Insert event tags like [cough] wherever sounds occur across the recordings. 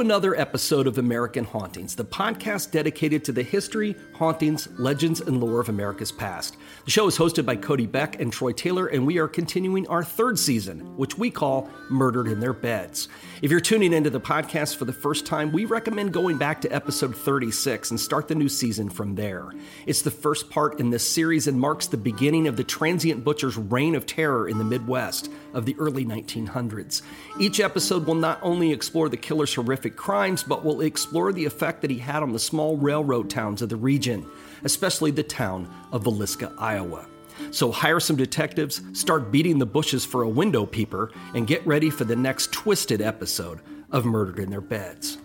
another episode of American Hauntings, the podcast dedicated to the history, hauntings, legends, and lore of America's past. The show is hosted by Cody Beck and Troy Taylor, and we are continuing our third season, which we call Murdered in Their Beds. If you're tuning into the podcast for the first time, we recommend going back to episode 36 and start the new season from there. It's the first part in this series and marks the beginning of the transient butcher's reign of terror in the Midwest of the early 1900s. Each episode will not only explore the killer's horrific crimes, but will explore the effect that he had on the small railroad towns of the region, especially the town of Villisca, Iowa. So hire some detectives, start beating the bushes for a window peeper, and get ready for the next twisted episode of Murdered in Their Beds.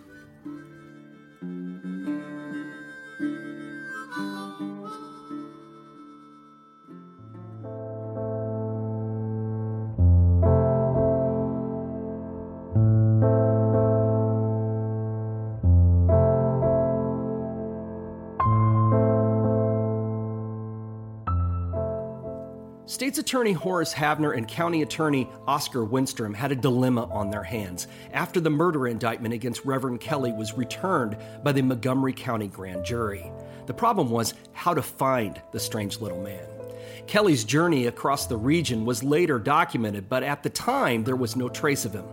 Attorney Horace Havner and County Attorney Oscar Wenstrand had a dilemma on their hands after the murder indictment against Reverend Kelly was returned by the Montgomery County Grand Jury. The problem was how to find the strange little man. Kelly's journey across the region was later documented, but at the time there was no trace of him.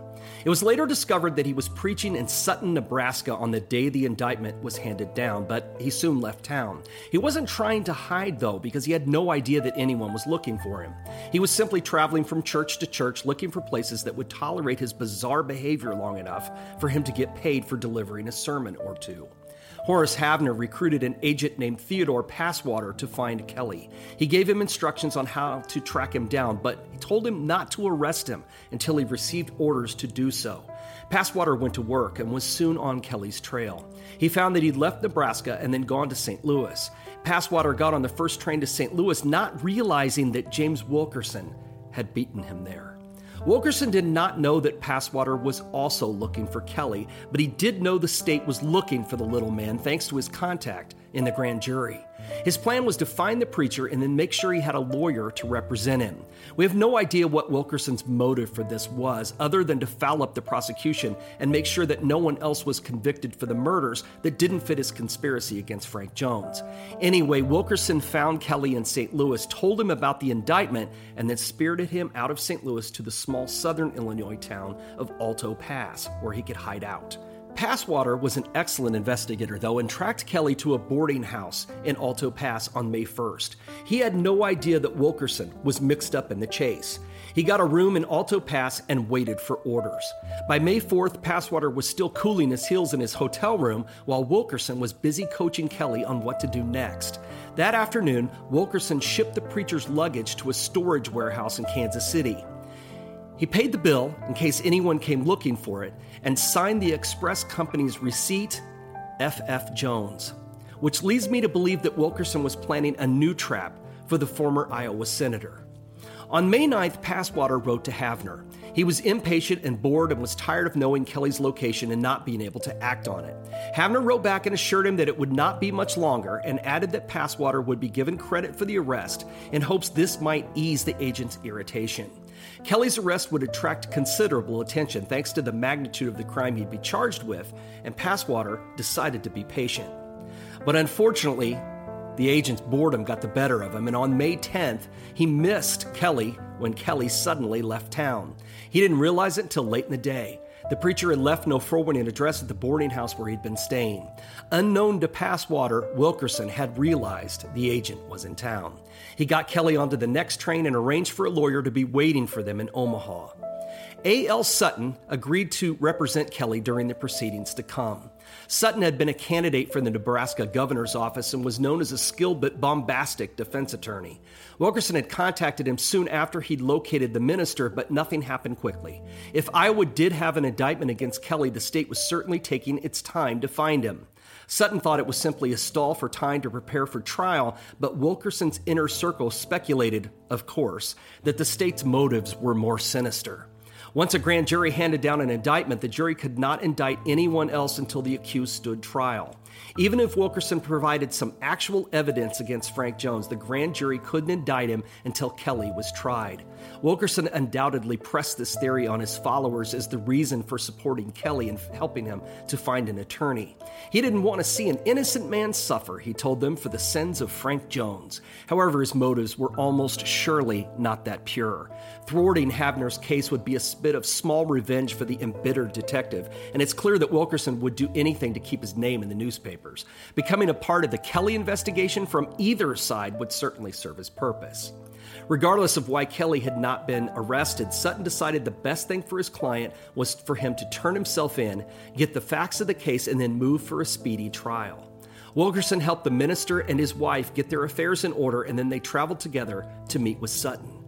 It was later discovered that he was preaching in Sutton, Nebraska on the day the indictment was handed down, but he soon left town. He wasn't trying to hide, though, because he had no idea that anyone was looking for him. He was simply traveling from church to church looking for places that would tolerate his bizarre behavior long enough for him to get paid for delivering a sermon or two. Horace Havner recruited an agent named Theodore Passwater to find Kelly. He gave him instructions on how to track him down, but he told him not to arrest him until he received orders to do so. Passwater went to work and was soon on Kelly's trail. He found that he'd left Nebraska and then gone to St. Louis. Passwater got on the first train to St. Louis, not realizing that James Wilkerson had beaten him there. Wilkerson did not know that Passwater was also looking for Kelly, but he did know the state was looking for the little man thanks to his contact in the grand jury. His plan was to find the preacher and then make sure he had a lawyer to represent him. We have no idea what Wilkerson's motive for this was, other than to foul up the prosecution and make sure that no one else was convicted for the murders that didn't fit his conspiracy against Frank Jones. Anyway, Wilkerson found Kelly in St. Louis, told him about the indictment, and then spirited him out of St. Louis to the small southern Illinois town of Alto Pass, where he could hide out. Passwater was an excellent investigator, though, and tracked Kelly to a boarding house in Alto Pass on May 1st. He had no idea that Wilkerson was mixed up in the chase. He got a room in Alto Pass and waited for orders. By May 4th, Passwater was still cooling his heels in his hotel room while Wilkerson was busy coaching Kelly on what to do next. That afternoon, Wilkerson shipped the preacher's luggage to a storage warehouse in Kansas City. He paid the bill in case anyone came looking for it and signed the express company's receipt, F.F. Jones, which leads me to believe that Wilkerson was planning a new trap for the former Iowa senator. On May 9th, Passwater wrote to Havner. He was impatient and bored and was tired of knowing Kelly's location and not being able to act on it. Havner wrote back and assured him that it would not be much longer and added that Passwater would be given credit for the arrest in hopes this might ease the agent's irritation. Kelly's arrest would attract considerable attention thanks to the magnitude of the crime he'd be charged with, and Passwater decided to be patient. But unfortunately, the agent's boredom got the better of him, and on May 10th, he missed Kelly when Kelly suddenly left town. He didn't realize it until late in the day. The preacher had left no forwarding address at the boarding house where he'd been staying. Unknown to Passwater, Wilkerson had realized the agent was in town. He got Kelly onto the next train and arranged for a lawyer to be waiting for them in Omaha. A.L. Sutton agreed to represent Kelly during the proceedings to come. Sutton had been a candidate for the Nebraska governor's office and was known as a skilled but bombastic defense attorney. Wilkerson had contacted him soon after he'd located the minister, but nothing happened quickly. If Iowa did have an indictment against Kelly, the state was certainly taking its time to find him. Sutton thought it was simply a stall for time to prepare for trial, but Wilkerson's inner circle speculated, of course, that the state's motives were more sinister. Once a grand jury handed down an indictment, the jury could not indict anyone else until the accused stood trial. Even if Wilkerson provided some actual evidence against Frank Jones, the grand jury couldn't indict him until Kelly was tried. Wilkerson undoubtedly pressed this theory on his followers as the reason for supporting Kelly and helping him to find an attorney. He didn't want to see an innocent man suffer, he told them, for the sins of Frank Jones. However, his motives were almost surely not that pure. Thwarting Havner's case would be a bit of small revenge for the embittered detective, and it's clear that Wilkerson would do anything to keep his name in the newspapers. Becoming a part of the Kelly investigation from either side would certainly serve his purpose. Regardless of why Kelly had not been arrested, Sutton decided the best thing for his client was for him to turn himself in, get the facts of the case, and then move for a speedy trial. Wilkerson helped the minister and his wife get their affairs in order, and then they traveled together to meet with Sutton.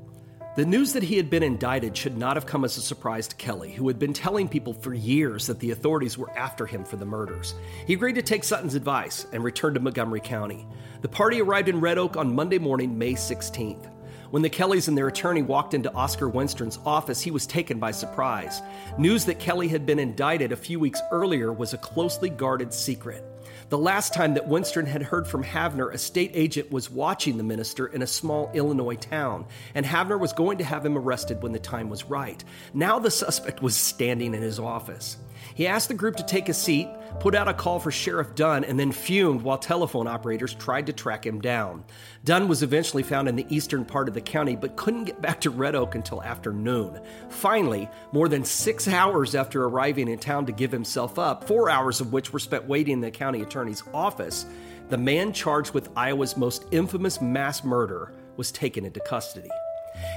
The news that he had been indicted should not have come as a surprise to Kelly, who had been telling people for years that the authorities were after him for the murders. He agreed to take Sutton's advice and returned to Montgomery County. The party arrived in Red Oak on Monday morning, May 16th. When the Kellys and their attorney walked into Oscar Wenstrand's office, he was taken by surprise. News that Kelly had been indicted a few weeks earlier was a closely guarded secret. The last time that Winston had heard from Havner, a state agent was watching the minister in a small Illinois town, and Havner was going to have him arrested when the time was right. Now the suspect was standing in his office. He asked the group to take a seat, put out a call for Sheriff Dunn, and then fumed while telephone operators tried to track him down. Dunn was eventually found in the eastern part of the county, but couldn't get back to Red Oak until afternoon. Finally, more than six hours after arriving in town to give himself up, four hours of which were spent waiting in the county attorney's office, the man charged with Iowa's most infamous mass murder was taken into custody.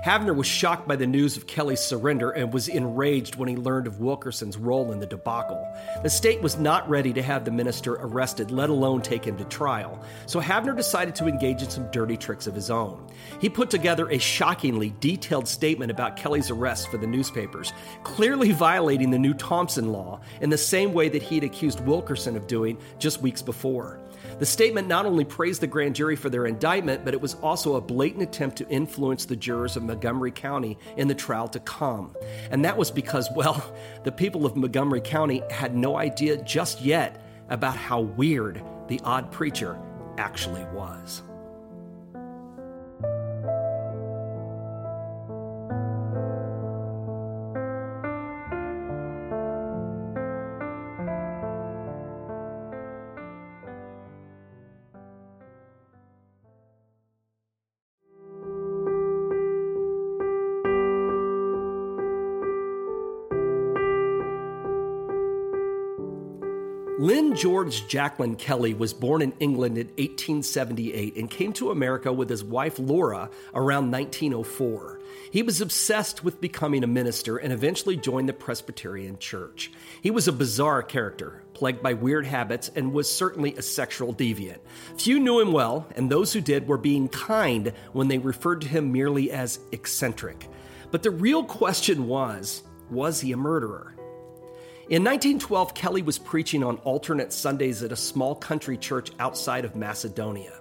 Havner was shocked by the news of Kelly's surrender and was enraged when he learned of Wilkerson's role in the debacle. The state was not ready to have the minister arrested, let alone take him to trial, so Havner decided to engage in some dirty tricks of his own. He put together a shockingly detailed statement about Kelly's arrest for the newspapers, clearly [laughs] violating the new Thompson law in the same way that he had accused Wilkerson of doing just weeks before. The statement not only praised the grand jury for their indictment, but it was also a blatant attempt to influence the jurors of Montgomery County in the trial to come. And that was because, [laughs] well, the people of Montgomery County had no idea just yet about how weird the odd preacher actually was. Lynn George Jacklin Kelly was born in England in 1878 and came to America with his wife Laura around 1904. He was obsessed with becoming a minister and eventually joined the Presbyterian Church. He was a bizarre character, plagued by weird habits, and was certainly a sexual deviant. Few knew him well, and those who did were being kind when they referred to him merely as eccentric. But the real question was was he a murderer? In 1912, Kelly was preaching on alternate Sundays at a small country church outside of Macedonia.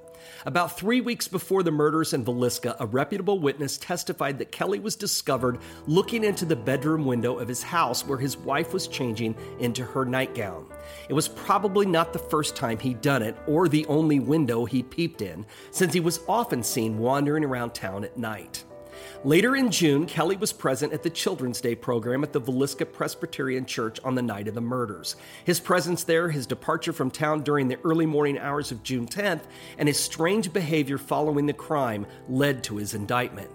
About three weeks before the murders in Villisca, a reputable witness testified that Kelly was discovered looking into the bedroom window of his house where his wife was changing into her nightgown. It was probably not the first time he'd done it or the only window he peeped in, since he was often seen wandering around town at night. Later in June, Kelly was present at the Children's Day program at the Villisca Presbyterian Church on the night of the murders. His presence there, his departure from town during the early morning hours of June 10th, and his strange behavior following the crime led to his indictment.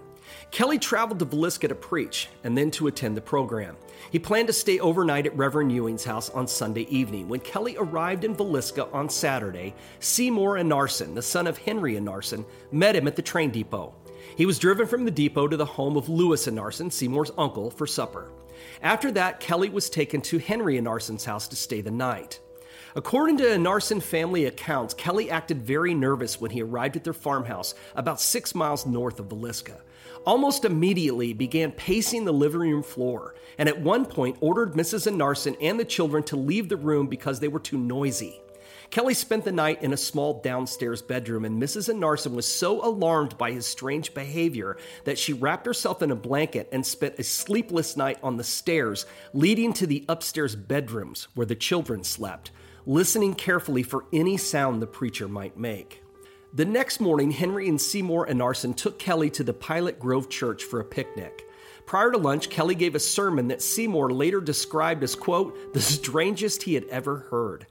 Kelly traveled to Villisca to preach and then to attend the program. He planned to stay overnight at Reverend Ewing's house on Sunday evening. When Kelly arrived in Villisca on Saturday, Seymour Anarson, the son of Henry Anarson, met him at the train depot. He was driven from the depot to the home of Lewis Anarson, Seymour's uncle, for supper. After that, Kelly was taken to Henry Anarson's house to stay the night. According to Anarson family accounts, Kelly acted very nervous when he arrived at their farmhouse about six miles north of Villisca. Almost immediately began pacing the living room floor, and at one point ordered Mrs. Anarson and the children to leave the room because they were too noisy. Kelly spent the night in a small downstairs bedroom, and Mrs. Enarson was so alarmed by his strange behavior that she wrapped herself in a blanket and spent a sleepless night on the stairs leading to the upstairs bedrooms where the children slept, listening carefully for any sound the preacher might make. The next morning, Henry and Seymour Enarson took Kelly to the Pilot Grove Church for a picnic. Prior to lunch, Kelly gave a sermon that Seymour later described as, quote, the strangest he had ever heard.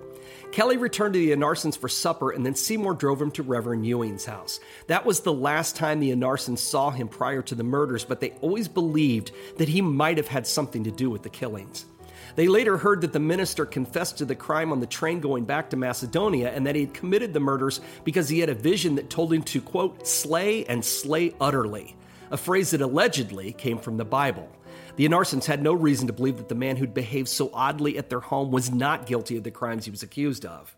Kelly returned to the Enarsons for supper, and then Seymour drove him to Reverend Ewing's house. That was the last time the Enarsons saw him prior to the murders, but they always believed that he might have had something to do with the killings. They later heard that the minister confessed to the crime on the train going back to Macedonia and that he had committed the murders because he had a vision that told him to, quote, slay and slay utterly, a phrase that allegedly came from the Bible. The Enarsons had no reason to believe that the man who'd behaved so oddly at their home was not guilty of the crimes he was accused of.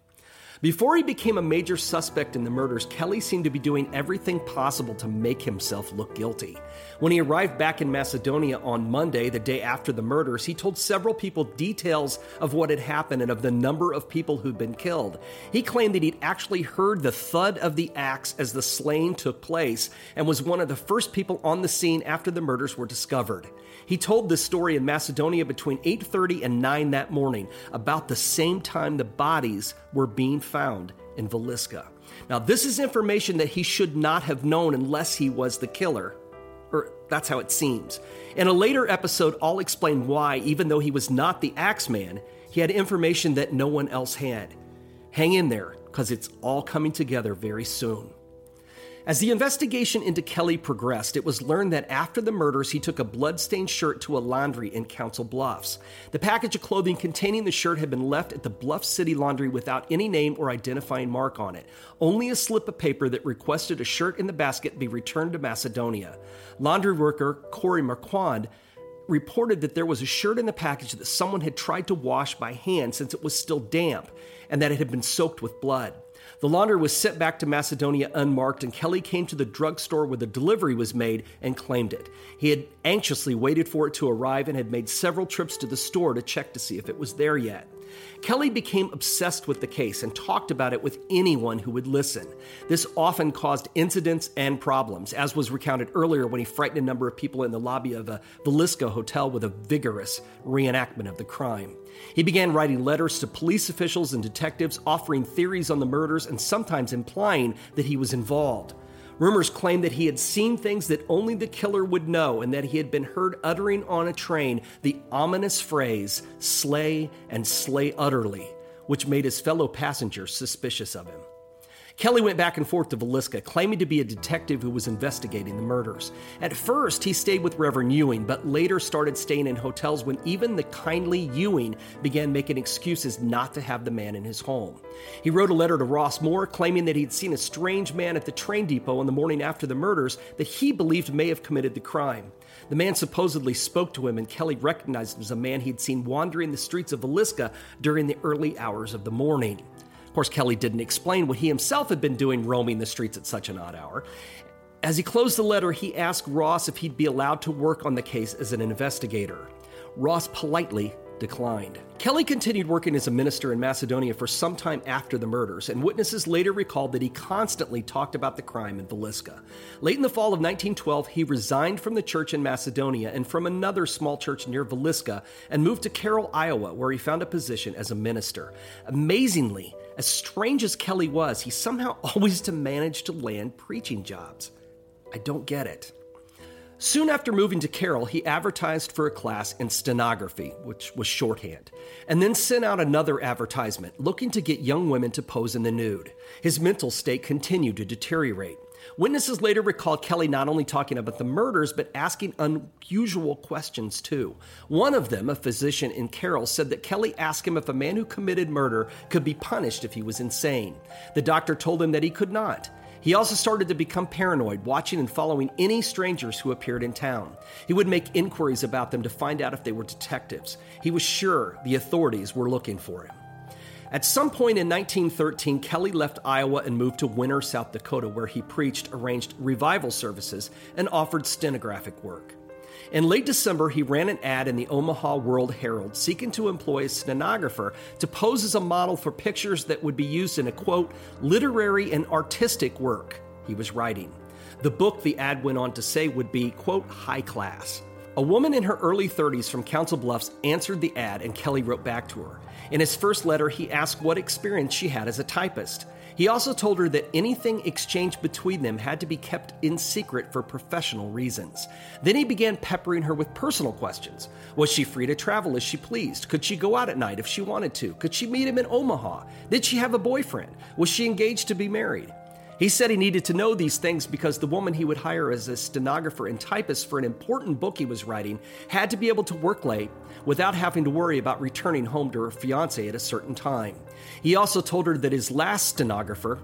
Before he became a major suspect in the murders, Kelly seemed to be doing everything possible to make himself look guilty. When he arrived back in Macedonia on Monday, the day after the murders, he told several people details of what had happened and of the number of people who'd been killed. He claimed that he'd actually heard the thud of the axe as the slaying took place and was one of the first people on the scene after the murders were discovered. He told this story in Macedonia between 8:30 and 9 that morning, about the same time the bodies were being found in Villisca. Now, this is information that he should not have known unless he was the killer. Or that's how it seems. In a later episode, I'll explain why, even though he was not the Axeman, he had information that no one else had. Hang in there, because it's all coming together very soon. As the investigation into Kelly progressed, it was learned that after the murders, he took a bloodstained shirt to a laundry in Council Bluffs. The package of clothing containing the shirt had been left at the Bluff City Laundry without any name or identifying mark on it, only a slip of paper that requested a shirt in the basket be returned to Macedonia. Laundry worker Corey Marquand reported that there was a shirt in the package that someone had tried to wash by hand since it was still damp and that it had been soaked with blood. The laundry was sent back to Macedonia unmarked, and Kelly came to the drugstore where the delivery was made and claimed it. He had anxiously waited for it to arrive and had made several trips to the store to check to see if it was there yet. Kelly became obsessed with the case and talked about it with anyone who would listen. This often caused incidents and problems, as was recounted earlier when he frightened a number of people in the lobby of a Villisca hotel with a vigorous reenactment of the crime. He began writing letters to police officials and detectives, offering theories on the murders and sometimes implying that he was involved. Rumors claimed that he had seen things that only the killer would know and that he had been heard uttering on a train the ominous phrase, slay and slay utterly, which made his fellow passengers suspicious of him. Kelly went back and forth to Villisca, claiming to be a detective who was investigating the murders. At first, he stayed with Reverend Ewing, but later started staying in hotels when even the kindly Ewing began making excuses not to have the man in his home. He wrote a letter to Ross Moore claiming that he'd seen a strange man at the train depot on the morning after the murders that he believed may have committed the crime. The man supposedly spoke to him, and Kelly recognized him as a man he'd seen wandering the streets of Villisca during the early hours of the morning. Of course, Kelly didn't explain what he himself had been doing roaming the streets at such an odd hour. As he closed the letter, he asked Ross if he'd be allowed to work on the case as an investigator. Ross politely declined. Kelly continued working as a minister in Macedonia for some time after the murders, and witnesses later recalled that he constantly talked about the crime in Villisca. Late in the fall of 1912, he resigned from the church in Macedonia and from another small church near Villisca and moved to Carroll, Iowa, where he found a position as a minister. Amazingly, as strange as Kelly was, he somehow [laughs] always managed to land preaching jobs. I don't get it. Soon after moving to Carroll, he advertised for a class in stenography, which was shorthand, and then sent out another advertisement looking to get young women to pose in the nude. His mental state continued to deteriorate. Witnesses later recalled Kelly not only talking about the murders, but asking unusual questions too. One of them, a physician in Carroll, said that Kelly asked him if a man who committed murder could be punished if he was insane. The doctor told him that he could not. He also started to become paranoid, watching and following any strangers who appeared in town. He would make inquiries about them to find out if they were detectives. He was sure the authorities were looking for him. At some point in 1913, Kelly left Iowa and moved to Winner, South Dakota, where he preached, arranged revival services, and offered stenographic work. In late December, he ran an ad in the Omaha World Herald seeking to employ a stenographer to pose as a model for pictures that would be used in a quote, literary and artistic work he was writing. The book, the ad went on to say, would be, quote, high class. A woman in her early 30s from Council Bluffs answered the ad, and Kelly wrote back to her. In his first letter, he asked what experience she had as a typist. He also told her that anything exchanged between them had to be kept in secret for professional reasons. Then he began peppering her with personal questions. Was she free to travel as she pleased? Could she go out at night if she wanted to? Could she meet him in Omaha? Did she have a boyfriend? Was she engaged to be married? He said he needed to know these things because the woman he would hire as a stenographer and typist for an important book he was writing had to be able to work late without having to worry about returning home to her fiance at a certain time. He also told her that his last stenographer,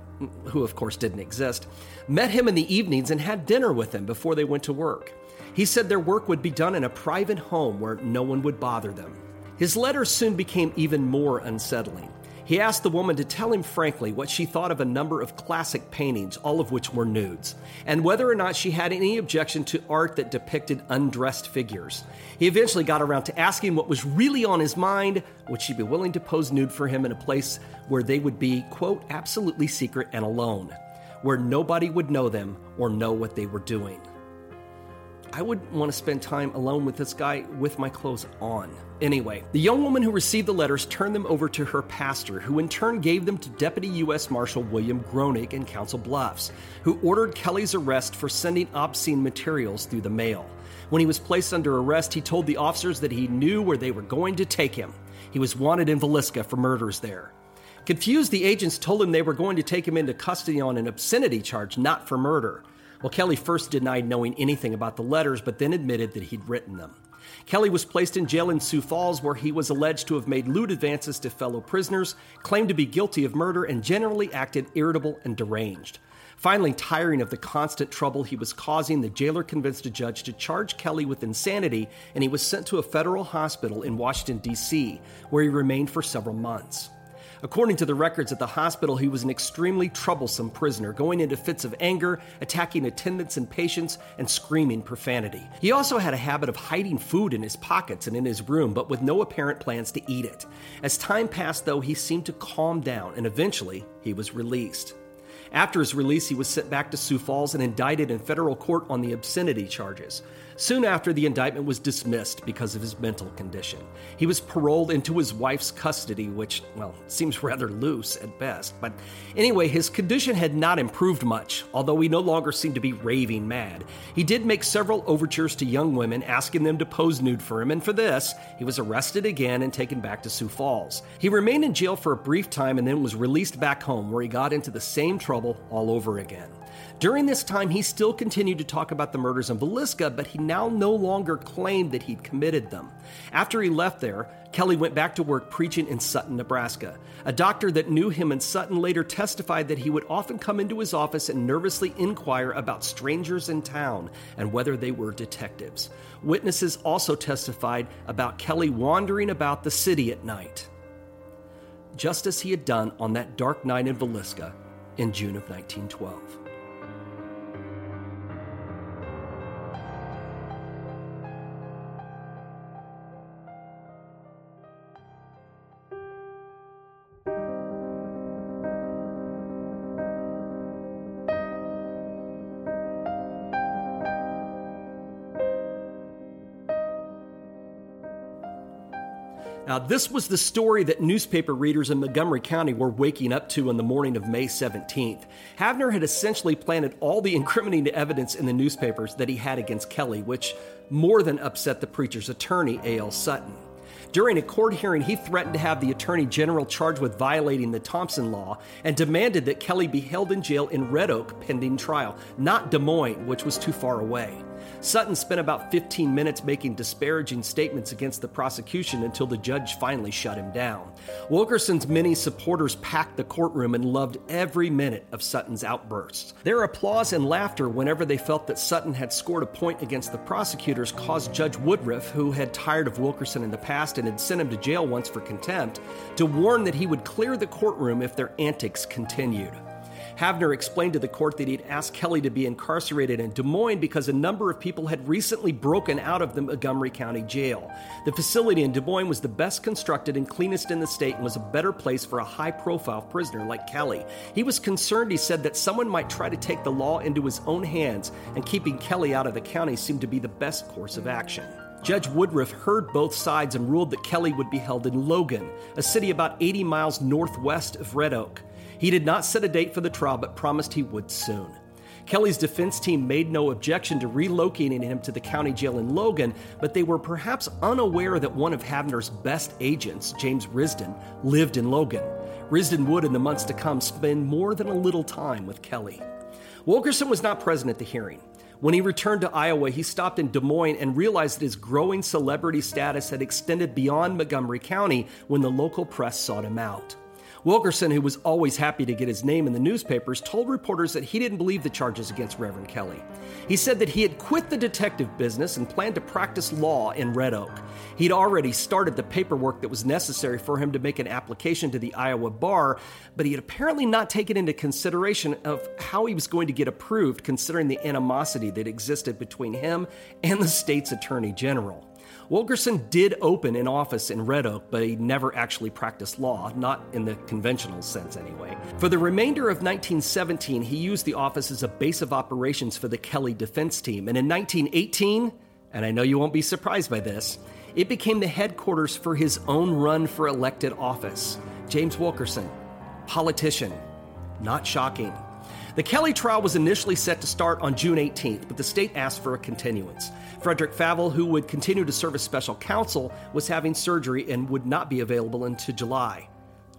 who of course didn't exist, met him in the evenings and had dinner with him before they went to work. He said their work would be done in a private home where no one would bother them. His letters soon became even more unsettling. He asked the woman to tell him frankly what she thought of a number of classic paintings, all of which were nudes, and whether or not she had any objection to art that depicted undressed figures. He eventually got around to asking what was really on his mind. Would she be willing to pose nude for him in a place where they would be, quote, absolutely secret and alone, where nobody would know them or know what they were doing? I would want to spend time alone with this guy with my clothes on. Anyway, the young woman who received the letters turned them over to her pastor, who in turn gave them to Deputy U.S. Marshal William Groening in Council Bluffs, who ordered Kelly's arrest for sending obscene materials through the mail. When he was placed under arrest, he told the officers that he knew where they were going to take him. He was wanted in Villisca for murders there. Confused, the agents told him they were going to take him into custody on an obscenity charge, not for murder. Well, Kelly first denied knowing anything about the letters, but then admitted that he'd written them. Kelly was placed in jail in Sioux Falls, where he was alleged to have made lewd advances to fellow prisoners, claimed to be guilty of murder, and generally acted irritable and deranged. Finally, tiring of the constant trouble he was causing, the jailer convinced a judge to charge Kelly with insanity, and he was sent to a federal hospital in Washington, D.C., where he remained for several months. According to the records at the hospital, he was an extremely troublesome prisoner, going into fits of anger, attacking attendants and patients, and screaming profanity. He also had a habit of hiding food in his pockets and in his room, but with no apparent plans to eat it. As time passed, though, he seemed to calm down, and eventually he was released. After his release, he was sent back to Sioux Falls and indicted in federal court on the obscenity charges. Soon after, the indictment was dismissed because of his mental condition. He was paroled into his wife's custody, which, well, seems [laughs] rather loose at best. But anyway, his condition had not improved much, although he no longer seemed to be raving mad. He did make several overtures to young women, asking them to pose nude for him, and for this, he was arrested again and taken back to Sioux Falls. He remained in jail for a brief time and then was released back home, where he got into the same trouble all over again. During this time, he still continued to talk about the murders in Villisca, but he now no longer claimed that he'd committed them. After he left there, Kelly went back to work preaching in Sutton, Nebraska. A doctor that knew him in Sutton later testified that he would often come into his office and nervously inquire about strangers in town and whether they were detectives. Witnesses also testified about Kelly wandering about the city at night, just as he had done on that dark night in Villisca in June of 1912. Now, this was the story that newspaper readers in Montgomery County were waking up to on the morning of May 17th. Havner had essentially planted all the incriminating evidence in the newspapers that he had against Kelly, which more than upset the preacher's attorney, A.L. Sutton. During a court hearing, he threatened to have the Attorney General charged with violating the Thompson Law and demanded that Kelly be held in jail in Red Oak pending trial, not Des Moines, which was too far away. Sutton spent about 15 minutes making disparaging statements against the prosecution until the judge finally shut him down. Wilkerson's many supporters packed the courtroom and loved every minute of Sutton's outbursts. Their applause and laughter whenever they felt that Sutton had scored a point against the prosecutors caused Judge Woodruff, who had tired of Wilkerson in the past and had sent him to jail once for contempt, to warn that he would clear the courtroom if their antics continued. Havner explained to the court that he'd asked Kelly to be incarcerated in Des Moines because a number of people had recently broken out of the Montgomery County Jail. The facility in Des Moines was the best constructed and cleanest in the state and was a better place for a high profile prisoner like Kelly. He was concerned, he said, that someone might try to take the law into his own hands, and keeping Kelly out of the county seemed to be the best course of action. Judge Woodruff heard both sides and ruled that Kelly would be held in Logan, a city about 80 miles northwest of Red Oak. He did not set a date for the trial, but promised he would soon. Kelly's defense team made no objection to relocating him to the county jail in Logan, but they were perhaps unaware that one of Havner's best agents, James Risdon, lived in Logan. Risdon would, in the months to come, spend more than a little time with Kelly. Wilkerson was not present at the hearing. When he returned to Iowa, he stopped in Des Moines and realized that his growing celebrity status had extended beyond Montgomery County when the local press sought him out. Wilkerson, who was always happy to get his name in the newspapers, told reporters that he didn't believe the charges against Reverend Kelly. He said that he had quit the detective business and planned to practice law in Red Oak. He'd already started the paperwork that was necessary for him to make an application to the Iowa bar, but he had apparently not taken into consideration of how he was going to get approved considering the animosity that existed between him and the state's attorney general. Wilkerson did open an office in Red Oak, but he never actually practiced law, not in the conventional sense anyway. For the remainder of 1917, he used the office as a base of operations for the Kelly defense team, and in 1918, and I know you won't be surprised by this, it became the headquarters for his own run for elected office. James Wilkerson, politician. Not shocking. The Kelly trial was initially set to start on June 18th, but the state asked for a continuance. Frederick Faville, who would continue to serve as special counsel, was having surgery and would not be available until July.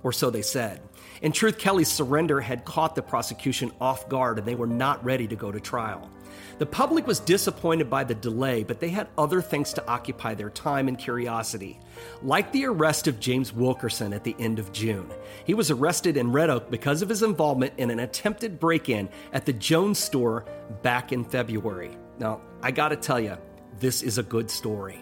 Or so they said. In truth, Kelly's surrender had caught the prosecution off guard and they were not ready to go to trial. The public was disappointed by the delay, but they had other things to occupy their time and curiosity. Like the arrest of James Wilkerson at the end of June. He was arrested in Red Oak because of his involvement in an attempted break in at the Jones store back in February. Now, I gotta tell you, this is a good story.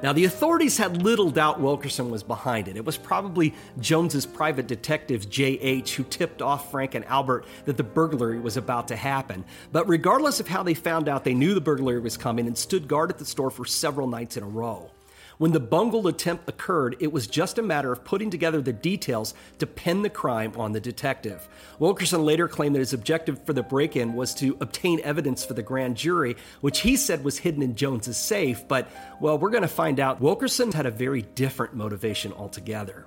Now, the authorities had little doubt Wilkerson was behind it. It was probably Jones's private detective, J.H., who tipped off Frank and Albert that the burglary was about to happen. But regardless of how they found out, they knew the burglary was coming and stood guard at the store for several nights in a row. When the bungled attempt occurred, it was just a matter of putting together the details to pin the crime on the detective. Wilkerson later claimed that his objective for the break in was to obtain evidence for the grand jury, which he said was hidden in Jones's safe. But, well, we're going to find out Wilkerson had a very different motivation altogether.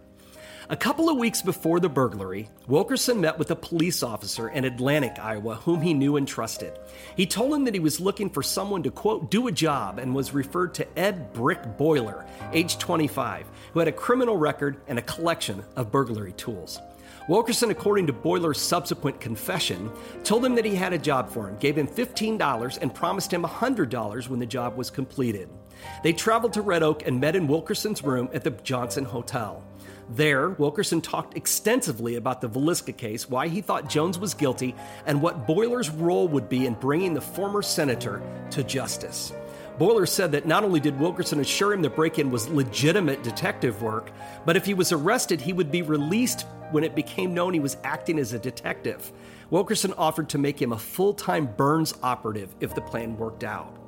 A couple of weeks before the burglary, Wilkerson met with a police officer in Atlantic, Iowa, whom he knew and trusted. He told him that he was looking for someone to, quote, do a job and was referred to Ed Brick Boiler, age 25, who had a criminal record and a collection of burglary tools. Wilkerson, according to Boiler's subsequent confession, told him that he had a job for him, gave him $15, and promised him $100 when the job was completed. They traveled to Red Oak and met in Wilkerson's room at the Johnson Hotel. There, Wilkerson talked extensively about the Villisca case, why he thought Jones was guilty, and what Boiler's role would be in bringing the former senator to justice. Boiler said that not only did Wilkerson assure him the break in was legitimate detective work, but if he was arrested, he would be released when it became known he was acting as a detective. Wilkerson offered to make him a full time Burns operative if the plan worked out.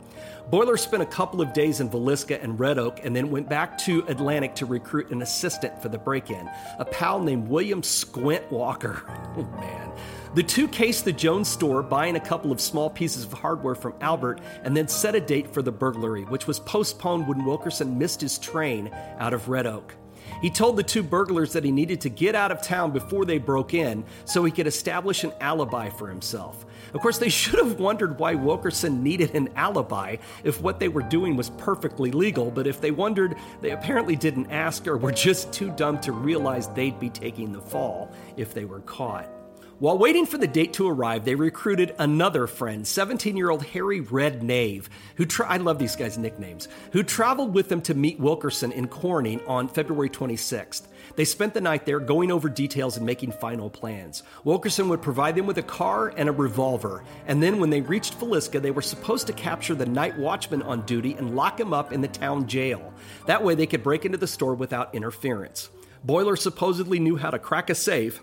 Boiler spent a couple of days in Villisca and Red Oak and then went back to Atlantic to recruit an assistant for the break in, a pal named William Squint Walker. [laughs] Oh, man. The two cased the Jones store, buying a couple of small pieces of hardware from Albert, and then set a date for the burglary, which was postponed when Wilkerson missed his train out of Red Oak. He told the two burglars that he needed to get out of town before they broke in so he could establish an alibi for himself. Of course, they should have wondered why Wilkerson needed an alibi if what they were doing was perfectly legal, but if they wondered, they apparently didn't ask or were just too dumb to realize they'd be taking the fall if they were caught. While waiting for the date to arrive, they recruited another friend, 17 year old Harry Red Nave, who tra- I love these guys' nicknames, who traveled with them to meet Wilkerson in Corning on February 26th. They spent the night there going over details and making final plans. Wilkerson would provide them with a car and a revolver, and then when they reached Villisca, they were supposed to capture the night watchman on duty and lock him up in the town jail. That way they could break into the store without interference. Boiler supposedly knew how to crack a safe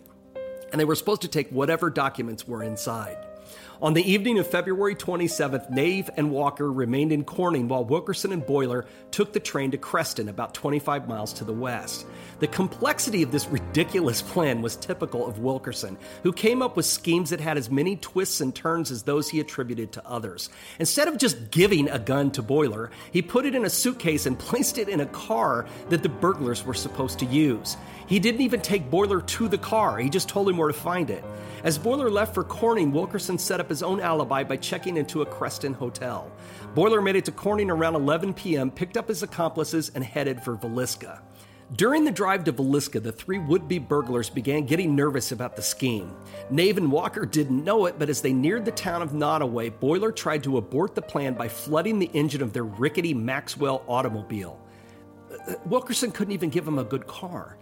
and they were supposed to take whatever documents were inside. On the evening of February 27th, Nave and Walker remained in Corning while Wilkerson and Boiler took the train to Creston, about 25 miles to the west. The complexity of this ridiculous plan was typical of Wilkerson, who came up with schemes that had as many twists and turns as those he attributed to others. Instead of just giving a gun to Boiler, he put it in a suitcase and [laughs] placed it in a car that the burglars were supposed to use. He didn't even take Boiler to the car, he just told him where to find it. As Boiler left for Corning, Wilkerson set up his own alibi by checking into a Creston hotel. Boiler made it to Corning around 11 p.m., picked up his accomplices, and headed for Villisca. During the drive to Villisca, the three would be burglars began getting nervous about the scheme. Nave and Walker didn't know it, but as they neared the town of Nodaway, Boiler tried to abort the plan by flooding the engine of their rickety Maxwell automobile. Uh, Wilkerson couldn't even give him a good car.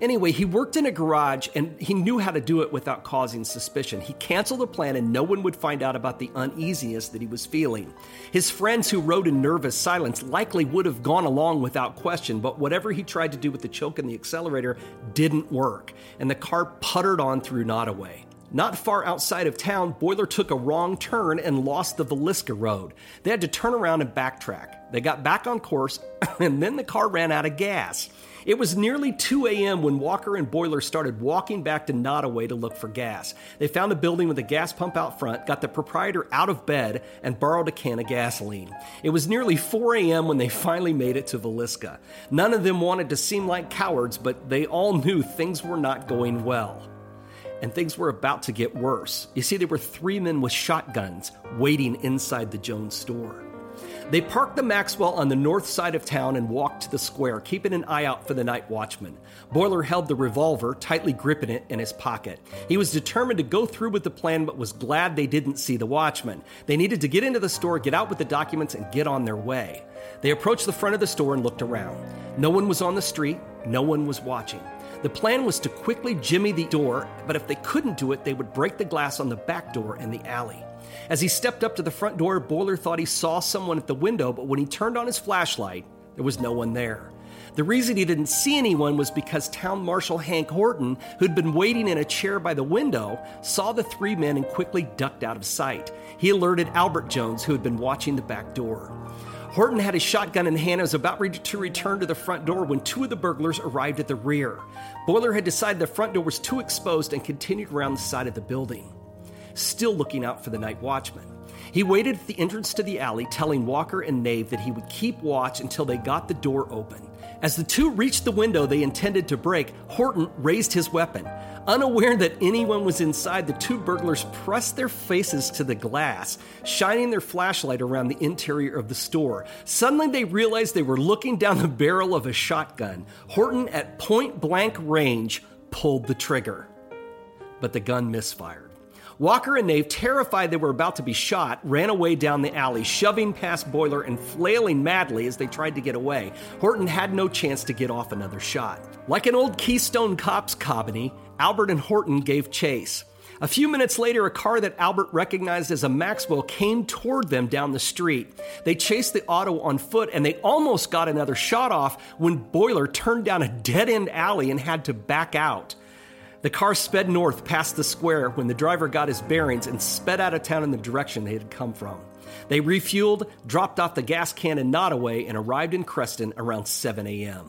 Anyway, he worked in a garage and he knew how to do it without causing suspicion. He canceled the plan and no one would find out about the uneasiness that he was feeling. His friends who rode in nervous silence likely would have gone along without question, but whatever he tried to do with the choke and the accelerator didn't work, and the car puttered on through Nodaway. Not far outside of town, Boiler took a wrong turn and lost the Villisca Road. They had to turn around and backtrack. They got back on course, [coughs] and then the car ran out of gas. It was nearly 2 a.m. when Walker and Boiler started walking back to Nodaway to look for gas. They found a building with a gas pump out front, got the proprietor out of bed, and borrowed a can of gasoline. It was nearly 4 a.m. when they finally made it to Villisca. None of them wanted to seem like cowards, but they all knew things were not going well. And things were about to get worse. You see, there were three men with shotguns waiting inside the Jones store. They parked the Maxwell on the north side of town and walked to the square, keeping an eye out for the night watchman. Boiler held the revolver, tightly gripping it in his pocket. He was determined to go through with the plan, but was glad they didn't see the watchman. They needed to get into the store, get out with the documents, and get on their way. They approached the front of the store and looked around. No one was on the street, no one was watching. The plan was to quickly jimmy the door, but if they couldn't do it, they would break the glass on the back door in the alley. As he stepped up to the front door, Boiler thought he saw someone at the window, but when he turned on his flashlight, there was no one there. The reason he didn't see anyone was because Town Marshal Hank Horton, who'd been waiting in a chair by the window, saw the three men and quickly ducked out of sight. He alerted Albert Jones, who had been watching the back door. Horton had his shotgun in hand and was about to return to the front door when two of the burglars arrived at the rear. Boiler had decided the front door was too exposed and continued around the side of the building still looking out for the night watchman. He waited at the entrance to the alley, telling Walker and Nave that he would keep watch until they got the door open. As the two reached the window they intended to break, Horton raised his weapon. Unaware that anyone was inside, the two burglars pressed their faces to the glass, shining their flashlight around the interior of the store. Suddenly, they realized they were looking down the barrel of a shotgun. Horton, at point blank range, pulled the trigger. But the gun misfired. Walker and Nave, terrified they were about to be shot, ran away down the alley, shoving past Boiler and flailing madly as they tried to get away. Horton had no chance to get off another shot. Like an old Keystone Cops comedy, Albert and Horton gave chase. A few minutes later, a car that Albert recognized as a Maxwell came toward them down the street. They chased the auto on foot and they almost got another shot off when Boiler turned down a dead end alley and had to back out. The car sped north past the square when the driver got his bearings and sped out of town in the direction they had come from. They refueled, dropped off the gas can in Nodaway, and arrived in Creston around 7 a.m.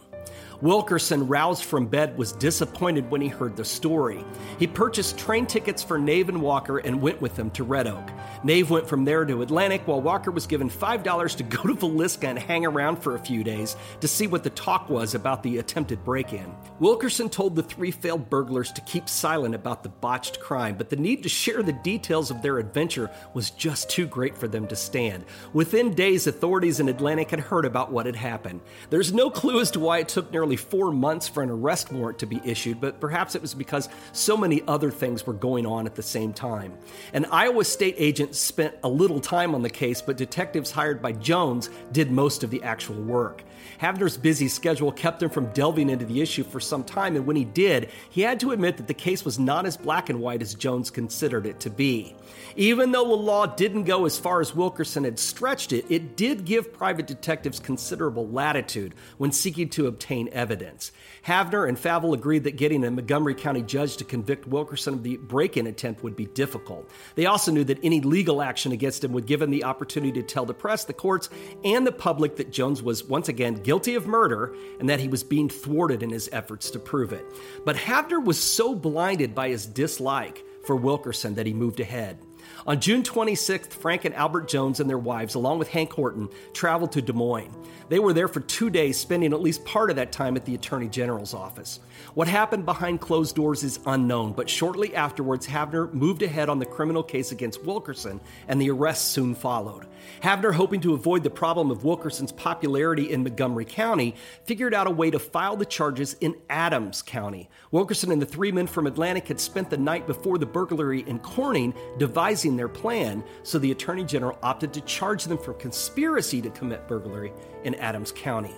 Wilkerson, roused from bed, was disappointed when he heard the story. He purchased train tickets for Nave and Walker and went with them to Red Oak. Nave went from there to Atlantic, while Walker was given $5 to go to Villisca and hang around for a few days to see what the talk was about the attempted break in. Wilkerson told the three failed burglars to keep silent about the botched crime, but the need to share the details of their adventure was just too great for them to stand. Within days, authorities in Atlantic had heard about what had happened. There's no clue as to why it took nearly nearly four months for an arrest warrant to be issued, but perhaps it was because so many other things were going on at the same time. An Iowa state agent spent a little time on the case, but detectives hired by Jones did most of the actual work. Havner's busy schedule kept him from delving into the issue for some time, and when he did, he had to admit that the case was not as black and white as Jones considered it to be. Even though the law didn't go as far as Wilkerson had stretched it, it did give private detectives considerable latitude when seeking to obtain evidence. Havner and Faville agreed that getting a Montgomery County judge to convict Wilkerson of the break in attempt would be difficult. They also knew that any legal action against him would give him the opportunity to tell the press, the courts, and the public that Jones was once again guilty of murder and that he was being thwarted in his efforts to prove it. But Havner was so blinded by his dislike for Wilkerson that he moved ahead. On June 26th, Frank and Albert Jones and their wives, along with Hank Horton, traveled to Des Moines. They were there for two days, spending at least part of that time at the Attorney General's office. What happened behind closed doors is unknown, but shortly afterwards, Havner moved ahead on the criminal case against Wilkerson, and the arrest soon followed. Havner, hoping to avoid the problem of Wilkerson's popularity in Montgomery County, figured out a way to file the charges in Adams County. Wilkerson and the three men from Atlantic had spent the night before the burglary in Corning devising their plan, so the Attorney General opted to charge them for conspiracy to commit burglary in Adams County.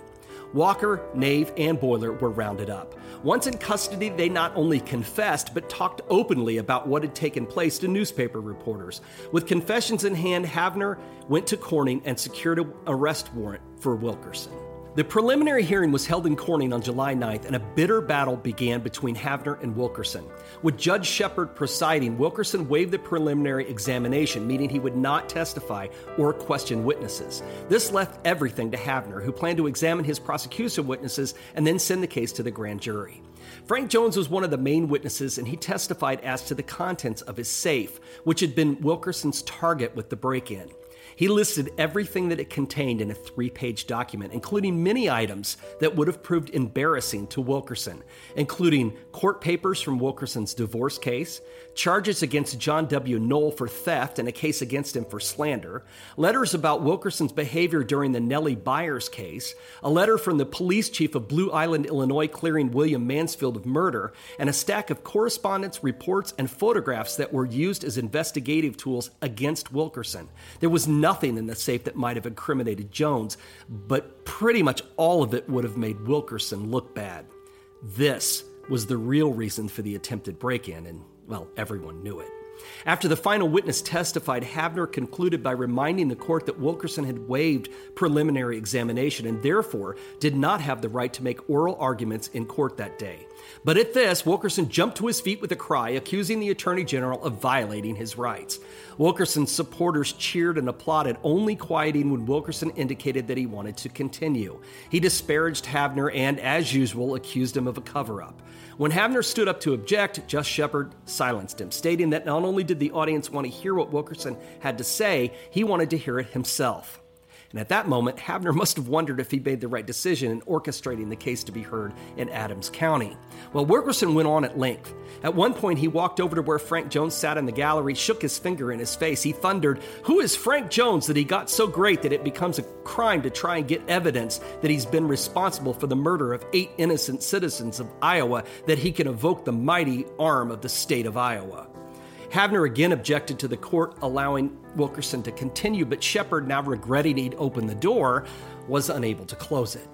Walker, Nave, and Boiler were rounded up. Once in custody, they not only confessed, but talked openly about what had taken place to newspaper reporters. With confessions in hand, Havner went to Corning and secured an arrest warrant for Wilkerson. The preliminary hearing was held in Corning on July 9th, and a bitter battle began between Havner and Wilkerson. With Judge Shepard presiding, Wilkerson waived the preliminary examination, meaning he would not testify or question witnesses. This left everything to Havner, who planned to examine his prosecution witnesses and then send the case to the grand jury. Frank Jones was one of the main witnesses, and he testified as to the contents of his safe, which had been Wilkerson's target with the break in. He listed everything that it contained in a three page document, including many items that would have proved embarrassing to Wilkerson, including court papers from Wilkerson's divorce case, charges against John W. Knoll for theft and a case against him for slander, letters about Wilkerson's behavior during the Nellie Byers case, a letter from the police chief of Blue Island, Illinois, clearing William Mansfield of murder, and a stack of correspondence, reports, and photographs that were used as investigative tools against Wilkerson. There was nothing in the safe that might have incriminated Jones, but pretty much all of it would have made Wilkerson look bad. This was the real reason for the attempted break in, and, well, everyone knew it. After the final witness testified, Havner concluded by reminding the court that Wilkerson had waived preliminary examination and therefore did not have the right to make oral arguments in court that day. But at this, Wilkerson jumped to his feet with a cry, accusing the Attorney General of violating his rights. Wilkerson's supporters cheered and applauded, only quieting when Wilkerson indicated that he wanted to continue. He disparaged Havner and, as usual, accused him of a cover up. When Havner stood up to object, Just Shepard silenced him, stating that not only did the audience want to hear what Wilkerson had to say, he wanted to hear it himself. And at that moment, Havner must have wondered if he made the right decision in orchestrating the case to be heard in Adams County. Well, Wilkerson went on at length. At one point, he walked over to where Frank Jones sat in the gallery, shook his finger in his face. He thundered, Who is Frank Jones that he got so great that it becomes a crime to try and get evidence that he's been responsible for the murder of eight innocent citizens of Iowa, that he can evoke the mighty arm of the state of Iowa? Havner again objected to the court allowing Wilkerson to continue, but Shepard, now regretting he'd opened the door, was unable to close it.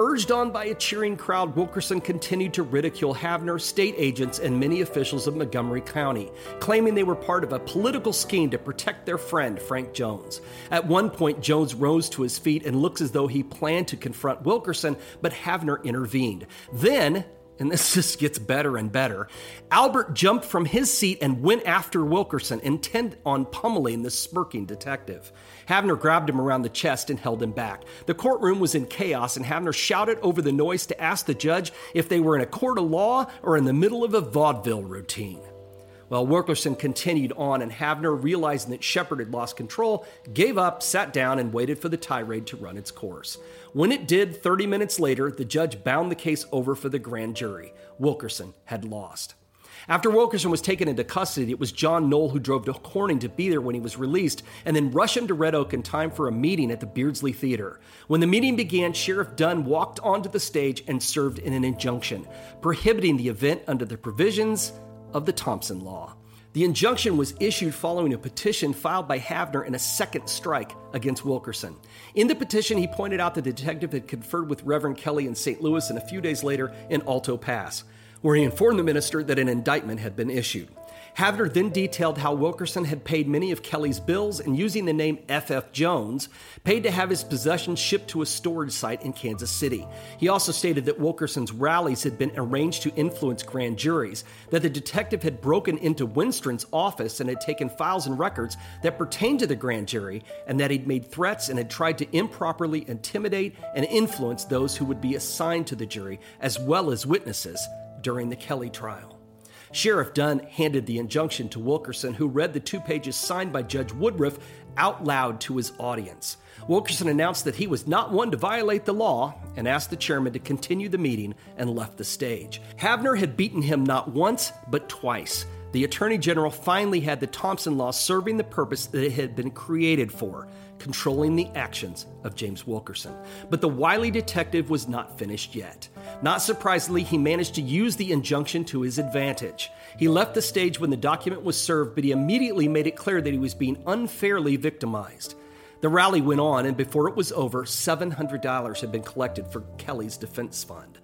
Urged on by a cheering crowd, Wilkerson continued to ridicule Havner, state agents, and many officials of Montgomery County, claiming they were part of a political scheme to protect their friend, Frank Jones. At one point, Jones rose to his feet and looked as though he planned to confront Wilkerson, but Havner intervened. Then, and this [laughs] just gets better and better. Albert jumped from his seat and went after Wilkerson, intent on pummeling the smirking detective. Havner grabbed him around the chest and held him back. The courtroom was in chaos, and Havner shouted over the noise to ask the judge if they were in a court of law or in the middle of a vaudeville routine. Well, Wilkerson continued on, and Havner, realizing that Shepard had lost control, gave up, sat down, and waited for the tirade to run its course. When it did, 30 minutes later, the judge bound the case over for the grand jury. Wilkerson had lost. After Wilkerson was taken into custody, it was John Knoll who drove to Corning to be there when he was released and then rush him to Red Oak in time for a meeting at the Beardsley Theater. When the meeting began, Sheriff Dunn walked onto the stage and served in an injunction, prohibiting the event under the provisions of the Thompson Law. The injunction was issued following a petition filed by Havner in a second strike against Wilkerson. In the petition, he pointed out the detective had conferred with Reverend Kelly in St. Louis and a few days later in Alto Pass, where he informed the minister that an indictment had been issued. Havner then detailed how Wilkerson had paid many of Kelly's bills and, using the name F.F. Jones, paid to have his possessions shipped to a storage site in Kansas City. He also stated that Wilkerson's rallies had been arranged to influence grand juries, that the detective had broken into Wenstrand's office and had taken files and records that pertained to the grand jury, and that he'd made threats and had tried to improperly intimidate and influence those who would be assigned to the jury, as well as witnesses, during the Kelly trial. Sheriff Dunn handed the injunction to Wilkerson, who read the two pages signed by Judge Woodruff out loud to his audience. Wilkerson announced that he was not one to violate the law and asked the chairman to continue the meeting and left the stage. Havner had beaten him not once, but twice. The Attorney General finally had the Thompson Law serving the purpose that it had been created for controlling the actions of James Wilkerson. But the wily detective was not finished yet. Not surprisingly, he managed to use the injunction to his advantage. He left the stage when the document was served, but he immediately made it clear that he was being unfairly victimized. The rally went on, and before it was over, $700 had been collected for Kelly's defense fund.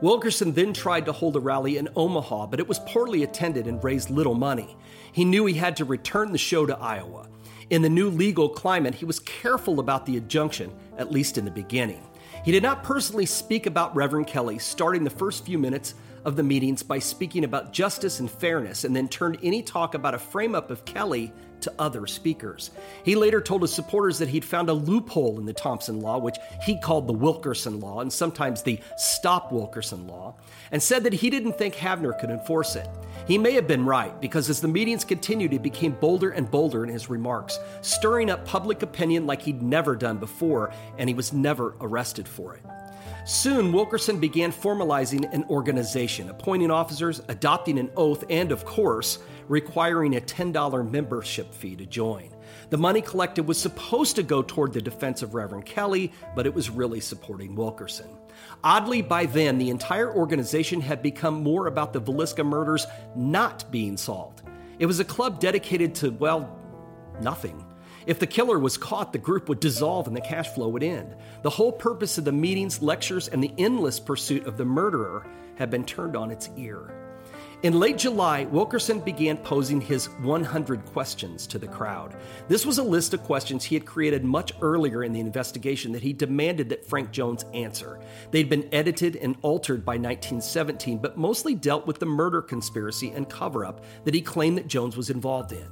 Wilkerson then tried to hold a rally in Omaha, but it was poorly attended and raised little money. He knew he had to return the show to Iowa. In the new legal climate, he was careful about the injunction, at least in the beginning. He did not personally speak about Reverend Kelly, starting the first few minutes of the meetings by speaking about justice and fairness, and then turned any talk about a frame up of Kelly to other speakers. He later told his supporters that he'd found a loophole in the Thompson Law, which he called the Wilkerson Law and sometimes the Stop Wilkerson Law, and said that he didn't think Havner could enforce it. He may have been right, because as the meetings continued, he became bolder and bolder in his remarks, stirring up public opinion like he'd never done before, and he was never arrested for it. Soon, Wilkerson began formalizing an organization, appointing officers, adopting an oath, and, of course, requiring a $10 membership fee to join. The money collected was supposed to go toward the defense of Reverend Kelly, but it was really supporting Wilkerson. Oddly, by then, the entire organization had become more about the Villisca murders not being solved. It was a club dedicated to, well, nothing. If the killer was caught, the group would dissolve and the cash flow would end. The whole purpose of the meetings, lectures, and the endless pursuit of the murderer had been turned on its ear. In late July, Wilkerson began posing his 100 questions to the crowd. This was a list of questions he had created much earlier in the investigation that he demanded that Frank Jones answer. They'd been edited and altered by 1917, but mostly dealt with the murder conspiracy and cover up that he claimed that Jones was involved in.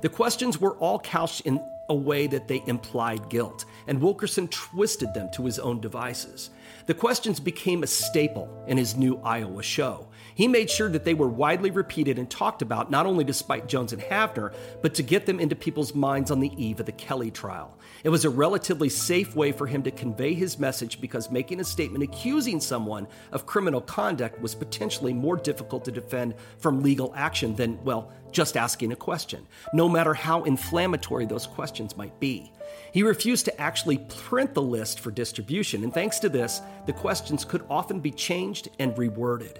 The questions were all couched in a way that they implied guilt, and Wilkerson twisted them to his own devices. The questions became a staple in his new Iowa show. He made sure that they were widely repeated and talked about, not only to spite Jones and Havner, but to get them into people's minds on the eve of the Kelly trial. It was a relatively safe way for him to convey his message because making a statement accusing someone of criminal conduct was potentially more difficult to defend from legal action than, well, just asking a question, no matter how inflammatory those questions might be. He refused to actually print the list for distribution, and thanks to this, the questions could often be changed and reworded.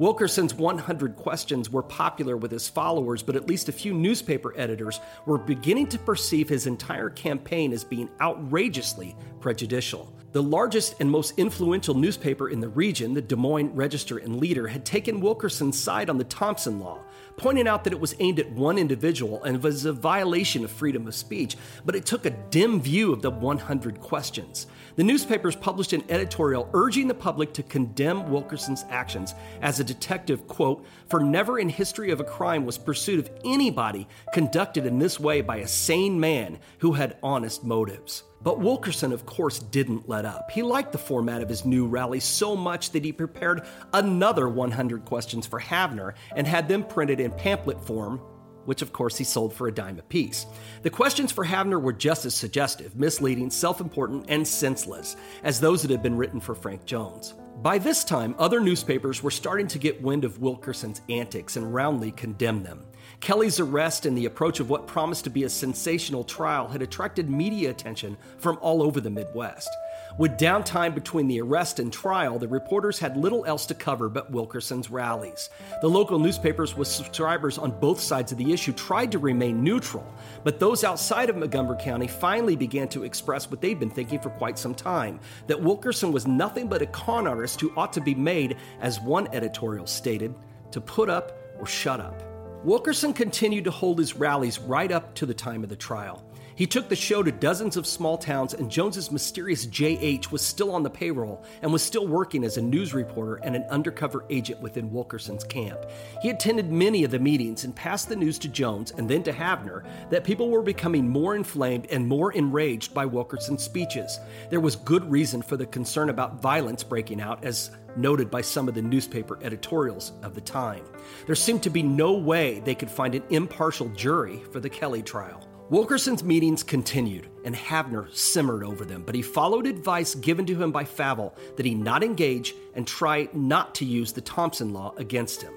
Wilkerson's 100 questions were popular with his followers, but at least a few newspaper editors were beginning to perceive his entire campaign as being outrageously prejudicial. The largest and most influential newspaper in the region, the Des Moines Register and Leader, had taken Wilkerson's side on the Thompson Law, pointing out that it was aimed at one individual and was a violation of freedom of speech, but it took a dim view of the 100 questions. The newspapers published an editorial urging the public to condemn Wilkerson's actions as a detective, quote, for never in history of a crime was pursuit of anybody conducted in this way by a sane man who had honest motives. But Wilkerson, of course, didn't let up. He liked the format of his new rally so much that he prepared another 100 questions for Havner and had them printed in pamphlet form which of course he sold for a dime apiece. The questions for Havner were just as suggestive, misleading, self important, and senseless as those that had been written for Frank Jones. By this time, other newspapers were starting to get wind of Wilkerson's antics and roundly condemned them. Kelly's arrest and the approach of what promised to be a sensational trial had attracted media attention from all over the Midwest. With downtime between the arrest and trial, the reporters had little else to cover but Wilkerson's rallies. The local newspapers with subscribers on both sides of the issue tried to remain neutral, but those outside of Montgomery County finally began to express what they'd been thinking for quite some time that Wilkerson was nothing but a con artist who ought to be made, as one editorial stated, to put up or shut up. Wilkerson continued to hold his rallies right up to the time of the trial. He took the show to dozens of small towns, and Jones's mysterious JH was still on the payroll and was still working as a news reporter and an undercover agent within Wilkerson's camp. He attended many of the meetings and passed the news to Jones and then to Havner that people were becoming more inflamed and more enraged by Wilkerson's speeches. There was good reason for the concern about violence breaking out, as noted by some of the newspaper editorials of the time. There seemed to be no way they could find an impartial jury for the Kelly trial. Wilkerson's meetings continued, and Havner simmered over them, but he followed advice given to him by Faville that he not engage and try not to use the Thompson law against him.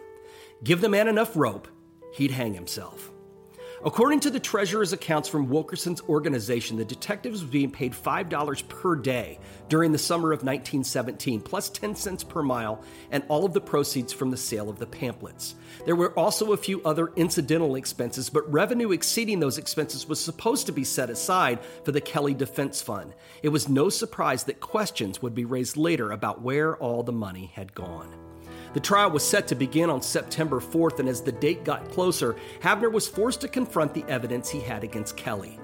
Give the man enough rope, he'd hang himself. According to the treasurer's accounts from Wilkerson's organization, the detectives were being paid $5 per day during the summer of 1917, plus 10 cents per mile, and all of the proceeds from the sale of the pamphlets. There were also a few other incidental expenses, but revenue exceeding those expenses was supposed to be set aside for the Kelly Defense Fund. It was no surprise that questions would be raised later about where all the money had gone. The trial was set to begin on September 4th, and as the date got closer, Havner was forced to confront the evidence he had against Kelly.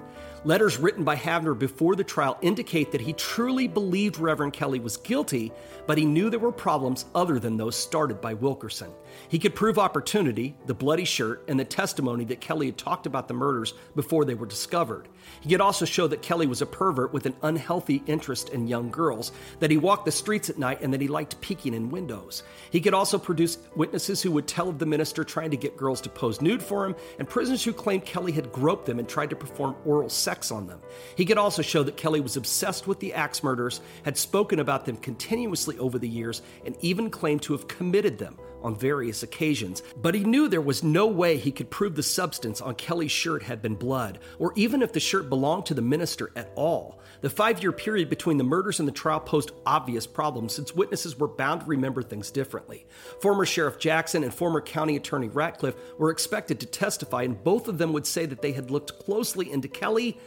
Letters written by Havner before the trial indicate that he truly believed Reverend Kelly was guilty, but he knew there were problems other than those started by Wilkerson. He could prove opportunity, the bloody shirt, and the testimony that Kelly had talked about the murders before they were discovered. He could also show that Kelly was a pervert with an unhealthy interest in young girls, that he walked the streets at night, and that he liked peeking in windows. He could also produce witnesses who would tell of the minister trying to get girls to pose nude for him, and prisoners who claimed Kelly had groped them and tried to perform oral sex on them. He could also show that Kelly was obsessed with the axe murders, had spoken about them continuously over the years, and even claimed to have committed them on various occasions. But he knew there was no way he could prove the substance on Kelly's shirt had been blood, or even if the shirt belonged to the minister at all. The five year period between the murders and the trial posed obvious problems since witnesses were bound to remember things differently. Former Sheriff Jackson and former County Attorney Ratcliffe were expected to testify, and both of them would say that they had looked closely into Kelly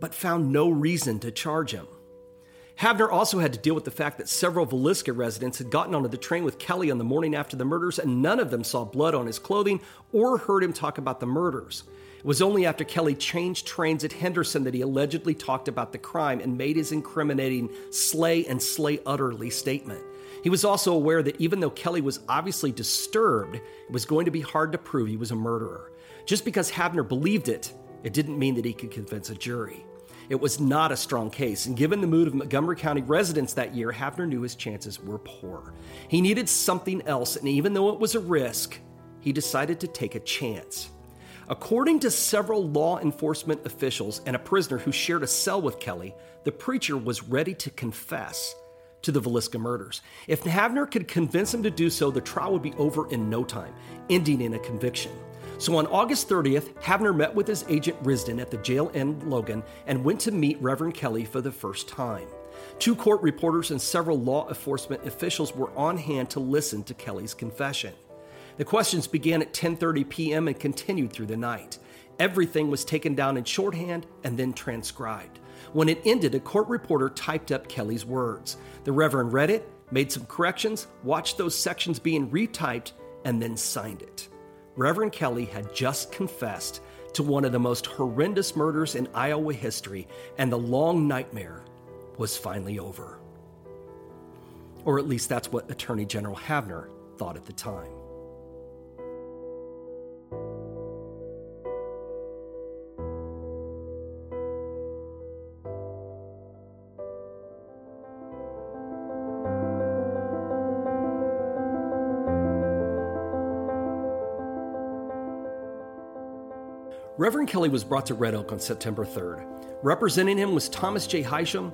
but found no reason to charge him. Havner also had to deal with the fact that several Villisca residents had gotten onto the train with Kelly on the morning after the murders, and none of them saw blood on his clothing or heard him talk about the murders. It was only after Kelly changed trains at Henderson that he allegedly talked about the crime and made his incriminating slay and slay utterly statement. He was also aware that even though Kelly was obviously disturbed, it was going to be hard to prove he was a murderer. Just because Havner believed it, it didn't mean that he could convince a jury. It was not a strong case, and given the mood of Montgomery County residents that year, Havner knew his chances were poor. He needed something else, and even though it was a risk, he decided to take a chance. According to several law enforcement officials and a prisoner who shared a cell with Kelly, the preacher was ready to confess to the Villisca murders. If Havner could convince him to do so, the trial would be over in no time, ending in a conviction. So on August 30th, Havner met with his agent Risden at the jail in Logan and went to meet Reverend Kelly for the first time. Two court reporters and several law enforcement officials were on hand to listen to Kelly's confession. The questions began at 10:30 p.m. and continued through the night. Everything was taken down in shorthand and then transcribed. When it ended, a court reporter typed up Kelly's words. The Reverend read it, made some corrections, watched those sections being retyped, and then signed it. Reverend Kelly had just confessed to one of the most horrendous murders in Iowa history, and the long nightmare was finally over. Or at least that's what Attorney General Havner thought at the time. Reverend Kelly was brought to Red Oak on September 3rd. Representing him was Thomas J. Hysham,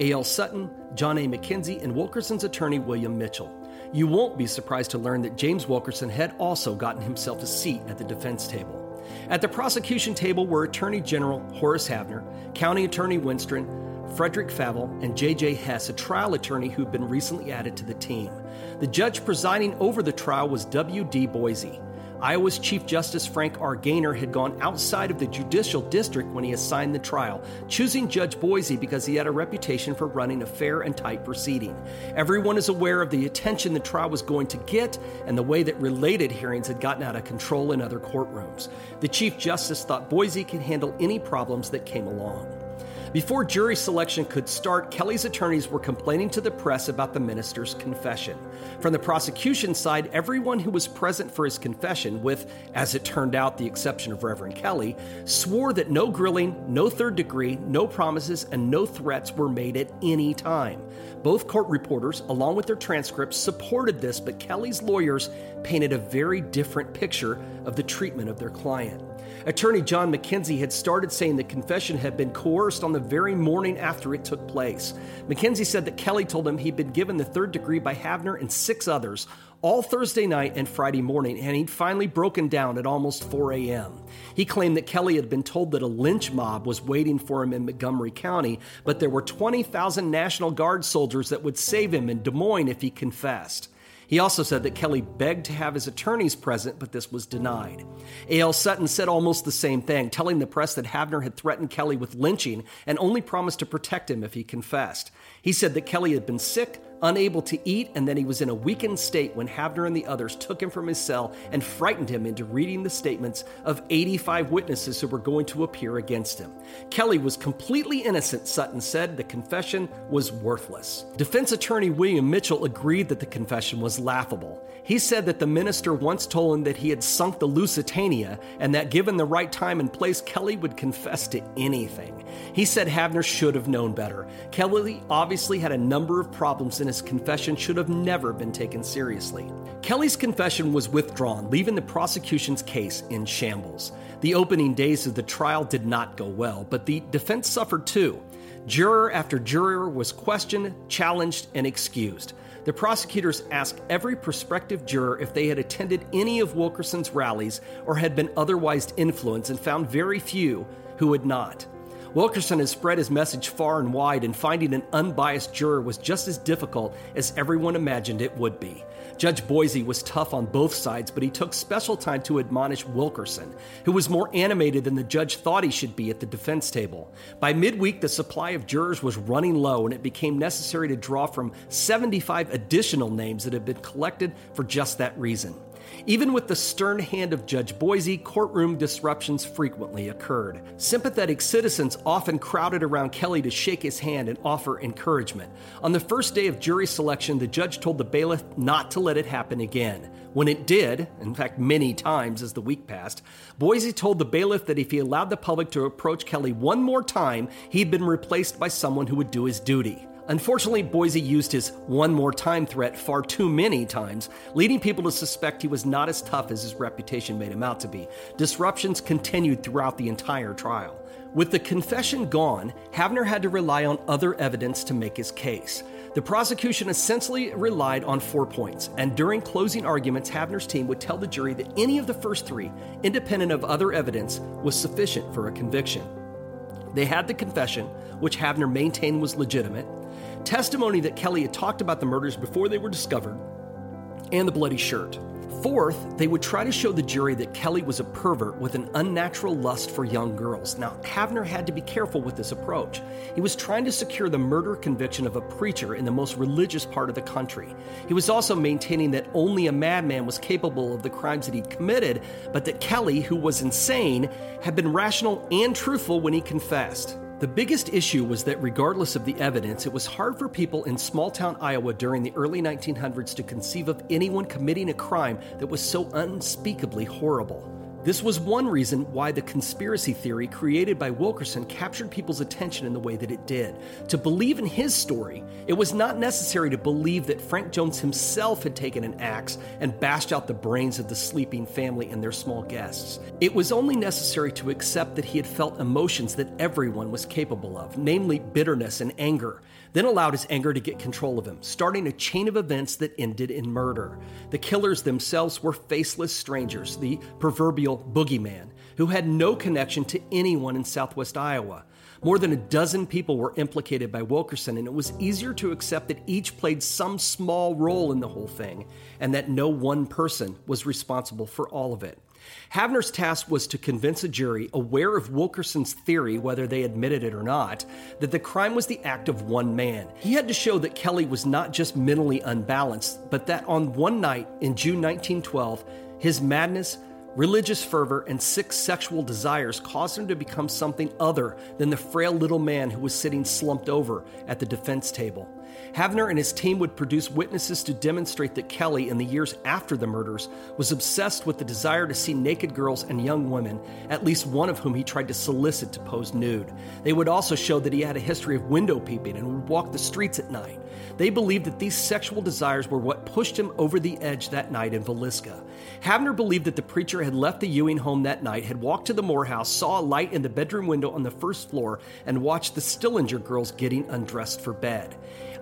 A.L. Sutton, John A. McKenzie, and Wilkerson's attorney William Mitchell. You won't be surprised to learn that James Wilkerson had also gotten himself a seat at the defense table. At the prosecution table were Attorney General Horace Havner, County Attorney Wenstrand, Frederick Faville, and J.J. Hess, a trial attorney who'd been recently added to the team. The judge presiding over the trial was W.D. Boise. Iowa's Chief Justice Frank R. Gaynor had gone outside of the judicial district when he assigned the trial, choosing Judge Boise because he had a reputation for running a fair and tight proceeding. Everyone is aware of the attention the trial was going to get and the way that related hearings had gotten out of control in other courtrooms. The Chief Justice thought Boise could handle any problems that came along. Before jury selection could start, Kelly's attorneys were complaining to the press about the minister's confession. From the prosecution side, everyone who was present for his confession, with, as it turned out, the exception of Reverend Kelly, swore that no grilling, no third degree, no promises, and no threats were made at any time. Both court reporters, along with their transcripts, supported this, but Kelly's lawyers painted a very different picture of the treatment of their client. Attorney John McKenzie had started saying the confession had been coerced on the very morning after it took place. McKenzie said that Kelly told him he'd been given the third degree by Havner and six others all Thursday night and Friday morning, and he'd finally broken down at almost 4 a.m. He claimed that Kelly had been told that a lynch mob was waiting for him in Montgomery County, but there were 20,000 National Guard soldiers that would save him in Des Moines if he confessed. He also said that Kelly begged to have his attorneys present, but this was denied. A.L. Sutton said almost the same thing, telling the press that Havner had threatened Kelly with lynching and only promised to protect him if he confessed. He said that Kelly had been sick, unable to eat, and then he was in a weakened state when Havner and the others took him from his cell and frightened him into reading the statements of 85 witnesses who were going to appear against him. Kelly was completely innocent, Sutton said. The confession was worthless. Defense attorney William Mitchell agreed that the confession was laughable. He said that the minister once told him that he had sunk the Lusitania and that given the right time and place, Kelly would confess to anything. He said Havner should have known better. Kelly obviously had a number of problems and his confession should have never been taken seriously. Kelly's confession was withdrawn, leaving the prosecution's case in shambles. The opening days of the trial did not go well, but the defense suffered too. Juror after juror was questioned, challenged, and excused. The prosecutors asked every prospective juror if they had attended any of Wilkerson's rallies or had been otherwise influenced and found very few who had not. Wilkerson has spread his message far and wide, and finding an unbiased juror was just as difficult as everyone imagined it would be. Judge Boise was tough on both sides, but he took special time to admonish Wilkerson, who was more animated than the judge thought he should be at the defense table. By midweek, the supply of jurors was running low, and it became necessary to draw from 75 additional names that had been collected for just that reason. Even with the stern hand of Judge Boise, courtroom disruptions frequently occurred. Sympathetic citizens often crowded around Kelly to shake his hand and offer encouragement. On the first day of jury selection, the judge told the bailiff not to let it happen again. When it did, in fact, many times as the week passed, Boise told the bailiff that if he allowed the public to approach Kelly one more time, he'd been replaced by someone who would do his duty. Unfortunately, Boise used his one more time threat far too many times, leading people to suspect he was not as tough as his reputation made him out to be. Disruptions continued throughout the entire trial. With the confession gone, Havner had to rely on other evidence to make his case. The prosecution essentially relied on four points, and during closing arguments, Havner's team would tell the jury that any of the first three, independent of other evidence, was sufficient for a conviction. They had the confession, which Havner maintained was legitimate testimony that Kelly had talked about the murders before they were discovered, and the bloody shirt. Fourth, they would try to show the jury that Kelly was a pervert with an unnatural lust for young girls. Now, Havner had to be careful with this approach. He was trying to secure the murder conviction of a preacher in the most religious part of the country. He was also maintaining that only a madman was capable of the crimes that he'd committed, but that Kelly, who was insane, had been rational and truthful when he confessed. The biggest issue was that, regardless of the evidence, it was hard for people in small town Iowa during the early 1900s to conceive of anyone committing a crime that was so unspeakably horrible. This was one reason why the conspiracy theory created by Wilkerson captured people's attention in the way that it did. To believe in his story, it was not necessary to believe that Frank Jones himself had taken an axe and bashed out the brains of the sleeping family and their small guests. It was only necessary to accept that he had felt emotions that everyone was capable of, namely bitterness and anger then allowed his anger to get control of him, starting a chain of events that ended in murder. The killers themselves were faceless strangers, the proverbial boogeyman, who had no connection to anyone in southwest Iowa. More than a dozen people were implicated by Wilkerson, and it was easier to accept that each played some small role in the whole thing, and that no one person was responsible for all of it. Havner's task was to convince a jury, aware of Wilkerson's theory, whether they admitted it or not, that the crime was the act of one man. He had to show that Kelly was not just mentally unbalanced, but that on one night in June 1912, his madness, religious fervor, and sick sexual desires caused him to become something other than the frail little man who was sitting slumped over at the defense table. Havner and his team would produce witnesses to demonstrate that Kelly, in the years after the murders, was obsessed with the desire to see naked girls and young women, at least one of whom he tried to solicit to pose nude. They would also show that he had a history of window peeping and would walk the streets at night. They believed that these sexual desires were what pushed him over the edge that night in Villisca. Havner believed that the preacher had left the Ewing home that night, had walked to the Moore house, saw a light in the bedroom window on the first floor, and watched the Stillinger girls getting undressed for bed.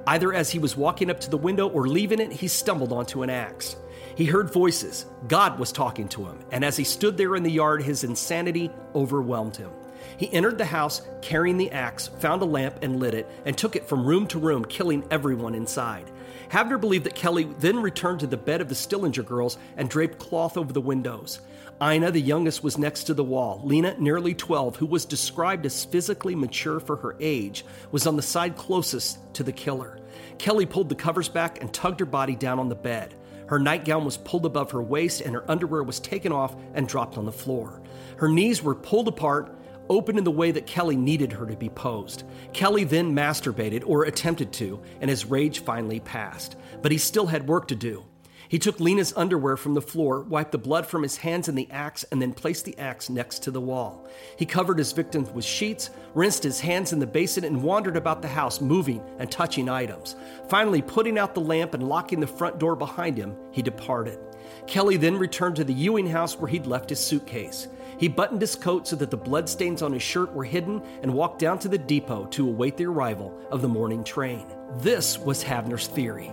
Either as he was walking up to the window or leaving it, he stumbled onto an axe. He heard voices. God was talking to him, and as he stood there in the yard, his insanity overwhelmed him. He entered the house carrying the axe, found a lamp and lit it, and took it from room to room, killing everyone inside. Havner believed that Kelly then returned to the bed of the Stillinger girls and draped cloth over the windows. Ina, the youngest, was next to the wall. Lena, nearly 12, who was described as physically mature for her age, was on the side closest to the killer. Kelly pulled the covers back and tugged her body down on the bed. Her nightgown was pulled above her waist and her underwear was taken off and dropped on the floor. Her knees were pulled apart, open in the way that Kelly needed her to be posed. Kelly then masturbated, or attempted to, and his rage finally passed. But he still had work to do. He took Lena's underwear from the floor, wiped the blood from his hands and the axe, and then placed the axe next to the wall. He covered his victims with sheets, rinsed his hands in the basin, and wandered about the house, moving and touching items. Finally, putting out the lamp and locking the front door behind him, he departed. Kelly then returned to the Ewing house where he'd left his suitcase. He buttoned his coat so that the bloodstains on his shirt were hidden and walked down to the depot to await the arrival of the morning train. This was Havner's theory.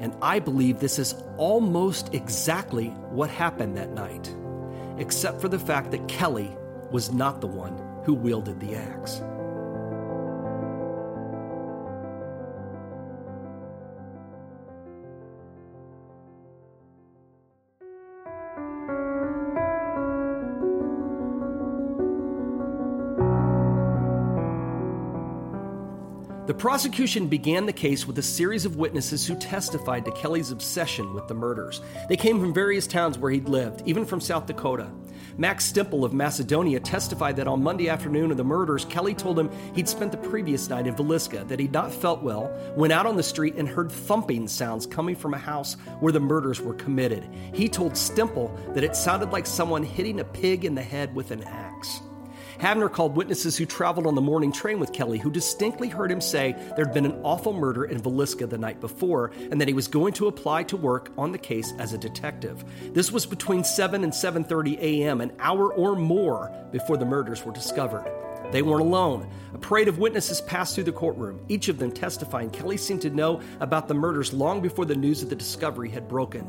And I believe this is almost exactly what happened that night, except for the fact that Kelly was not the one who wielded the axe. The prosecution began the case with a series of witnesses who testified to Kelly's obsession with the murders. They came from various towns where he'd lived, even from South Dakota. Max Stemple of Macedonia testified that on Monday afternoon of the murders, Kelly told him he'd spent the previous night in Villisca, that he'd not felt well, went out on the street, and heard thumping sounds coming from a house where the murders were committed. He told Stemple that it sounded like someone hitting a pig in the head with an axe. Havner called witnesses who traveled on the morning train with Kelly who distinctly heard him say there'd been an awful murder in Villisca the night before and that he was going to apply to work on the case as a detective. This was between 7 and 7:30 a.m., an hour or more before the murders were discovered. They weren't alone. A parade of witnesses passed through the courtroom, each of them testifying Kelly seemed to know about the murders long before the news of the discovery had broken.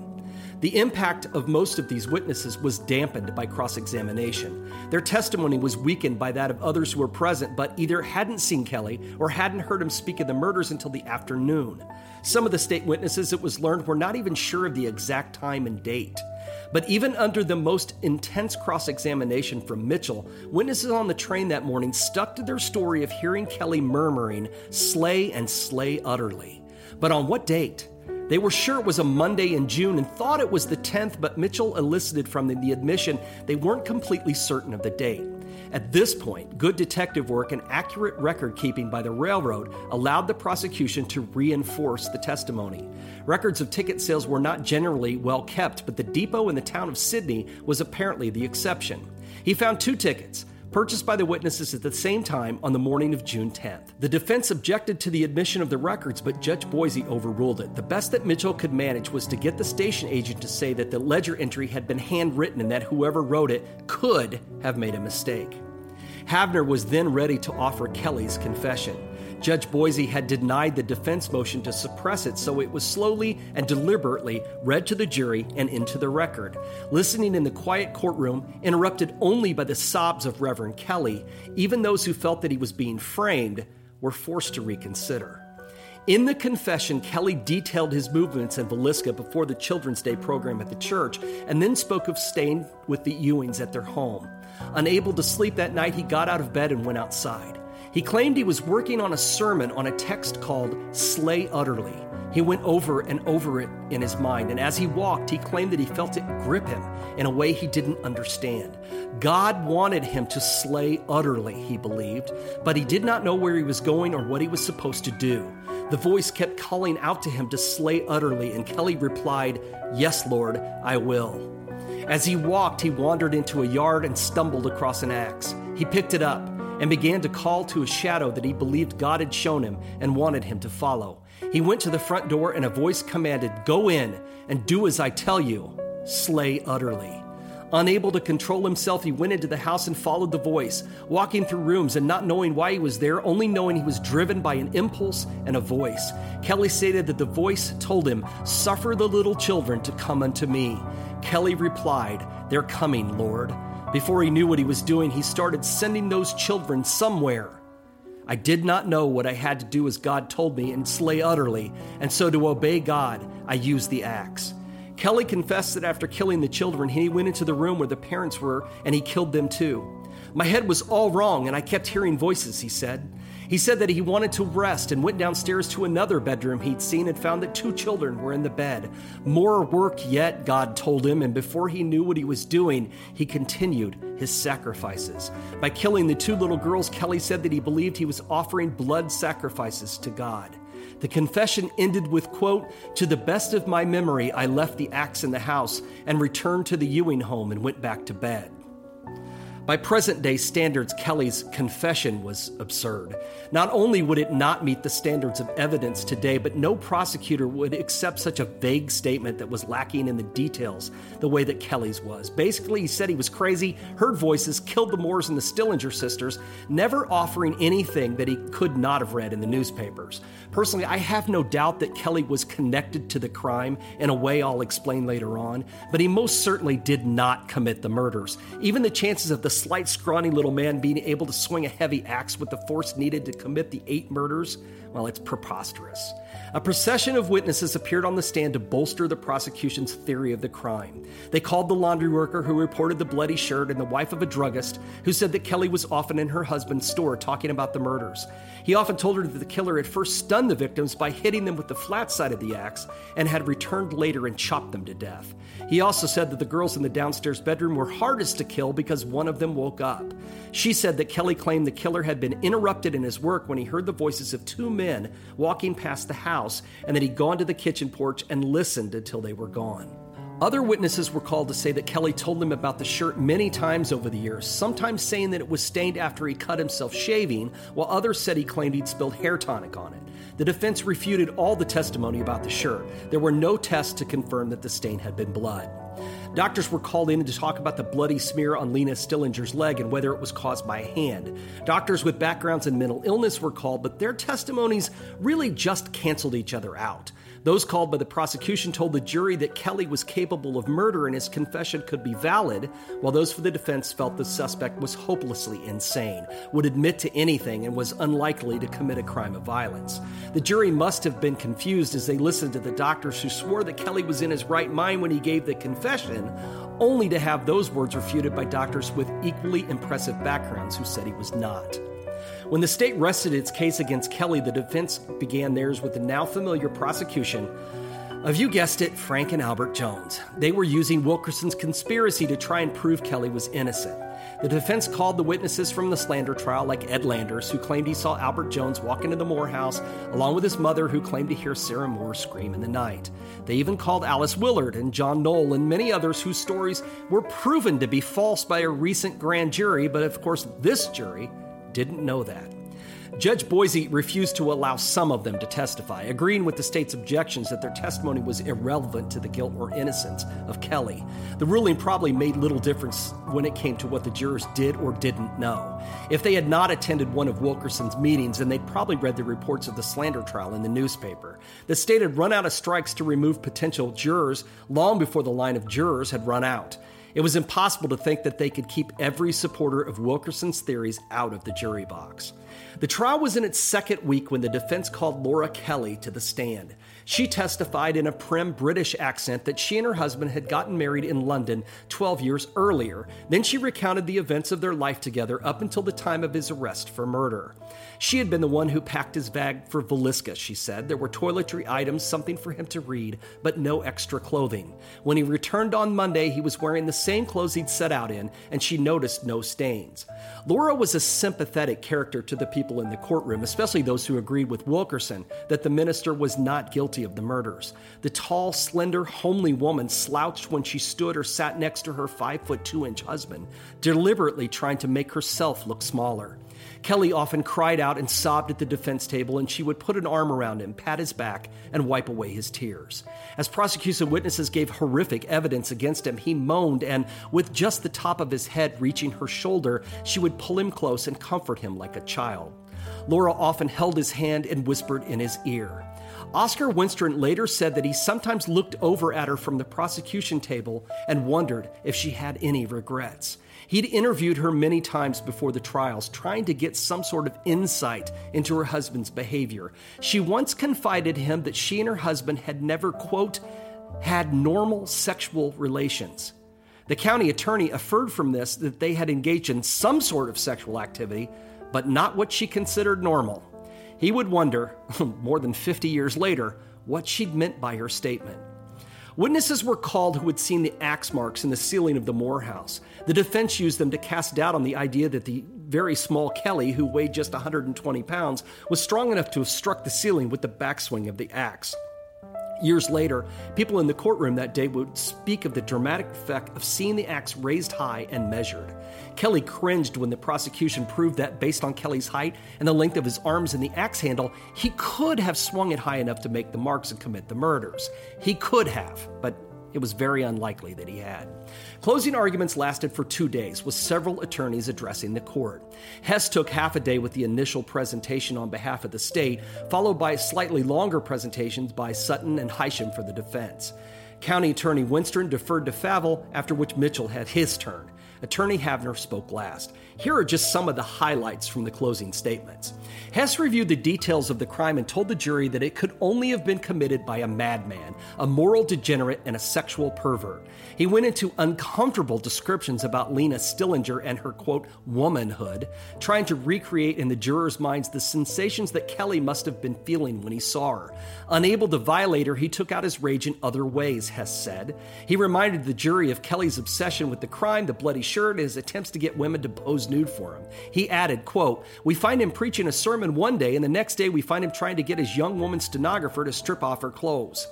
The impact of most of these witnesses was dampened by cross examination. Their testimony was weakened by that of others who were present but either hadn't seen Kelly or hadn't heard him speak of the murders until the afternoon. Some of the state witnesses, it was learned, were not even sure of the exact time and date. But even under the most intense cross examination from Mitchell, witnesses on the train that morning stuck to their story of hearing Kelly murmuring, Slay and slay utterly. But on what date? They were sure it was a Monday in June and thought it was the 10th, but Mitchell elicited from them the admission they weren't completely certain of the date. At this point, good detective work and accurate record keeping by the railroad allowed the prosecution to reinforce the testimony. Records of ticket sales were not generally well kept, but the depot in the town of Sidney was apparently the exception. He found two tickets purchased by the witnesses at the same time on the morning of June 10th. The defense objected to the admission of the records, but Judge Boise overruled it. The best that Mitchell could manage was to get the station agent to say that the ledger entry had been handwritten and that whoever wrote it could have made a mistake. Havner was then ready to offer Kelly's confession. Judge Boise had denied the defense motion to suppress it, so it was slowly and deliberately read to the jury and into the record. Listening in the quiet courtroom, interrupted only by the sobs of Reverend Kelly, even those who felt that he was being framed were forced to reconsider. In the confession, Kelly detailed his movements in Villisca before the Children's Day program at the church and then spoke of staying with the Ewings at their home. Unable to sleep that night, he got out of bed and went outside. He claimed he was working on a sermon on a text called Slay Utterly. He went over and over it in his mind, and as he walked, he claimed that he felt it grip him in a way he didn't understand. God wanted him to slay utterly, he believed, but he did not know where he was going or what he was supposed to do. The voice kept calling out to him to slay utterly, and Kelly replied, Yes, Lord, I will. As he walked, he wandered into a yard and stumbled across an axe. He picked it up and began to call to a shadow that he believed God had shown him and wanted him to follow. He went to the front door, and a voice commanded, Go in and do as I tell you, slay utterly. Unable to control himself, he went into the house and followed the voice, walking through rooms and not knowing why he was there, only knowing he was driven by an impulse and a voice. Kelly stated that the voice told him, Suffer the little children to come unto me. Kelly replied, They're coming, Lord. Before he knew what he was doing, he started sending those children somewhere. I did not know what I had to do as God told me and slay utterly, and so to obey God, I used the axe. Kelly confessed that after killing the children, he went into the room where the parents were and he killed them too. My head was all wrong and I kept hearing voices, he said. He said that he wanted to rest and went downstairs to another bedroom he'd seen and found that two children were in the bed. More work yet, God told him, and before he knew what he was doing, he continued his sacrifices. By killing the two little girls, Kelly said that he believed he was offering blood sacrifices to God. The confession ended with quote, "To the best of my memory, I left the axe in the house and returned to the Ewing home and went back to bed." By present day standards, Kelly's confession was absurd. Not only would it not meet the standards of evidence today, but no prosecutor would accept such a vague statement that was lacking in the details the way that Kelly's was. Basically, he said he was crazy, heard voices, killed the Moores and the Stillinger sisters, never offering anything that he could not have read in the newspapers. Personally, I have no doubt that Kelly was connected to the crime in a way I'll explain later on, but he most certainly did not commit the murders. Even the chances of the slight, scrawny little man being able to swing a heavy axe with the force needed to commit the eight murders, well, it's preposterous. A procession of witnesses appeared on the stand to bolster the prosecution's theory of the crime. They called the laundry worker who reported the bloody shirt and the wife of a druggist who said that Kelly was often in her husband's store talking about the murders. He often told her that the killer had first stunned the victims by hitting them with the flat side of the axe and had returned later and chopped them to death. He also said that the girls in the downstairs bedroom were hardest to kill because one of them woke up. She said that Kelly claimed the killer had been interrupted in his work when he heard the voices of two men walking past the house and that he'd gone to the kitchen porch and listened until they were gone. Other witnesses were called to say that Kelly told them about the shirt many times over the years, sometimes saying that it was stained after he cut himself shaving, while others said he claimed he'd spilled hair tonic on it. The defense refuted all the testimony about the shirt. There were no tests to confirm that the stain had been blood. Doctors were called in to talk about the bloody smear on Lena Stillinger's leg and whether it was caused by a hand. Doctors with backgrounds in mental illness were called, but their testimonies really just canceled each other out. Those called by the prosecution told the jury that Kelly was capable of murder and his confession could be valid, while those for the defense felt the suspect was hopelessly insane, would admit to anything, and was unlikely to commit a crime of violence. The jury must have been confused as they listened to the doctors who swore that Kelly was in his right mind when he gave the confession, only to have those words refuted by doctors with equally impressive backgrounds who said he was not. When the state rested its case against Kelly, the defense began theirs with the now familiar prosecution of, you guessed it, Frank and Albert Jones. They were using Wilkerson's conspiracy to try and prove Kelly was innocent. The defense called the witnesses from the slander trial, like Ed Landers, who claimed he saw Albert Jones walk into the Moore house, along with his mother, who claimed to hear Sarah Moore scream in the night. They even called Alice Willard and John Knoll and many others whose stories were proven to be false by a recent grand jury, but of course, this jury didn't know that. Judge Boise refused to allow some of them to testify, agreeing with the state's objections that their testimony was irrelevant to the guilt or innocence of Kelly. The ruling probably made little difference when it came to what the jurors did or didn't know. If they had not attended one of Wilkerson's meetings, then they'd probably read the reports of the slander trial in the newspaper. The state had run out of strikes to remove potential jurors long before the line of jurors had run out. It was impossible to think that they could keep every supporter of Wilkerson's theories out of the jury box. The trial was in its second week when the defense called Laura Kelly to the stand. She testified in a prim British accent that she and her husband had gotten married in London 12 years earlier. Then she recounted the events of their life together up until the time of his arrest for murder. She had been the one who packed his bag for Villisca, she said. There were toiletry items, something for him to read, but no extra clothing. When he returned on Monday, he was wearing the same clothes he'd set out in, and she noticed no stains. Laura was a sympathetic character to the people in the courtroom, especially those who agreed with Wilkerson that the minister was not guilty of the murders. The tall, slender, homely woman slouched when she stood or sat next to her five foot two inch husband, deliberately trying to make herself look smaller. Kelly often cried out and sobbed at the defense table, and she would put an arm around him, pat his back, and wipe away his tears. As prosecution witnesses gave horrific evidence against him, he moaned, and with just the top of his head reaching her shoulder, she would pull him close and comfort him like a child. Laura often held his hand and whispered in his ear. Oscar Wenstrand later said that he sometimes looked over at her from the prosecution table and wondered if she had any regrets. He'd interviewed her many times before the trials, trying to get some sort of insight into her husband's behavior. She once confided him that she and her husband had never, quote, had normal sexual relations. The county attorney affirmed from this that they had engaged in some sort of sexual activity, but not what she considered normal. He would wonder, [laughs] more than 50 years later, what she'd meant by her statement. Witnesses were called who had seen the axe marks in the ceiling of the Moore house. The defense used them to cast doubt on the idea that the very small Kelly, who weighed just 120 pounds, was strong enough to have struck the ceiling with the backswing of the axe. Years later, people in the courtroom that day would speak of the dramatic effect of seeing the axe raised high and measured. Kelly cringed when the prosecution proved that, based on Kelly's height and the length of his arms and the axe handle, he could have swung it high enough to make the marks and commit the murders. He could have, but it was very unlikely that he had. Closing arguments lasted for two days, with several attorneys addressing the court. Hess took half a day with the initial presentation on behalf of the state, followed by slightly longer presentations by Sutton and Hysham for the defense. County Attorney Wenstrand deferred to Faville, after which Mitchell had his turn. Attorney Havner spoke last. Here are just some of the highlights from the closing statements. Hess reviewed the details of the crime and told the jury that it could only have been committed by a madman, a moral degenerate, and a sexual pervert. He went into uncomfortable descriptions about Lena Stillinger and her, quote, womanhood, trying to recreate in the jurors' minds the sensations that Kelly must have been feeling when he saw her. Unable to violate her, he took out his rage in other ways, Hess said. He reminded the jury of Kelly's obsession with the crime, the bloody shirt, and his attempts to get women to pose nude for him. He added, quote, We find him preaching a sermon one day, and the next day we find him trying to get his young woman stenographer to strip off her clothes.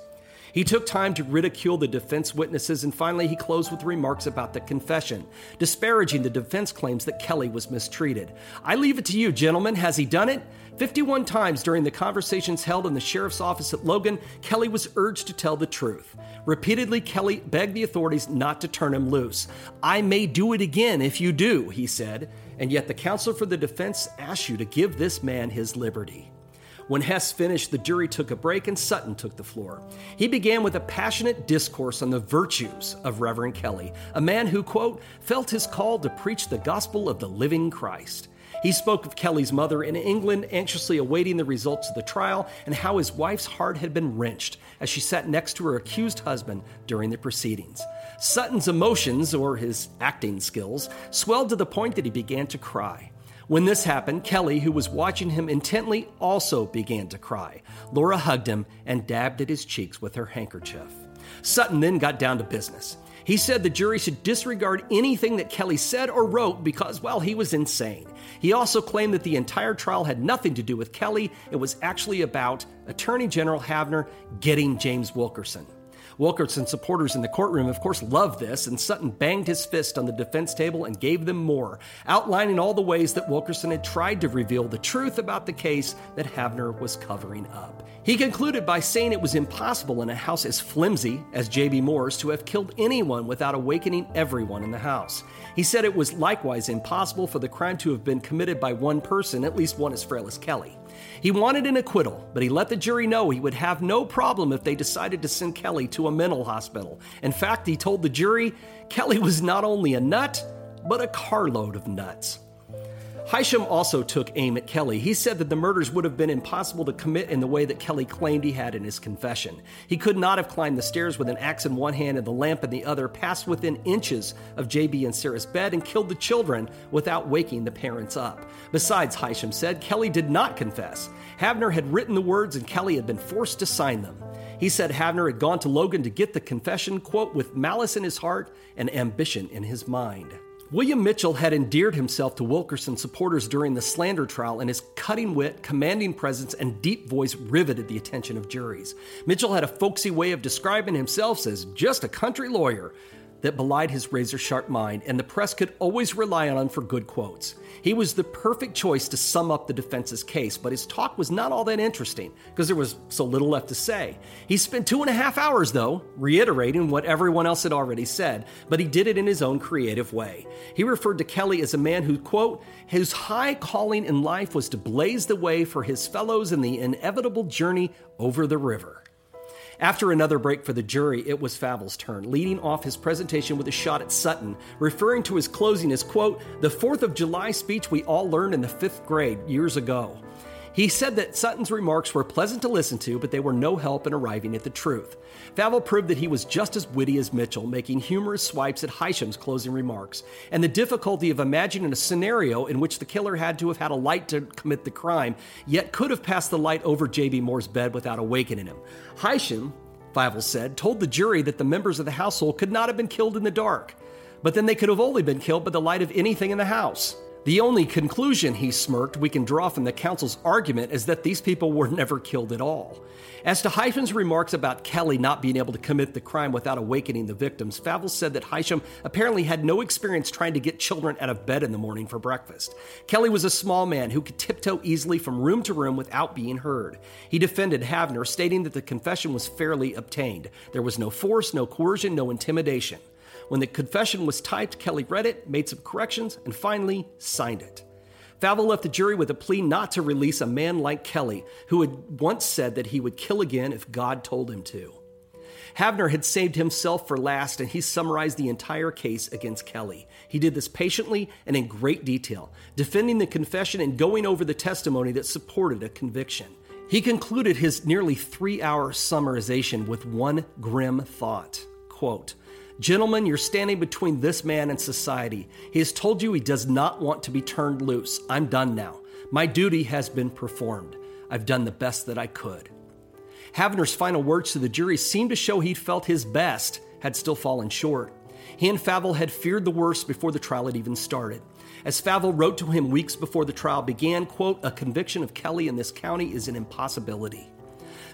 He took time to ridicule the defense witnesses, and finally he closed with remarks about the confession, disparaging the defense claims that Kelly was mistreated. I leave it to you, gentlemen. Has he done it? 51 times during the conversations held in the sheriff's office at Logan, Kelly was urged to tell the truth. Repeatedly, Kelly begged the authorities not to turn him loose. I may do it again if you do, he said, and yet the counsel for the defense asked you to give this man his liberty. When Hess finished, the jury took a break and Sutton took the floor. He began with a passionate discourse on the virtues of Reverend Kelly, a man who, quote, felt his call to preach the gospel of the living Christ. He spoke of Kelly's mother in England, anxiously awaiting the results of the trial, and how his wife's heart had been wrenched as she sat next to her accused husband during the proceedings. Sutton's emotions, or his acting skills, swelled to the point that he began to cry. When this happened, Kelly, who was watching him intently, also began to cry. Laura hugged him and dabbed at his cheeks with her handkerchief. Sutton then got down to business. He said the jury should disregard anything that Kelly said or wrote because, well, he was insane. He also claimed that the entire trial had nothing to do with Kelly. It was actually about Attorney General Havner getting James Wilkerson. Wilkerson supporters in the courtroom, of course, loved this, and Sutton banged his fist on the defense table and gave them more, outlining all the ways that Wilkerson had tried to reveal the truth about the case that Havner was covering up. He concluded by saying it was impossible in a house as flimsy as J.B. Moore's to have killed anyone without awakening everyone in the house. He said it was likewise impossible for the crime to have been committed by one person, at least one as frail as Kelly. He wanted an acquittal, but he let the jury know he would have no problem if they decided to send Kelly to a mental hospital. In fact, he told the jury Kelly was not only a nut, but a carload of nuts. Hysham also took aim at Kelly. He said that the murders would have been impossible to commit in the way that Kelly claimed he had in his confession. He could not have climbed the stairs with an axe in one hand and the lamp in the other, passed within inches of JB and Sarah's bed, and killed the children without waking the parents up. Besides, Hysham said, Kelly did not confess. Havner had written the words and Kelly had been forced to sign them. He said Havner had gone to Logan to get the confession, quote, with malice in his heart and ambition in his mind. William Mitchell had endeared himself to Wilkerson supporters during the slander trial, and his cutting wit, commanding presence, and deep voice riveted the attention of juries. Mitchell had a folksy way of describing himself as just a country lawyer that belied his razor sharp mind, and the press could always rely on him for good quotes. He was the perfect choice to sum up the defense's case, but his talk was not all that interesting because there was so little left to say. He spent two and a half hours, though, reiterating what everyone else had already said, but he did it in his own creative way. He referred to Kelly as a man who, quote, his high calling in life was to blaze the way for his fellows in the inevitable journey over the river. After another break for the jury, it was Faville's turn, leading off his presentation with a shot at Sutton, referring to his closing as, quote, the 4th of July speech we all learned in the fifth grade years ago. He said that Sutton's remarks were pleasant to listen to, but they were no help in arriving at the truth. Faville proved that he was just as witty as Mitchell, making humorous swipes at Hysham's closing remarks, and the difficulty of imagining a scenario in which the killer had to have had a light to commit the crime, yet could have passed the light over J.B. Moore's bed without awakening him. Hysham, Faville said, told the jury that the members of the household could not have been killed in the dark, but then they could have only been killed by the light of anything in the house. The only conclusion, he smirked, we can draw from the council's argument is that these people were [laughs] never killed at all. As to Hysham's remarks about Kelly not being able to commit the crime without awakening the victims, Faville said that Hysham apparently had no experience trying to get children out of bed in the morning for breakfast. Kelly was a small man who could tiptoe easily from room to room without being heard. He defended Havner, stating that the confession was fairly obtained. There was no force, no coercion, no intimidation. When the confession was typed, Kelly read it, made some corrections, and finally signed it. Faville left the jury with a plea not to release a man like Kelly, who had once said that he would kill again if God told him to. Havner had saved himself for last, and he summarized the entire case against Kelly. He did this patiently and in great detail, defending the confession and going over the testimony that supported a conviction. He concluded his nearly three hour summarization with one grim thought quote, Gentlemen, you're standing between this man and society. He has told you he does not want to be turned loose. I'm done now. My duty has been performed. I've done the best that I could. Havner's final words to the jury seemed to show he felt his best had still fallen short. He and Faville had feared the worst before the trial had even started. As Faville wrote to him weeks before the trial began, quote, a conviction of Kelly in this county is an impossibility.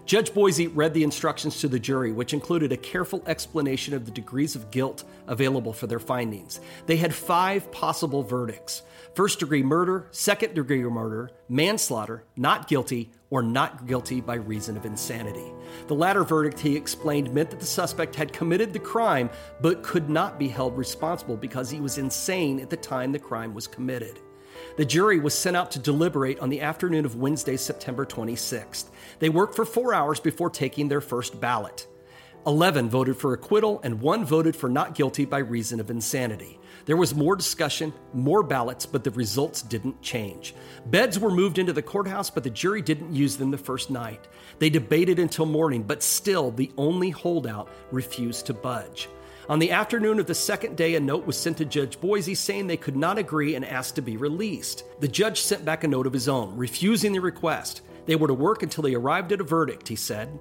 Judge Boise read the instructions to the jury, which included a careful explanation of the degrees of guilt available for their findings. They had five possible verdicts first degree murder, second degree murder, manslaughter, not guilty, or not guilty by reason of insanity. The latter verdict, he explained, meant that the suspect had committed the crime but could not be held responsible because he was insane at the time the crime was committed. The jury was sent out to deliberate on the afternoon of Wednesday, September 26th. They worked for four hours before taking their first ballot. Eleven voted for acquittal, and one voted for not guilty by reason of insanity. There was more discussion, more ballots, but the results didn't change. Beds were moved into the courthouse, but the jury didn't use them the first night. They debated until morning, but still the only holdout refused to budge. On the afternoon of the second day, a note was sent to Judge Boise saying they could not agree and asked to be released. The judge sent back a note of his own, refusing the request. They were to work until they arrived at a verdict, he said.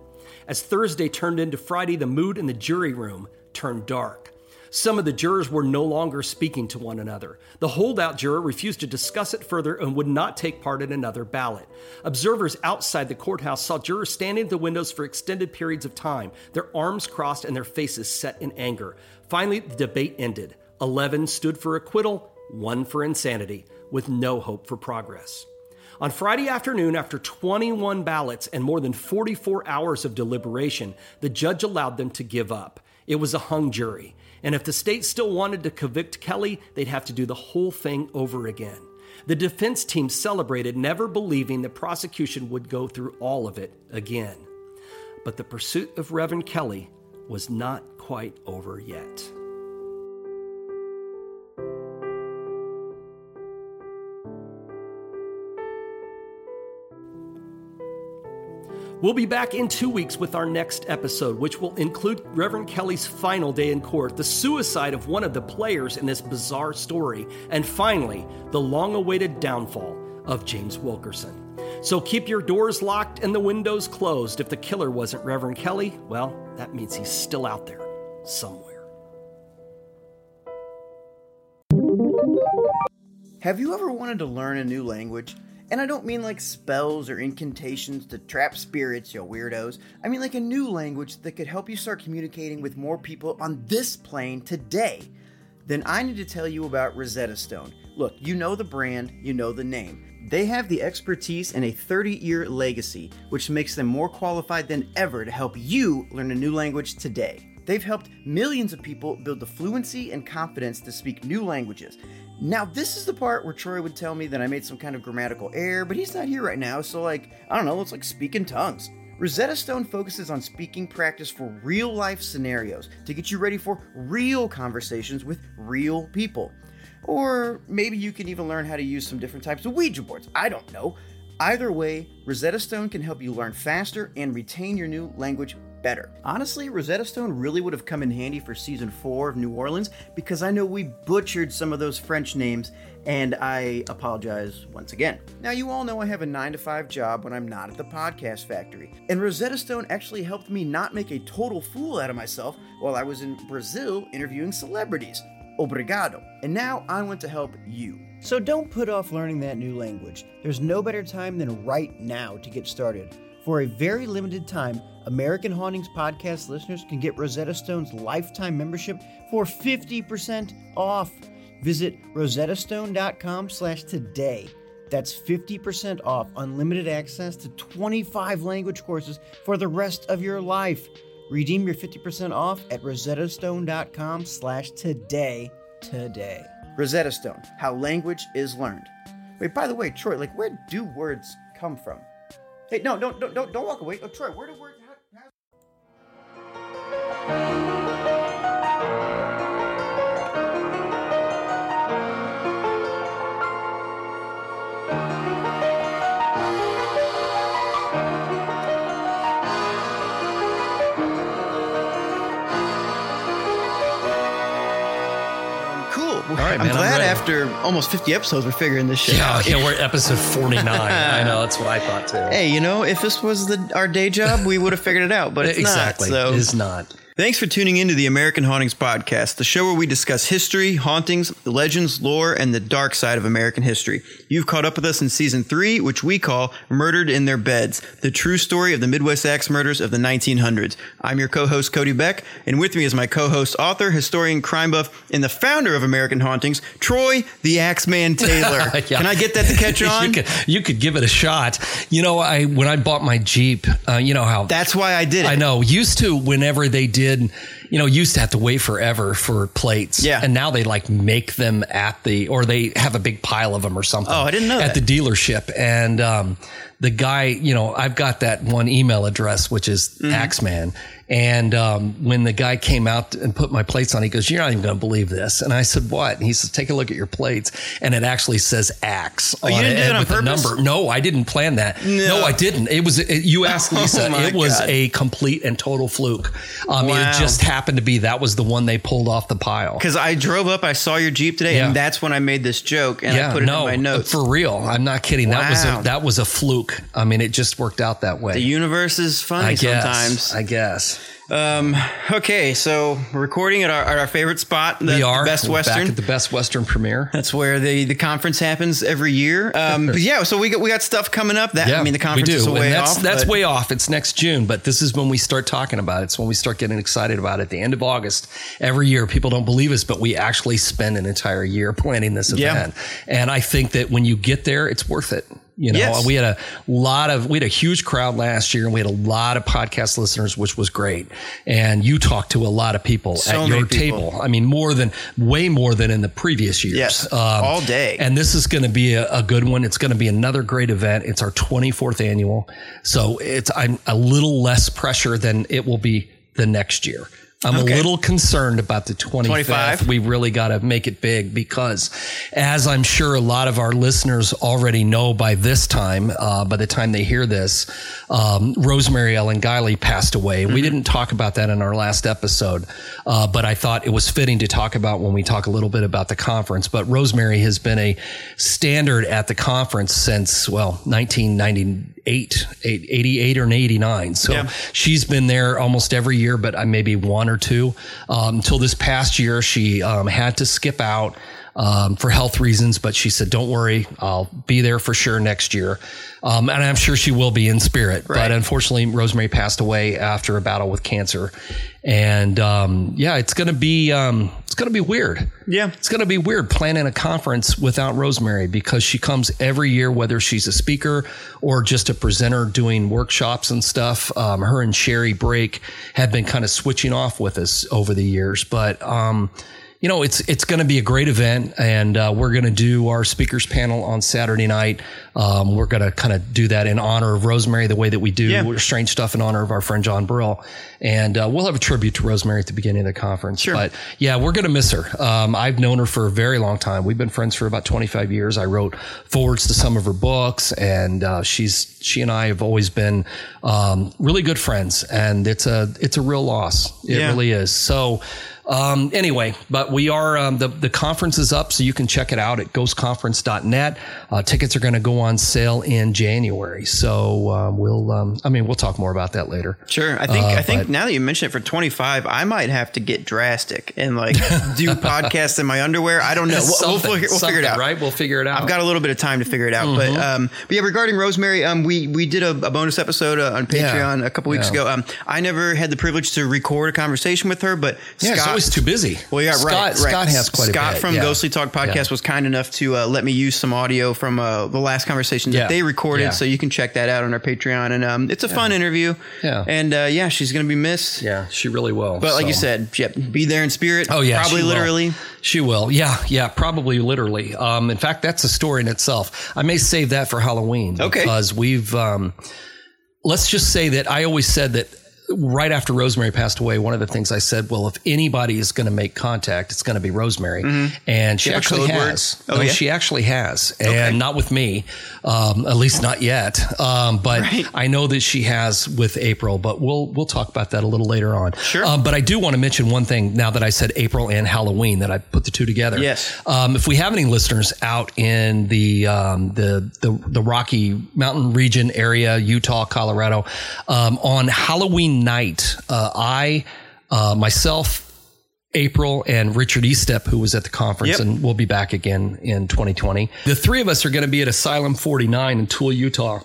As Thursday turned into Friday, the mood in the jury room turned dark. Some of the jurors were no longer speaking to one another. The holdout juror refused to discuss it further and would not take part in another ballot. Observers outside the courthouse saw jurors standing at the windows for extended periods of time, their arms crossed and their faces set in anger. Finally, the debate ended. Eleven stood for acquittal, one for insanity, with no hope for progress. On Friday afternoon, after 21 ballots and more than 44 hours of deliberation, the judge allowed them to give up. It was a hung jury. And if the state still wanted to convict Kelly, they'd have to do the whole thing over again. The defense team celebrated, never believing the prosecution would go through all of it again. But the pursuit of Reverend Kelly was not quite over yet. We'll be back in two weeks with our next episode, which will include Reverend Kelly's final day in court, the suicide of one of the players in this bizarre story, and finally, the long awaited downfall of James Wilkerson. So keep your doors locked and the windows closed. If the killer wasn't Reverend Kelly, well, that means he's still out there somewhere. Have you ever wanted to learn a new language? And I don't mean like spells or incantations to trap spirits, you weirdos. I mean like a new language that could help you start communicating with more people on this plane today. Then I need to tell you about Rosetta Stone. Look, you know the brand, you know the name. They have the expertise and a 30 year legacy, which makes them more qualified than ever to help you learn a new language today. They've helped millions of people build the fluency and confidence to speak new languages. Now, this is the part where Troy would tell me that I made some kind of grammatical error, but he's not here right now, so, like, I don't know, it's like speaking tongues. Rosetta Stone focuses on speaking practice for real life scenarios to get you ready for real conversations with real people. Or maybe you can even learn how to use some different types of Ouija boards. I don't know. Either way, Rosetta Stone can help you learn faster and retain your new language better. Honestly, Rosetta Stone really would have come in handy for season 4 of New Orleans because I know we butchered some of those French names and I apologize once again. Now, you all know I have a 9 to 5 job when I'm not at the podcast factory, and Rosetta Stone actually helped me not make a total fool out of myself while I was in Brazil interviewing celebrities. Obrigado. And now I want to help you. So don't put off learning that new language. There's no better time than right now to get started. For a very limited time, American Hauntings podcast listeners can get Rosetta Stone's lifetime membership for 50% off. Visit rosettastone.com slash today. That's 50% off unlimited access to 25 language courses for the rest of your life. Redeem your 50% off at rosettastone.com slash today today. Rosetta Stone, how language is learned. Wait, by the way, Troy, like where do words come from? Hey, no, no, don't, don't, don't walk away. Oh, Troy, where do words? How, All after almost 50 episodes we're figuring this shit yeah, out. Yeah, we're at episode 49. [laughs] I know that's what I thought too. Hey, you know, if this was the, our day job, we would have figured it out, but it's exactly. not. So. It is not. Thanks for tuning in to the American Hauntings Podcast, the show where we discuss history, hauntings, legends, lore, and the dark side of American history. You've caught up with us in season three, which we call Murdered in Their Beds, the true story of the Midwest axe murders of the 1900s. I'm your co-host, Cody Beck, and with me is my co-host, author, historian, crime buff, and the founder of American Hauntings, Troy the Axeman Taylor. [laughs] yeah. Can I get that to catch [laughs] on? you, could, you, could, give it a shot. You know, I when I bought my Jeep, uh, you know how... That's why I did it. I know. Used to, whenever they did did, you know, used to have to wait forever for plates. Yeah. And now they like make them at the, or they have a big pile of them or something. Oh, I didn't know At that. the dealership. And, um, the guy, you know, I've got that one email address, which is mm-hmm. Axeman. And um, when the guy came out and put my plates on, he goes, "You're not even going to believe this." And I said, "What?" And he says, "Take a look at your plates," and it actually says "axe" oh, on it, with the number. No, I didn't plan that. No, no I didn't. It was it, you [laughs] asked Lisa. oh it was God. a complete and total fluke. Um, wow. It just happened to be that was the one they pulled off the pile. Because I drove up, I saw your Jeep today, yeah. and that's when I made this joke, and yeah, I put it no, in my notes. For real, I'm not kidding. Wow. That was a, that was a fluke. I mean, it just worked out that way. The universe is funny I guess, sometimes. I guess. Um, okay, so we're recording at our, at our favorite spot, the, we are Best We're Western. back at the Best Western premiere. That's where the, the conference happens every year. Um, but [laughs] yeah, so we got we got stuff coming up. That I mean, the conference is way that's, off. That's way off. It's next June, but this is when we start talking about it. It's when we start getting excited about it. The end of August every year. People don't believe us, but we actually spend an entire year [laughs] planning this Yeah. event. And I think that when you get there, it's worth it. You know, Yes. we had a lot of, we had a huge crowd last year and we had a lot of podcast listeners, which was great. And you talked to a lot of people So at your people. table. I mean, more than, way more than in the previous years. Yes, um, all day. And this is going to be a, a good one. It's going to be another great event. It's our 24th annual. So it's, I'm a little less pressure than it will be the next year. I'm Okay. a little concerned about the 25th. 25? We really got to make it big because, as I'm sure a lot of our listeners already know by this time, uh, by the time they hear this, um, Rosemary Ellen Guiley passed away. Mm-hmm. We didn't talk about that in our last episode, uh, but I thought it was fitting to talk about when we talk a little bit about the conference. But Rosemary has been a standard at the conference since, well, 1998, 88 or 89. So Yeah. she's been there almost every year, but maybe one or two. Um, until this past year, she um, had to skip out um, for health reasons, but she said, "Don't worry, I'll be there for sure next year." Um, and I'm sure she will be in spirit. Right. But unfortunately, Rosemary passed away after a battle with cancer, and um, yeah, it's gonna be um, it's gonna be weird. Yeah. It's going to be weird planning a conference without Rosemary because she comes every year, whether she's a speaker or just a presenter doing workshops and stuff. Um, her and Sherry Brake have been kind of switching off with us over the years, but, um, you know, it's it's going to be a great event, and uh, we're going to do our speakers panel on Saturday night. Um, we're going to kind of do that in honor of Rosemary, the way that we do Yeah. strange stuff in honor of our friend John Brill, and uh, we'll have a tribute to Rosemary at the beginning of the conference. Sure. But yeah, we're going to miss her. Um, I've known her for a very long time. We've been friends for about 25 years. I wrote forwards to some of her books, and uh, she's she and I have always been um, really good friends. And it's a it's a real loss. It Yeah. really is. So. Um, anyway, but we are, um, the, the conference is up, so you can check it out at ghostconference.net. Uh, tickets are going to go on sale in January. So, uh, we'll, um, I mean, we'll talk more about that later. Sure. I think Uh, I think but- now that you mention it for 25, I might have to get drastic and like do [laughs] podcasts in my underwear. I don't know. We'll, we'll, we'll figure it out. Right? We'll figure it out. I've got a little bit of time to figure it out, but Mm-hmm. um, but yeah, regarding Rosemary, um, we we did a, a bonus episode uh, on Patreon a couple weeks Yeah. ago. Um, I never had the privilege to record a conversation with her, but yeah, it's Scott, always too busy. Well, yeah, Scott, right, right. Scott has quite Scott a bit. from yeah. Ghostly Talk podcast Yeah. was kind enough to uh, let me use some audio from uh, the last conversation that Yeah. they recorded, Yeah. so you can check that out on our Patreon. And um, it's a fun interview. Yeah. and uh, yeah, she's gonna be missed. Yeah, she really will. But like you said, yep, be there in spirit. Oh yeah, probably she will. literally. She will. Yeah, yeah, probably literally. Um, in fact, that's a story in itself. I may save that for Halloween. Okay. Because we've. Um, let's just say that I always said that right after Rosemary passed away, one of the things I said, well, if anybody is going to make contact, it's going to be Rosemary, and she Mm-hmm. have a actually has. Oh, No, yeah? she actually has, and not with me, um, at least not yet. Um, but Right. I know that she has with April. But we'll we'll talk about that a little later on. Sure. Um, but I do want to mention one thing now that I said April and Halloween that I put the two together. Yes. Um, if we have any listeners out in the um, the, the the Rocky Mountain region area, Utah, Colorado, um, on Halloween night, uh, I uh, myself. April and Richard Estep, who was at the conference Yep. and will be back again in 2020. The three of us are going to be at Asylum 49 in Tooele, Utah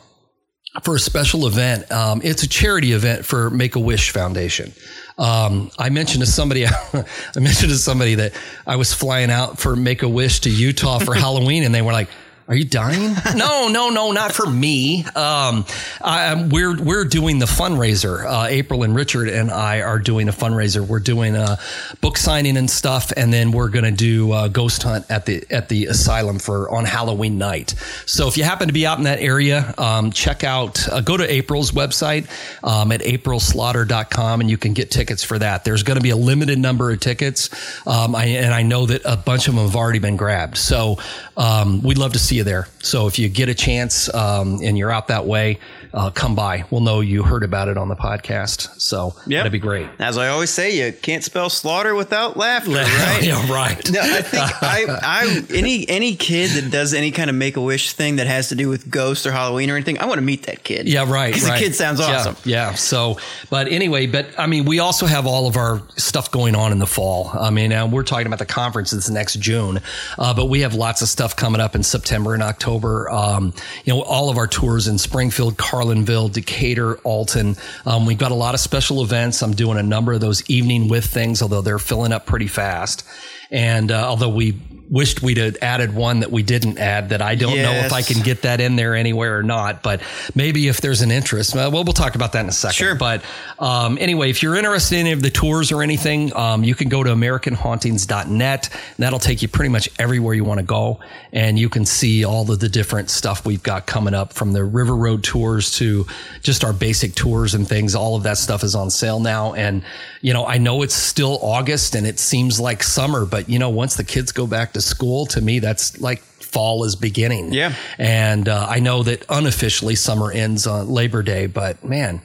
for a special event. Um, it's a charity event for Make a Wish Foundation. Um, I mentioned to somebody, [laughs] I mentioned to somebody that I was flying out for Make a Wish to Utah for [laughs] Halloween, and they were like, "Are you dying?" [laughs] no, no, no, not for me. Um, I, we're we're doing the fundraiser. Uh, April and Richard and I are doing a fundraiser. We're doing a book signing and stuff, and then we're going to do a ghost hunt at the at the asylum for on Halloween night. So if you happen to be out in that area, um, check out uh, go to April's website um, at aprilslaughter.com and you can get tickets for that. There's going to be a limited number of tickets, um, I, and I know that a bunch of them have already been grabbed. So um, we'd love to see you there. So if you get a chance um, and you're out that way, uh, come by. We'll know you heard about it on the podcast. So Yep. that'd be great. As I always say, you can't spell slaughter without laughter, [laughs] right? yeah, right. No, I think I, I [laughs] any any kid that does any kind of make a wish thing that has to do with ghosts or Halloween or anything, I want to meet that kid. Yeah, right. 'Cause right. the kid sounds awesome. Yeah, So, but anyway, but I mean, we also have all of our stuff going on in the fall. I mean, uh, we're talking about the conference that's next June, uh, but we have lots of stuff coming up in September and October. Um, you know, all of our tours in Springfield, Carlinville, Decatur, Alton. Um, we've got a lot of special events. I'm doing a number of those evening with things, although they're filling up pretty fast. And uh, although we wished we'd have added one that we didn't add, that I don't know if I can get that in there anywhere or not. But maybe if there's an interest, well, we'll talk about that in a second. Sure. But um, anyway, if you're interested in any of the tours or anything, um, you can go to AmericanHauntings.net. And that'll take you pretty much everywhere you want to go, and you can see all of the different stuff we've got coming up, from the River Road tours to just our basic tours and things. All of that stuff is on sale now, and you know I know it's still August and it seems like summer, but you know once the kids go back to school, to me that's like fall is beginning. Yeah. And uh, I know that unofficially summer ends on Labor Day, but man,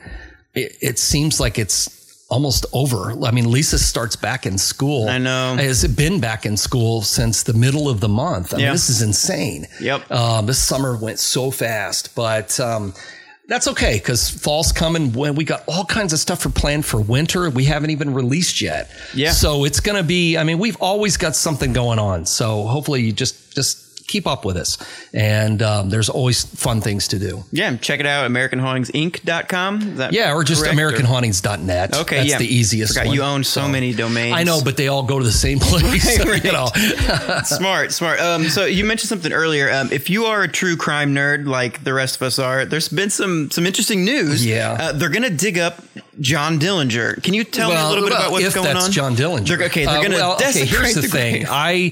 it, it seems like it's almost over. I mean, Lisa starts back in school. I know. Has been back in school since the middle of the month. I mean, Yeah. this is insane. Yep. Um, this summer went so fast, but. Um, that's okay because fall's coming. When we got all kinds of stuff for planned for winter we haven't even released yet. Yeah. so it's gonna be i mean we've always got something going on. So hopefully you just just keep up with us and um, there's always fun things to do Yeah, check it out, AmericanHauntingsInc.com. That yeah or just correct? americanhauntings.net Okay, that's yeah. the easiest Forgot one. you own so many domains. i know but they all go to the same [laughs] place Right, you know [laughs] smart, smart. Um, so you mentioned something earlier. Um, if you are a true crime nerd like the rest of us are, there's been some some interesting news. Yeah. uh, they're gonna dig up John Dillinger. Can you tell me a little bit well, about what's if going that's on? John Dillinger. They're, okay, they're Uh, gonna well, okay, here's the, the thing. grave. I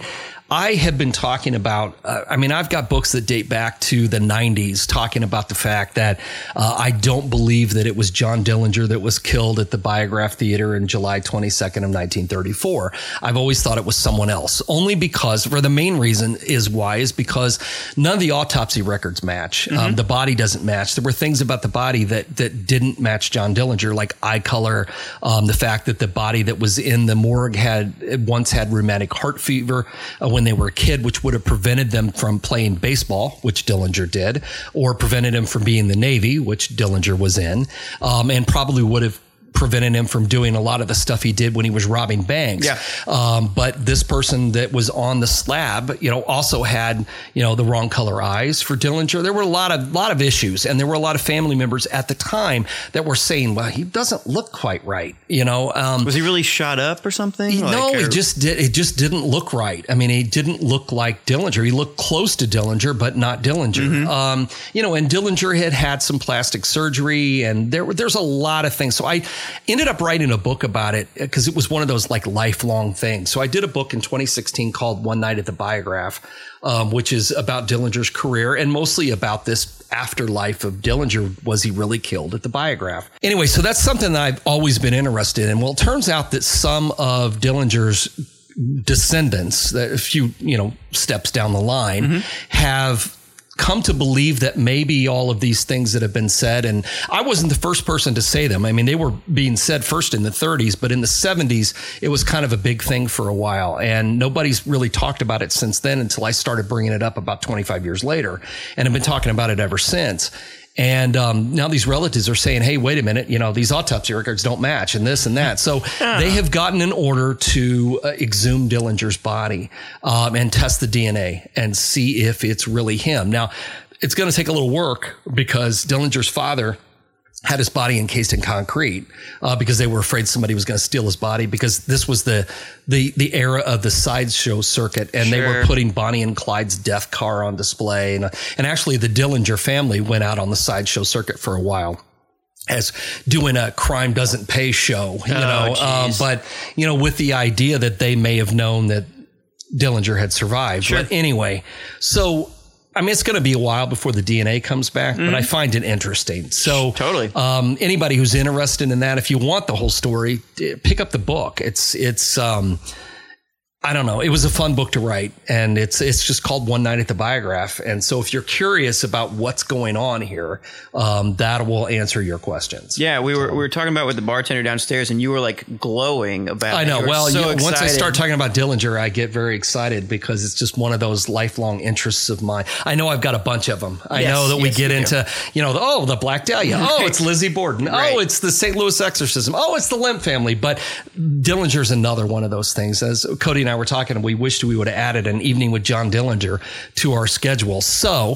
I have been talking about. Uh, I mean, I've got books that date back to the '90s, talking about the fact that uh, I don't believe that it was John Dillinger that was killed at the Biograph Theater in July 22nd of 1934. I've always thought it was someone else, only because, for the main reason is why is because none of the autopsy records match. Mm-hmm. Um, the body doesn't match. There were things about the body that that didn't match John Dillinger, like eye color, um, the fact that the body that was in the morgue had once had rheumatic heart fever uh, when they were a kid, which would have prevented them from playing baseball, which Dillinger did, or prevented him from being in the Navy, which Dillinger was in, um, and probably would have prevented him from doing a lot of the stuff he did when he was robbing banks. Yeah. Um, but this person that was on the slab, you know, also had, you know, the wrong color eyes for Dillinger. There were a lot of, lot of issues and there were a lot of family members at the time that were saying, well, he doesn't look quite right. You know, um, Was he really shot up or something? no, Like, he or- just did. It just didn't look right. I mean, he didn't look like Dillinger. He looked close to Dillinger, but not Dillinger. Mm-hmm. Um, you know, and Dillinger had had some plastic surgery, and there there's a lot of things. So I ended up writing a book about it because it was one of those like lifelong things. So I did a book in 2016 called One Night at the Biograph, um, which is about Dillinger's career and mostly about this afterlife of Dillinger. Was he really killed at the Biograph? Anyway, so that's something that I've always been interested in. Well, it turns out that some of Dillinger's descendants, that a few you know steps down the line, have come to believe that maybe all of these things that have been said and I wasn't the first person to say them. I mean they were being said first in the 30s but in the 70s it was kind of a big thing for a while and nobody's really talked about it since then until I started bringing it up about 25 years later and I've been talking about it ever since. And um, now these relatives are saying, "Hey, wait a minute! You know these autopsy records don't match, and this and that." So they have gotten an order to uh, exhume Dillinger's body um, and test the DNA and see if it's really him. Now, it's going to take a little work because Dillinger's father had his body encased in concrete uh, because they were afraid somebody was going to steal his body because this was the the the era of the sideshow circuit and they were putting Bonnie and Clyde's death car on display and and actually the Dillinger family went out on the sideshow circuit for a while as doing a crime doesn't pay show you know um, but you know with the idea that they may have known that Dillinger had survived but anyway so I mean, it's going to be a while before the DNA comes back, but I find it interesting. So, Totally. um, anybody who's interested in that, if you want the whole story, pick up the book. It's it's. Um, I don't know. It was a fun book to write, and it's it's just called One Night at the Biograph. And so, if you're curious about what's going on here, um, that will answer your questions. Yeah, we were we were talking about with the bartender downstairs, and you were like glowing about. I know. Well, so you, once I start talking about Dillinger, I get very excited because it's just one of those lifelong interests of mine. I know I've got a bunch of them. I Yes, know that we get you do. into, you know, the, oh, the Black Dahlia. Oh, it's Lizzie Borden. Right. Oh, it's the St. Louis Exorcism. Oh, it's the Lemp family. But Dillinger's another one of those things. As Cody and I were talking, and we wished we would have added an evening with John Dillinger to our schedule. So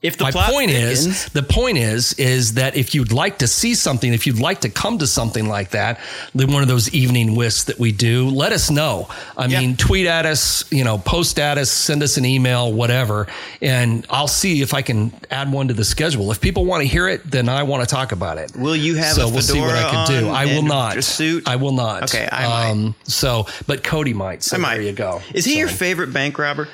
If the my plot point is the point is is that if you'd like to see something if you'd like to come to something like that then one of those evening whisks that we do let us know i Yeah. mean tweet at us you know post at us send us an email whatever and i'll see if i can add one to the schedule if people want to hear it then i want to talk about it Will you have so a we'll see what i fedora can do on i will and not a suit? i will not Okay, I might. um so but cody might so I might. there you go Is he So- your favorite bank robber?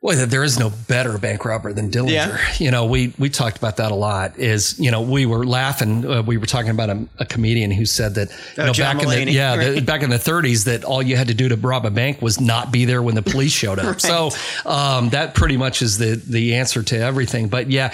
Well, there is no better bank robber than Dillinger. Yeah. You know, we we talked about that a lot. Is you know we were laughing. Uh, we were talking about a, a comedian who said that you Oh, know John back in Mulaney. the yeah the, back in the 30s that all you had to do to rob a bank was not be there when the police showed up. [laughs] So um, that pretty much is the the answer to everything. But yeah.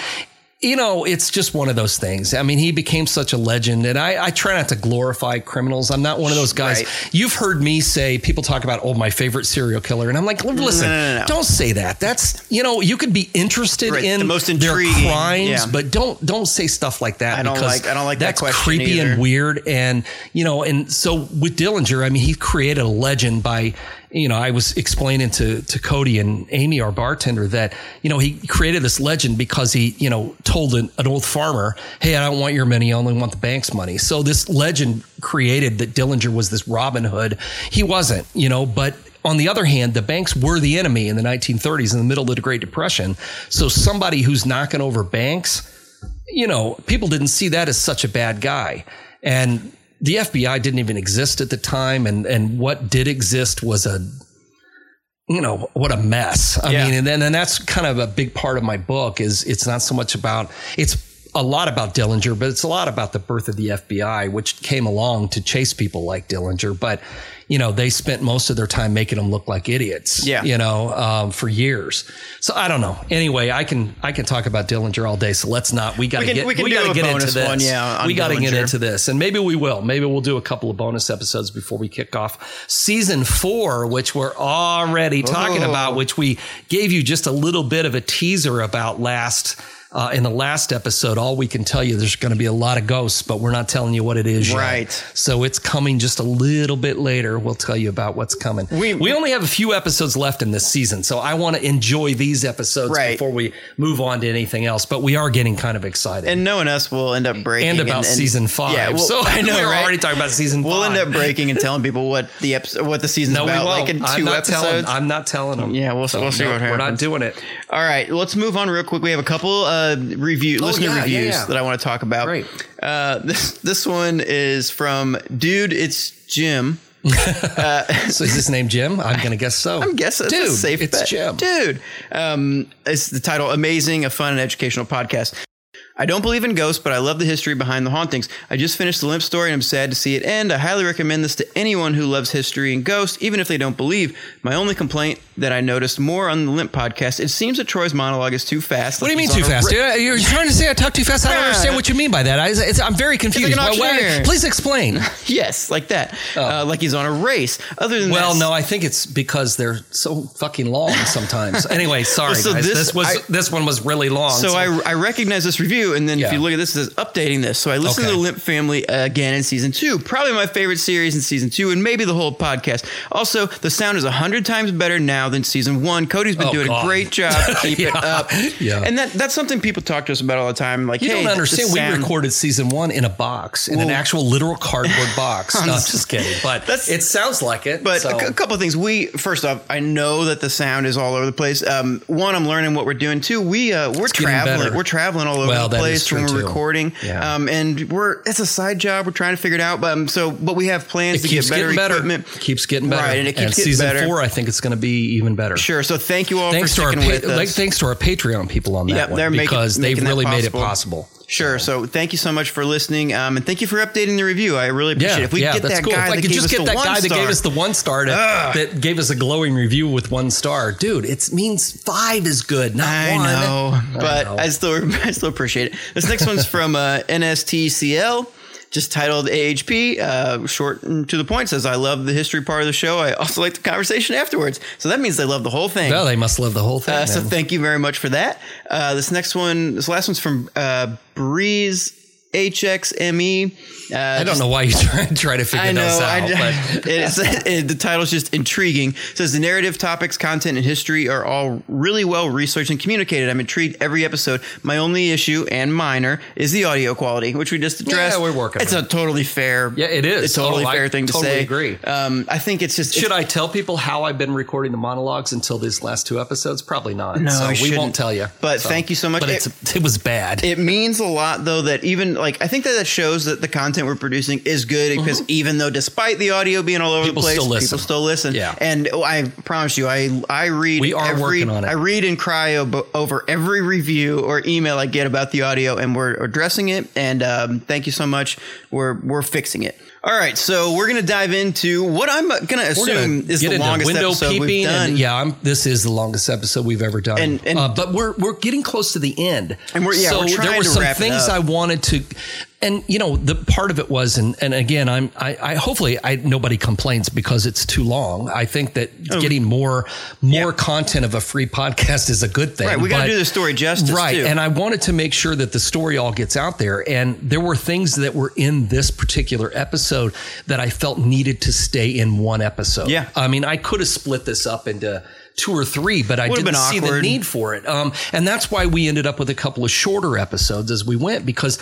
You know, it's just one of those things. I mean, he became such a legend, and I, I try not to glorify criminals. I'm not one of those guys. Right. You've heard me say people talk about, oh, my favorite serial killer, and I'm like, listen, no, no, no. don't say that. That's you know, you could be interested Right, in the most their intriguing, crimes, yeah. but don't don't say stuff like that. I don't because like- I don't like that's question creepy either. and weird. And you know, and so with Dillinger, I mean, he created a legend by. You know, I was explaining to to Cody and Amy, our bartender, that you know he created this legend because he you know told an, an old farmer, "Hey, I don't want your money, I only want the bank's money." So this legend created that Dillinger was this Robin Hood. He wasn't, you know, but on the other hand, the banks were the enemy in the 1930s in the middle of the Great Depression. So somebody who's knocking over banks, you know, people didn't see that as such a bad guy. And the FBI didn't even exist at the time. And, and what did exist was a, you know, what a mess. I Yeah. mean, and then, and that's kind of a big part of my book is it's not so much about, it's a lot about Dillinger, but it's a lot about the birth of the FBI, which came along to chase people like Dillinger. But, you know, they spent most of their time making them look like idiots, Yeah. you know, um, for years. So I don't know. Anyway, I can, I can talk about Dillinger all day. So let's not, we got to get, we can do gotta get into this. one, yeah, we got to get into this and maybe we will. Maybe we'll do a couple of bonus episodes before we kick off season four, which we're already talking Oh. about, which we gave you just a little bit of a teaser about last. Uh, in the last episode, all we can tell you, there's going to be a lot of ghosts, but we're not telling you what it is yet. Right. So it's coming just a little bit later. We'll tell you about what's coming. We- we only have a few episodes left in this season, so I want to enjoy these episodes Right. before we move on to anything else. But we are getting kind of excited And knowing us, we'll end up breaking. and about season five. Yeah, well, [laughs] so I know, we're right? already talking about season We'll five. end up breaking and telling people what the episode, what the season's no, we about, like in 2 I'm not episodes. telling. I'm not telling them. Yeah, we'll- we'll see no, what happens. We're not doing it. All right, let's move on real quick. We have a couple uh, review listener Oh, yeah, yeah, reviews yeah. that I want to talk about. Great. Uh, [laughs] this this one is from dude. It's Jim. [laughs] So is his name Jim? I'm going to guess so. I'm guessing Dude, safe it's bet. Jim. Dude, um, it's the title "Amazing, a fun and educational podcast." I don't believe in ghosts, but I love the history behind the hauntings. I just finished the Lemp story and I'm sad to see it end. I highly recommend this to anyone who loves history and ghosts, even if they don't believe. My only complaint that I noticed more on the Lemp podcast, it seems that Troy's monologue is too fast. What do you mean too fast? You're, you're [laughs] trying to say I talk too fast. I don't understand what you mean by that. I, I'm very confused. an Why- why- please explain. [laughs] Yes, like that. Uh, like he's on a race. Other than Oh. Well, that, no, I think it's because they're so fucking long sometimes. [laughs] anyway, sorry, Well, so guys. this- This, was I- this one was really long. So I, I recognize this review, and then if you look at this, it says updating this. So I listened Okay. to the Lemp Family again in season two, probably my favorite series in season two, and maybe the whole podcast. Also, the sound is a hundred times better now than season one. Cody's been Oh, doing God. a great job [laughs] to keep it up. Yeah. and that that's something people talk to us about all the time. Like, you hey, don't understand. We recorded season one in a box, in an actual literal cardboard [laughs] box. I'm just kidding. But [laughs] it sounds like it. But so. a, couple of things. We first off, I know that the sound is all over the place. Um, one, I'm learning what we're doing. Two, we uh, we're getting traveling. We're traveling all over Well, the that place when we're too. recording. Yeah. Um, and we're it's a side job. We're trying to figure it out. But um, so, but we have plans it to keeps get better getting better. equipment. Keeps getting better. Right, and it keeps getting season better. four, I think it's going to be even better. Sure. So thank you all Thanks for to our sticking pa- with us. like, thanks to our Patreon people on that Yep, one they're making- because they've making really made it possible. Sure. So thank you so much for listening, um, and thank you for updating the review. I really appreciate it. If we yeah, get that's that cool. guy If I that could gave just us get the that one guy that star, gave us the one star to, that gave us a glowing review with one star, dude. It means five is good, not I one. know, but know. I still [laughs] I still appreciate it. This next one's from uh, NSTCL, just titled AHP, uh, short and to the point. Says I love the history part of the show. I also like the conversation afterwards. So that means they love the whole thing. Well, they must love the whole thing. Uh, so thank you very much for that. Uh, this next one, this last one's from uh, Breeze HXME. Uh, I don't know why you [laughs] try, try to figure I know. those out. I, but [laughs] it's, [laughs] it, the title's just intriguing. It says the narrative, topics, content, and history are all really well researched and communicated. I'm intrigued every episode. My only issue and minor is the audio quality, which we just addressed. Yeah, we're working It's a totally fair. Yeah, it is. It's a totally Oh, I fair thing to totally say. agree. Um, I think it's just Should I tell people how I've been recording the monologues until these last two episodes? Probably not. No, so we shouldn't. won't tell you. But thank you so much. But It- it's, it was bad. It means a lot, though, that even like I think that that shows that the content we're producing is good because even though, despite the audio being all over Mm-hmm. People the place, still people still listen. Yeah. and I promise you, I I read. We are every, working on it. I read and cry ob- over every review or email I get about the audio, and we're addressing it. And um, thank you so much. We're we're fixing it. All right, so we're gonna dive into what I'm gonna We're gonna assume is the longest window episode peeping. we've done. And, yeah, I'm, this is the longest episode we've ever done. And- and- uh, but we're we're getting close to the end. And we're- yeah, so we're trying there were to some things. I wanted to, and you know, the part of it was, and and again, I'm I, I hopefully I nobody complains because it's too long. I think that Oh. getting more more content of a free podcast is a good thing. Right, we gotta do the story justice, Right, too. and I wanted to make sure that the story all gets out there. And there were things that were in this particular episode that I felt needed to stay in one episode. Yeah. I mean, I could have split this up into two or three, but I Would've didn't see the need for it. Um, and that's why we ended up with a couple of shorter episodes as we went because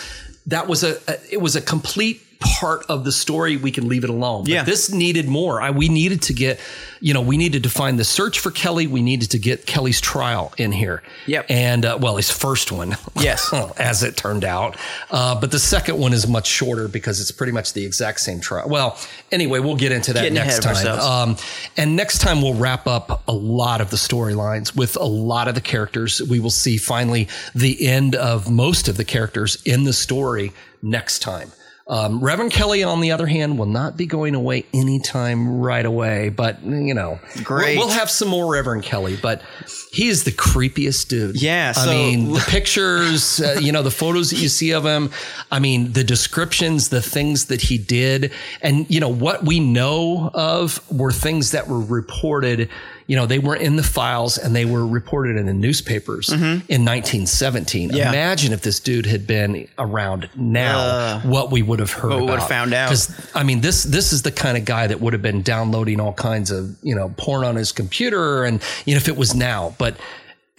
that was a, a it was a complete part of the story. We can leave it alone. But Yeah. this needed more. I, we needed to get, you know, we needed to find the search for Kelly. We needed to get Kelly's trial in here. Yep. And uh, well, his first one. Yes. [laughs] as it turned out. Uh, but the second one is much shorter because it's pretty much the exact same trial. Well, anyway, we'll get into that Getting next time. Um, and next time we'll wrap up a lot of the storylines with a lot of the characters. We will see finally the end of most of the characters in the story next time. Um, Reverend Kelly, on the other hand, will not be going away anytime right away. But you know, Great. We'll, we'll have some more Reverend Kelly, but he is the creepiest dude. Yeah, I mean, the [laughs] pictures, uh, you know, the photos that you see of him. I mean, the descriptions, the things that he did, and you know what we know of were things that were reported. You know, they were in the files and they were reported in the newspapers in 1917. Mm-hmm. Yeah. Imagine if this dude had been around now, what we would have heard what we about. would have found out. Because I mean, this this is the kind of guy that would have been downloading all kinds of you know porn on his computer, and you know if it was now, but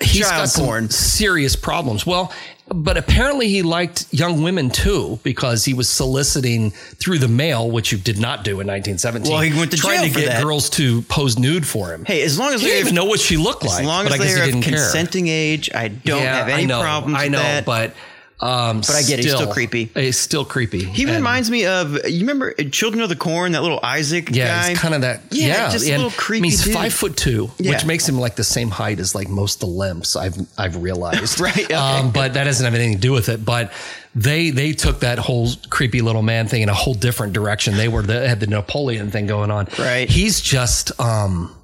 he's Child got some porn. serious problems. Well, but apparently he liked young women too because he was soliciting through the mail, which you did not do in 1917. Well, he went to trying jail to for get that. girls to pose nude for him. Hey, as long as he they didn't even know what she looked like. As long but as I guess they are he of didn't care. consenting age, I don't have any I know, problems I know, with that. but um, but I get it, he's still creepy. He's still creepy. he And- reminds me of you remember Children of the Corn, that little Isaac Yeah, guy. he's kind of that. Yeah, Yeah, just a little creepy I mean, he's dude. five foot two, Yeah. which makes him like the same height as like most of the Lemps. I've I've realized. [laughs] Right, okay. Um, but that doesn't have anything to do with it. But they they took that whole creepy little man thing in a whole different direction. They were the, had the Napoleon thing going on. Right. He's just um.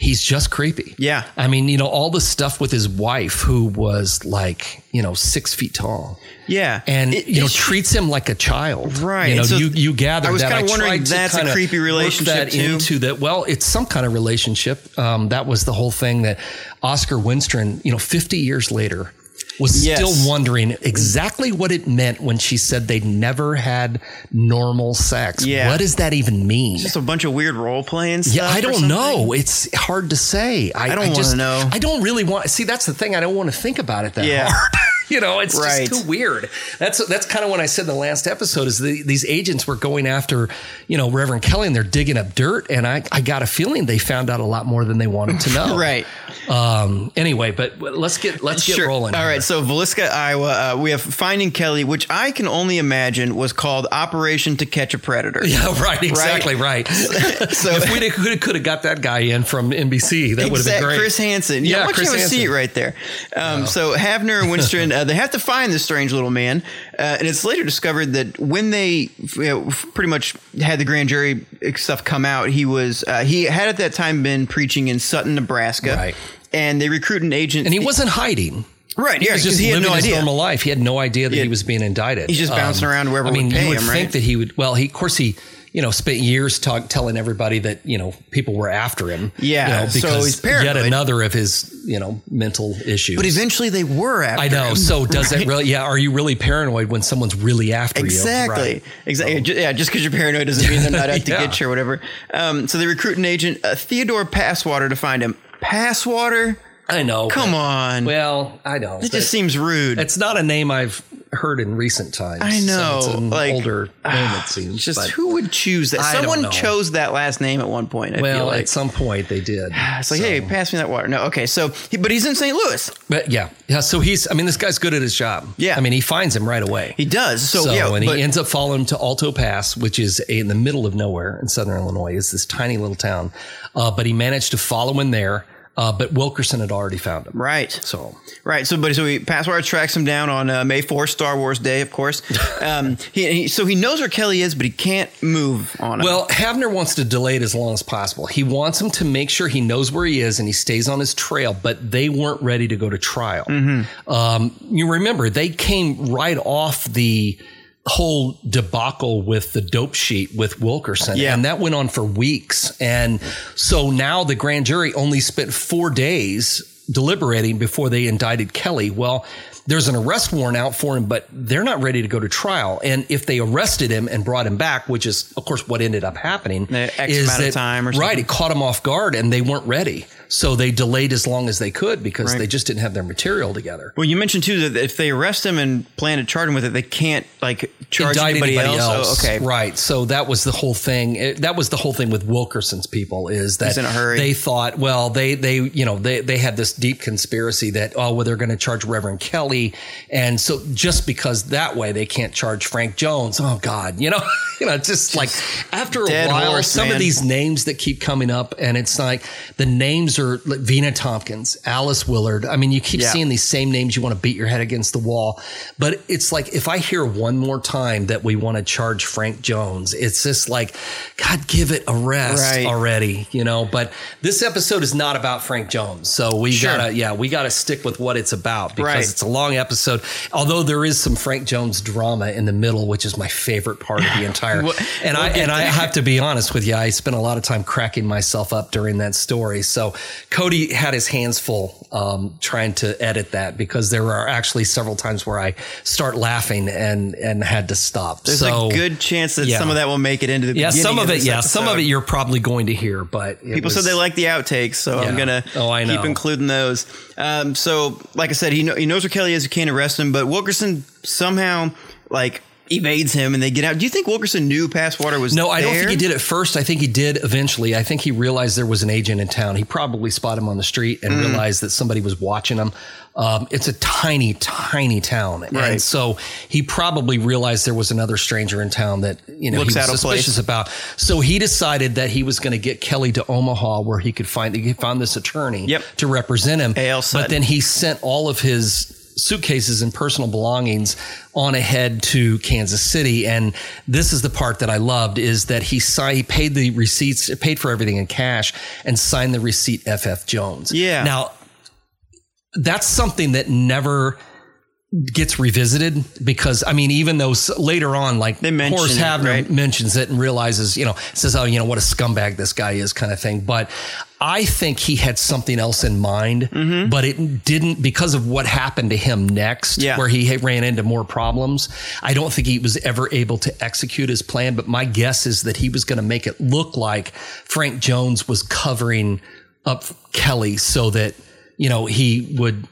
He's just creepy. Yeah. I mean, you know, all the stuff with his wife, who was like, you know, six feet tall. Yeah, And, It- you know, treats him like a child. Right. You know, So you, you gather I was that. kinda wondering that's a creepy relationship, that too. into that. Well, it's some kind of relationship. Um, that was the whole thing that Oscar Wenstrand, you know, 50 years later, was Yes. still wondering exactly what it meant when she said they'd never had normal sex. Yeah. What does that even mean? just a bunch of weird role playing stuff. Yeah, I don't know. It's hard to say. I, I don't wanna know. I don't really want. See, that's the thing. I don't want to think about it that Yeah. hard. [laughs] [laughs] you know, it's Right. just too weird. That's that's kind of what I said in the last episode. Is the, these agents were going after, you know, Reverend Kelly, and they're digging up dirt, and I I got a feeling they found out a lot more than they wanted to know. [laughs] Right. Um. Anyway, but let's get let's get rolling. All here. right. So Villisca, Iowa, uh, we have Finding Kelly, which I can only imagine was called Operation to Catch a Predator. [laughs] Yeah, right. Exactly right. So- if we could could have got that guy in from NBC, that would have been great. Chris Hansen. Yeah, Yeah, why don't you Chris have a seat right there? Um, So Havner and Wenstrand Uh, they have to find this strange little man, uh, and it's later discovered that when they you know, pretty much had the grand jury stuff come out, he was uh, he had at that time been preaching in Sutton, Nebraska, Right. And they recruit an agent, And he wasn't hiding. right. He Yeah, was just he had living no his idea. normal life. He had no idea that Yeah. he was being indicted. Um, He's just bouncing around wherever I mean, would pay you would him, think right? that he would. Well, he of course he you know spent years talk, telling everybody that you know people were after him. Yeah, you know, so because he's paranoid. yet another of his you know mental issues. But eventually, they were after. I know. him. So [laughs] does it really? Yeah. Are you really paranoid when someone's really after Exactly. you? Right. Exactly. Ju- Yeah. Just because you're paranoid doesn't mean they're not out [laughs] to Yeah. get you or whatever. Um, so they recruit an agent, uh, Theodore Passwater, to find him. Passwater? I know. Come but- on. Well, I don't know. it just seems rude. It's not a name I've heard in recent times. I know, So it's an like, older name. It seems. just who would choose that? I Someone chose that last name at one point. I feel well, like. at some point they did. [sighs] it's like, So- hey, pass me that water. No, okay. So, he, but he's in St. Louis. But yeah, yeah. So he's. I mean, this guy's good at his job. Yeah. I mean, he finds him right away. He does. So, So, yeah, and he ends up following him to Alto Pass, which is in the middle of nowhere in southern Illinois. It's this tiny little town, uh, but he managed to follow him there. Uh, but Wilkerson had already found him. right. So Right. So, but so he Passwater tracks him down on uh, May 4th, Star Wars Day, of course. [laughs] Um, he, he so he knows where Kelly is, but he can't move on him. Well, Havner wants to delay it as long as possible. He wants him to make sure he knows where he is and he stays on his trail, but they weren't ready to go to trial. Um, you remember, they came right off the whole debacle with the dope sheet with Wilkerson. Yeah. And that went on for weeks. And so now the grand jury only spent four days deliberating before they indicted Kelly. Well, there's an arrest warrant out for him, but they're not ready to go to trial. And if they arrested him and brought him back, which is, of course, what ended up happening, X is amount of that- time or right, something. it caught him off guard, and they weren't ready. So they delayed as long as they could because they just didn't have their material together. Well, you mentioned too that if they arrest him and plan to charge him with it, they can't like charge anybody, anybody else. Oh, else. Oh, okay, right. So that was the whole thing. It- that was the whole thing with Wilkerson's people is that in a hurry. they thought, well, they they you know they they had this deep conspiracy that oh well they're going to charge Reverend Kelly, and so just because that way they can't charge Frank Jones. Oh God, you know, [laughs] you know, just like after a while, horse, some man. of these names that keep coming up, and it's like the names are like Vina Tompkins, Alice Willard. I mean, you keep Yeah. seeing these same names, you want to beat your head against the wall. But it's like if I hear one more time that we want to charge Frank Jones, it's just like, God, give it a rest Right. already, you know. But this episode is not about Frank Jones, so we Sure. gotta, yeah, we gotta stick with what it's about because Right. it's a long episode. Although there is some Frank Jones drama in the middle, which is my favorite part of the [laughs] entire. Well, and I we'll get and I have to be honest with you, I spent a lot of time cracking myself up during that story. So Cody had his hands full um, trying to edit that because there are actually several times where I start laughing and and had to stop. There's so a good chance that yeah. some of that will make it into the yeah, some of it, this yeah, some of it you're probably going to hear, but it People said they like the outtakes, so I'm gonna Oh, I know. keep including those. Um, so, like I said, he know, he knows where Kelly is. He can't arrest him, but Wilkerson somehow like evades him, and they get out. Do you think Wilkerson knew Passwater was? No, I don't think he did at first. I think he did eventually. I think he realized there was an agent in town. He probably spotted him on the street and Mm. realized that somebody was watching him. Um, it's a tiny, tiny town, Right. and so he probably realized there was another stranger in town that you know Looks he was of place. suspicious about. So he decided that he was going to get Kelly to Omaha, where he could find he found this attorney Yep. to represent him. But then he sent all of his suitcases and personal belongings on ahead to Kansas City. And this is the part that I loved is that he signed, he paid the receipts, paid for everything in cash and signed the receipt FF Jones. Yeah. Now that's something that never gets revisited because I mean, even though later on, like They mention Horace Havner right? mentions it and realizes, you know, says, oh, you know, what a scumbag this guy is kind of thing. But I think he had something else in mind, mm-hmm. but it didn't because of what happened to him next, Yeah. where he ran into more problems. I don't think he was ever able to execute his plan, but my guess is that he was going to make it look like Frank Jones was covering up Kelly so that, you know, he would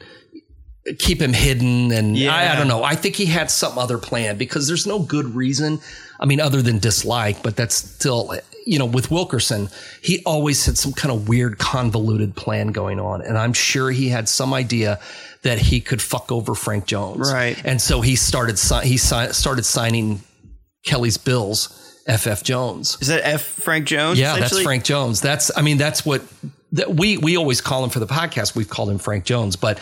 keep him hidden and I, I don't know. I think he had some other plan because there's no good reason. I mean, other than dislike, but that's still, you know, with Wilkerson, he always had some kind of weird convoluted plan going on. And I'm sure he had some idea that he could fuck over Frank Jones. Right. And so he started, he started signing Kelly's bills, FF Jones. Is that F. Frank Jones? Yeah, that's? Frank Jones. That's I mean that's what that we we always call him for the podcast. We've called him Frank Jones, but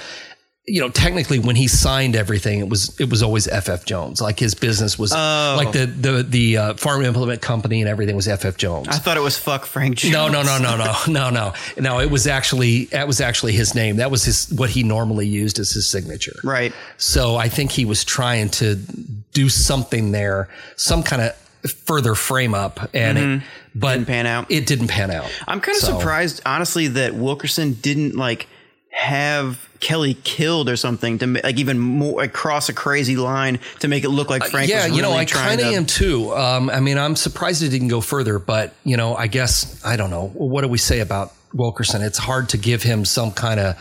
you know, technically when he signed everything, it was it was always FF Jones. Like his business was Oh. like the the the uh, farm implement company and everything was FF Jones. I thought it was fuck Frank Jones. no, no, no, no, no, [laughs] no, no, no. It was actually that was actually his name. That was his what he normally used as his signature. Right. So I think he was trying to do something there, some kind of further frame up, and it, but Mm-hmm. Didn't pan out. It didn't pan out. I'm kind of So- surprised, honestly, that Wilkerson didn't like have Kelly killed or something to like even more like, cross a crazy line to make it look like Frank. Uh, yeah, you know, I kind of am too. Um, I mean, I'm surprised it didn't go further, but you know, I guess I don't know. What do we say about Wilkerson? It's hard to give him some kind of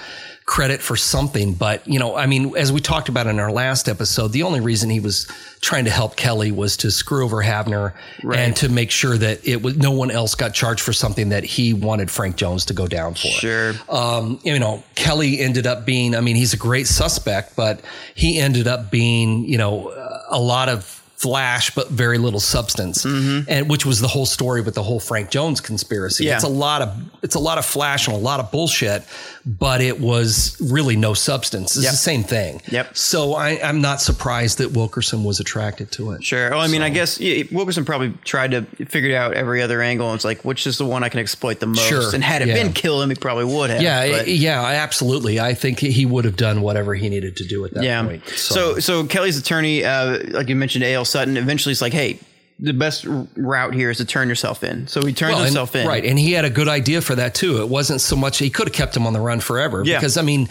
credit for something, but you know, I mean, as we talked about in our last episode, the only reason he was trying to help Kelly was to screw over Havner and to make sure that it was no one else got charged for something that he wanted Frank Jones to go down for. Sure. Um, you know, Kelly ended up being, I mean, he's a great suspect, but he ended up being, you know, a lot of flash, but very little substance. And which was the whole story with the whole Frank Jones conspiracy. Mm-hmm. Yeah. It's a lot of, it's a lot of flash and a lot of bullshit, but it was really no substance. It's Yep. the same thing. Yep. So I, I'm not surprised that Wilkerson was attracted to it. Sure. Well, I mean, I guess yeah, Wilkerson probably tried to figure out every other angle. And it's like, which is the one I can exploit the most? Sure. And had it Yeah. been kill him, he probably would have. Yeah, but- yeah, absolutely. I think he would have done whatever he needed to do at that yeah. point. So, so Kelly's attorney, uh, like you mentioned, A.L. Sutton, eventually is like, hey, the best route here is to turn yourself in. So he turned Well, and- himself in. Right. And he had a good idea for that too. It wasn't so much, he could have kept him on the run forever. Yeah. Because, I mean,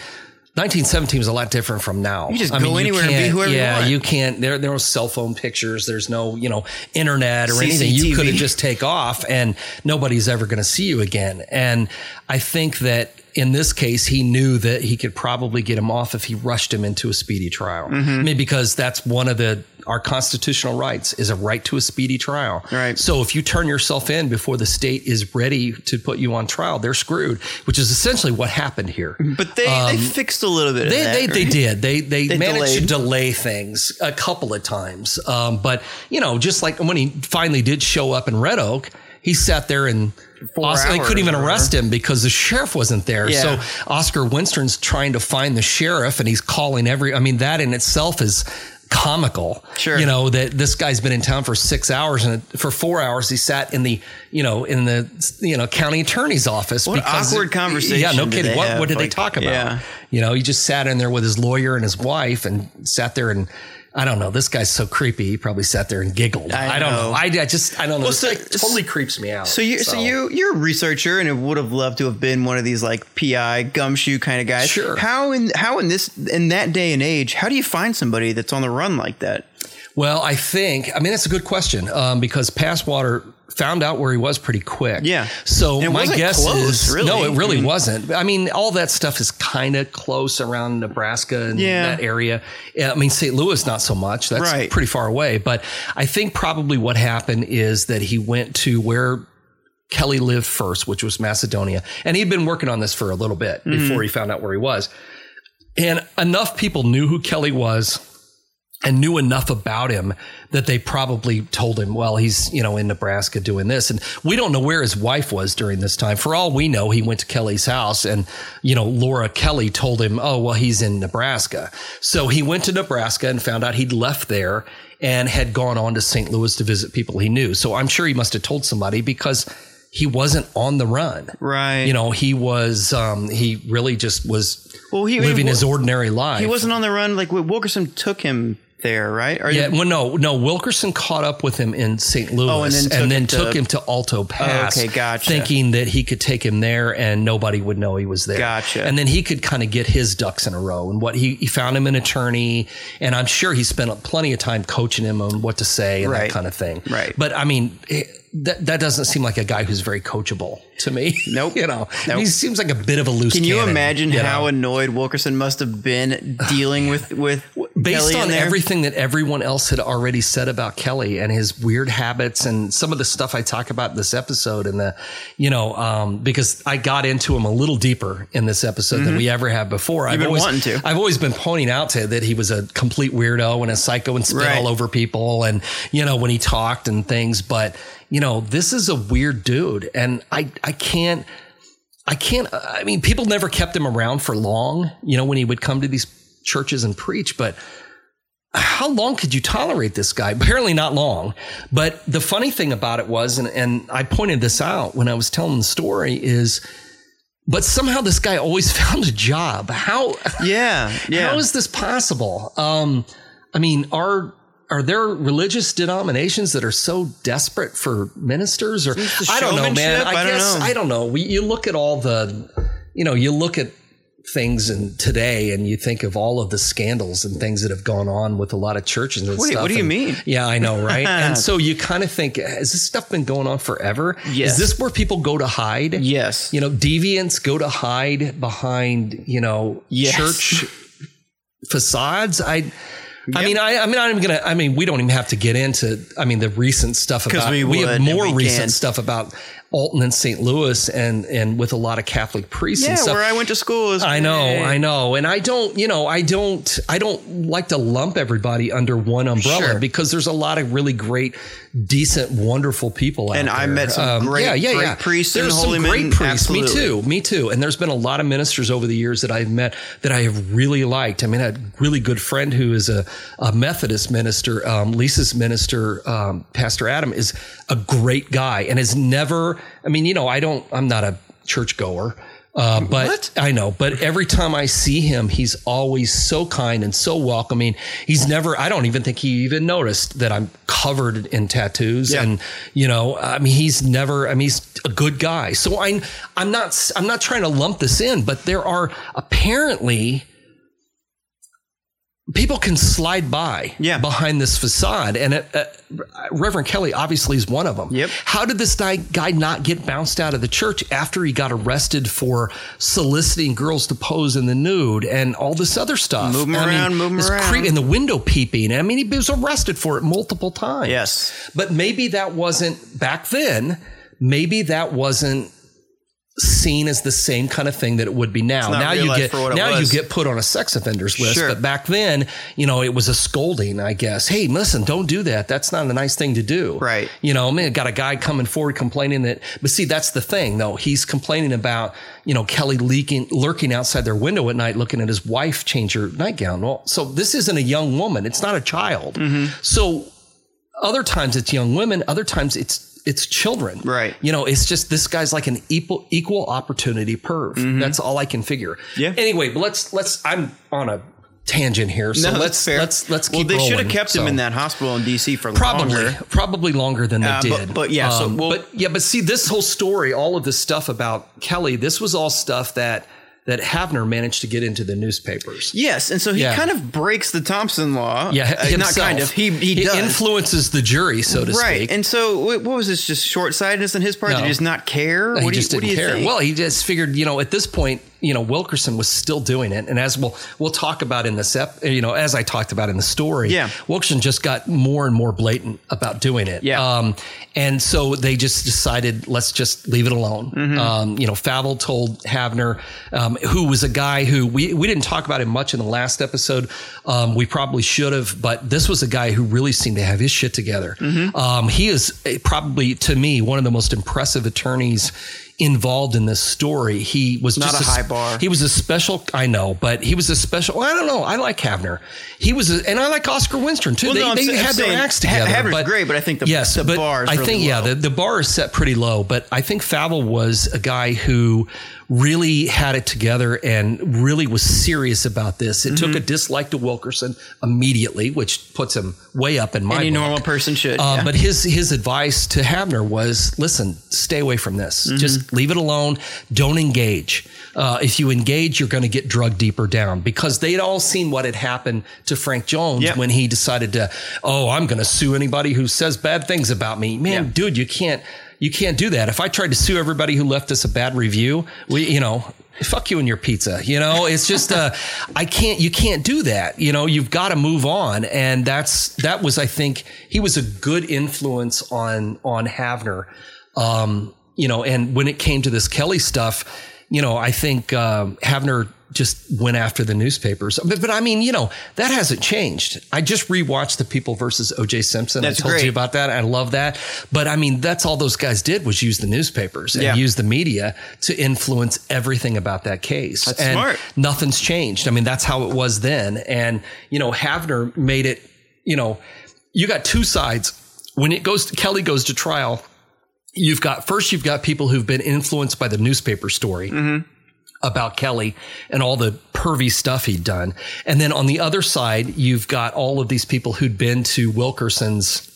1917 was a lot different from now. You just I go mean, anywhere and be whoever you yeah, want. you can't. There, there was cell phone pictures. There's no, you know, internet or anything. You could have just take off, and nobody's ever going to see you again. And I think that in this case, he knew that he could probably get him off if he rushed him into a speedy trial. Mm-hmm. I mean, because that's one of the our constitutional rights is a right to a speedy trial. Right. So if you turn yourself in before the state is ready to put you on trial, they're screwed, which is essentially what happened here. But they, they fixed a little bit of They, that. they, they did. They they, They managed to delay things a couple of times. Um, but you know, just like when he finally did show up in Red Oak, he sat there and Oscar, they couldn't even arrest him because the sheriff wasn't there. Yeah. So Oscar Wenstrand's trying to find the sheriff, and he's calling every. I mean, that in itself is comical. Sure. You know that this guy's been in town for six hours, and for four hours he sat in the you know in the you know county attorney's office. What awkward conversation Yeah, no kidding. What have? what did they talk about? yeah. You know, he just sat in there with his lawyer and his wife and sat there and I don't know. This guy's so creepy. He probably sat there and giggled. I I, don't know. know. I, I just I don't know. Well, so- totally creeps me out. So you, so, you, you're a researcher, and it would have loved to have been one of these like PI gumshoe kind of guys. Sure. How in how in this in that day and age, how do you find somebody that's on the run like that? Well, I think I mean that's a good question um, because Passwater found out where he was pretty quick. Yeah. So my guess close, is really. no, it really I mean- wasn't. I mean, all that stuff is kind of close around Nebraska and Yeah. that area. I mean, St. Louis not so much. That's Right. pretty far away. But I think probably what happened is that he went to where Kelly lived first, which was Macedonia, and he'd been working on this for a little bit Mm-hmm. before he found out where he was. And enough people knew who Kelly was and knew enough about him that they probably told him, well, he's, you know, in Nebraska doing this. And we don't know where his wife was during this time. For all we know, he went to Kelly's house and, you know, Laura Kelly told him, oh, well, he's in Nebraska. So he went to Nebraska and found out he'd left there and had gone on to St. Louis to visit people he knew. So I'm sure he must have told somebody because he wasn't on the run. Right. You know, he was, um, he really just was Well, he- living he- his ordinary life. He wasn't on the run. Like Wilkerson took him there, right? Or Yeah, well, no, no. Wilkerson caught up with him in St. Louis, Oh, and then took and then him to- took him to Alto oh, Pass. okay, gotcha. Thinking that he could take him there and nobody would know he was there. Gotcha. And then he could kind of get his ducks in a row. And what he, he found him an attorney, and I'm sure he spent plenty of time coaching him on what to say and Right. that kind of thing. Right. But I mean. it- that, that doesn't seem like a guy who's very coachable to me. [laughs] Nope. you know, Nope. he seems like a bit of a loose. Can you cannon, imagine you how know? annoyed Wilkerson must have been dealing with with based Kelly on everything that everyone else had already said about Kelly and his weird habits and some of the stuff I talk about in this episode and the, you know, um, because I got into him a little deeper in this episode than we ever have before. I've Mm-hmm. been always, wanting to. I've always been pointing out to that he was a complete weirdo and a psycho and spit Right. all over people and, you know, when he talked and things, but you know, this is a weird dude and I, I can't, I can't. I mean, people never kept him around for long. You know, when he would come to these churches and preach, but how long could you tolerate this guy? [laughs] Apparently not long. But the funny thing about it was, and, and I pointed this out when I was telling the story, is but somehow this guy always [laughs] found a job. How? Yeah, yeah. How is this possible? Um, I mean, are are there religious denominations that are so desperate for ministers, or I don't know, man. I, I don't guess know. I don't know. We, you look at all the, you know, you look at things and today and you think of all of the scandals and things that have gone on with a lot of churches and Wait, stuff. what do you and- mean? Yeah, I know, right? [laughs] and so you kind of think, has this stuff been going on forever? Yes. Is this where people go to hide? Yes. You know, deviants go to hide behind, you know, Yes. church [laughs] facades. I, I mean, I, I'm not even gonna. I mean, we don't even have to get into. I mean, the recent stuff about. we have would, and more we recent can. stuff about Alton and St. Louis, and and with a lot of Catholic priests and yeah, stuff. where I went to school is. I know, I know, and I don't, you know, I don't, I don't like to lump everybody under one umbrella Sure. because there's a lot of really great, decent, wonderful people out And there. Um, I met some great- great priests and There's holy some great men, priests. Me too, me too. And there's been a lot of ministers over the years that I've met that I have really liked. I mean, I had a really good friend who is a, a Methodist minister. Um, Lisa's minister, um, Pastor Adam, is a great guy and has never. I mean, you know, I don't. I'm not a churchgoer. Uh, but What? I know, but every time I see him, he's always so kind and so welcoming. He's never, I don't even think he even noticed that I'm covered in tattoos. Yeah. And, you know, I mean, he's never, I mean, he's a good guy. So I'm, I'm not, I'm not trying to lump this in, but there are apparently people can slide by Yeah. behind this facade. And it, uh, Reverend Kelly obviously is one of them. Yep. How did this guy, guy not get bounced out of the church after he got arrested for soliciting girls to pose in the nude and all this other stuff? Move 'em I mean, around, move this around. and the window peeping. I mean, he was arrested for it multiple times. Yes. But maybe that wasn't back then. Maybe that wasn't seen as the same kind of thing that it would be now. Now you get now you get put on a sex offenders list. Sure. But back then, you know, it was a scolding, I guess. Hey, listen, don't do that. That's not a nice thing to do. Right. You know, I mean, got a guy coming forward complaining that, but see, that's the thing though. He's complaining about, you know, Kelly leaking, lurking outside their window at night, looking at his wife change her nightgown. Well, so this isn't a young woman. It's not a child. Mm-hmm. So other times it's young women. Other times it's, it's children. Right. You know, it's just this guy's like an equal, equal opportunity perv. That's all I can figure. Mm-hmm. Yeah. Anyway, but let's, let's, I'm on a tangent here. So No, let's, fair. let's, let's keep. well, they should have kept him in that hospital in DC for Probably, longer. probably longer than they Uh, did. but yeah, so Um, we'll- but yeah, but see, this whole story, all of this stuff about Kelly, this was all stuff that that Havner managed to get into the newspapers. Yes, and so he Yeah. kind of breaks the Thompson law. Yeah, Uh, not kind of. He he, does. influences the jury, so to right. speak. And so, what was this? Just short sightedness on his part? No. Did he just not care? he what do you, just what do didn't you care. think? Well, he just figured, you know, at this point, you know, Wilkerson was still doing it, and as we'll we'll talk about in this ep, you know, as I talked about in the story, Yeah. Wilkerson just got more and more blatant about doing it. Yeah. Um, and so they just decided, let's just leave it alone. Mm-hmm. Um, you know, Faville told Havner, um, who was a guy who we we didn't talk about him much in the last episode. Um, we probably should have, but this was a guy who really seemed to have his shit together. Mm-hmm. Um, he is eh, probably to me one of the most impressive attorneys involved in this story. He was Not just a high bar. He was a special. I know, but he was a special. Well, I don't know. I like Havner. He was, a, and I like Oscar Wenstrand too. Well, they no, they had their acts together. Havner's but great, but I think the- yes, the but bar is I really think yeah, the, the bar is set pretty low. But I think Faville was a guy who really had it together and really was serious about this. It took Mm-hmm. a dislike to Wilkerson immediately, which puts him way up in my any book. normal person should. Uh, yeah. But his his advice to Havner was, listen, stay away from this. Mm-hmm. Just leave it alone. Don't engage. Uh, if you engage, you're going to get drugged deeper down because they'd all seen what had happened to Frank Jones Yep. when he decided to, oh, I'm going to sue anybody who says bad things about me. Man, Yeah. dude, you can't you can't do that. If I tried to sue everybody who left us a bad review, we, you know. Fuck you and your pizza. You know, it's just, uh, I can't, you can't do that. You know, you've got to move on. And that's, that was, I think he was a good influence on, on Havner. Um, you know, and when it came to this Kelly stuff, you know, I think, um, Havner just went after the newspapers. But, but I mean, you know, that hasn't changed. I just rewatched The People versus O.J. Simpson. That's I told great. you about that. I love that. But I mean, that's all those guys did was use the newspapers and Yeah. use the media to influence everything about that case. That's and smart. nothing's changed. I mean, that's how it was then. And, you know, Havner made it, you know, you got two sides. When it goes to Kelly goes to trial, you've got first you've got people who've been influenced by the newspaper story mm-hmm. About Kelly and all the pervy stuff he'd done. And then on the other side, you've got all of these people who'd been to Wilkerson's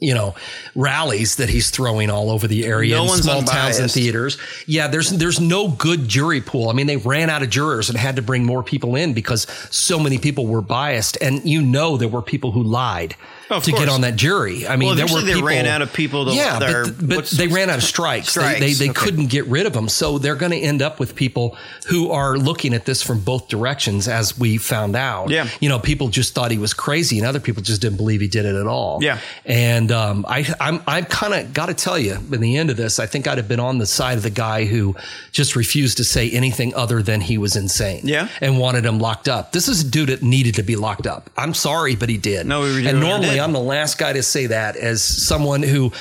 you know, rallies that he's throwing all over the area No in small towns and theaters. Yeah, there's there's no good jury pool. I mean, they ran out of jurors and had to bring more people in because so many people were biased. And you know there were people who lied Of to course. get on that jury. I mean, Well, there were eventually they people, ran out of people to- yeah, but, but they ran out of strikes. They- Strikes, They, they, okay. couldn't get rid of them. So they're going to end up with people who are looking at this from both directions, as we found out. Yeah. You know, people just thought he was crazy, and other people just didn't believe he did it at all. Yeah. And um, I, I'm, I'm kind of got to tell you, in the end of this, I think I'd have been on the side of the guy who just refused to say anything other than he was insane. Yeah. And wanted him locked up. This is a dude that needed to be locked up. I'm sorry, but he did. No, we And normally, I'm the last guy to say that as someone who.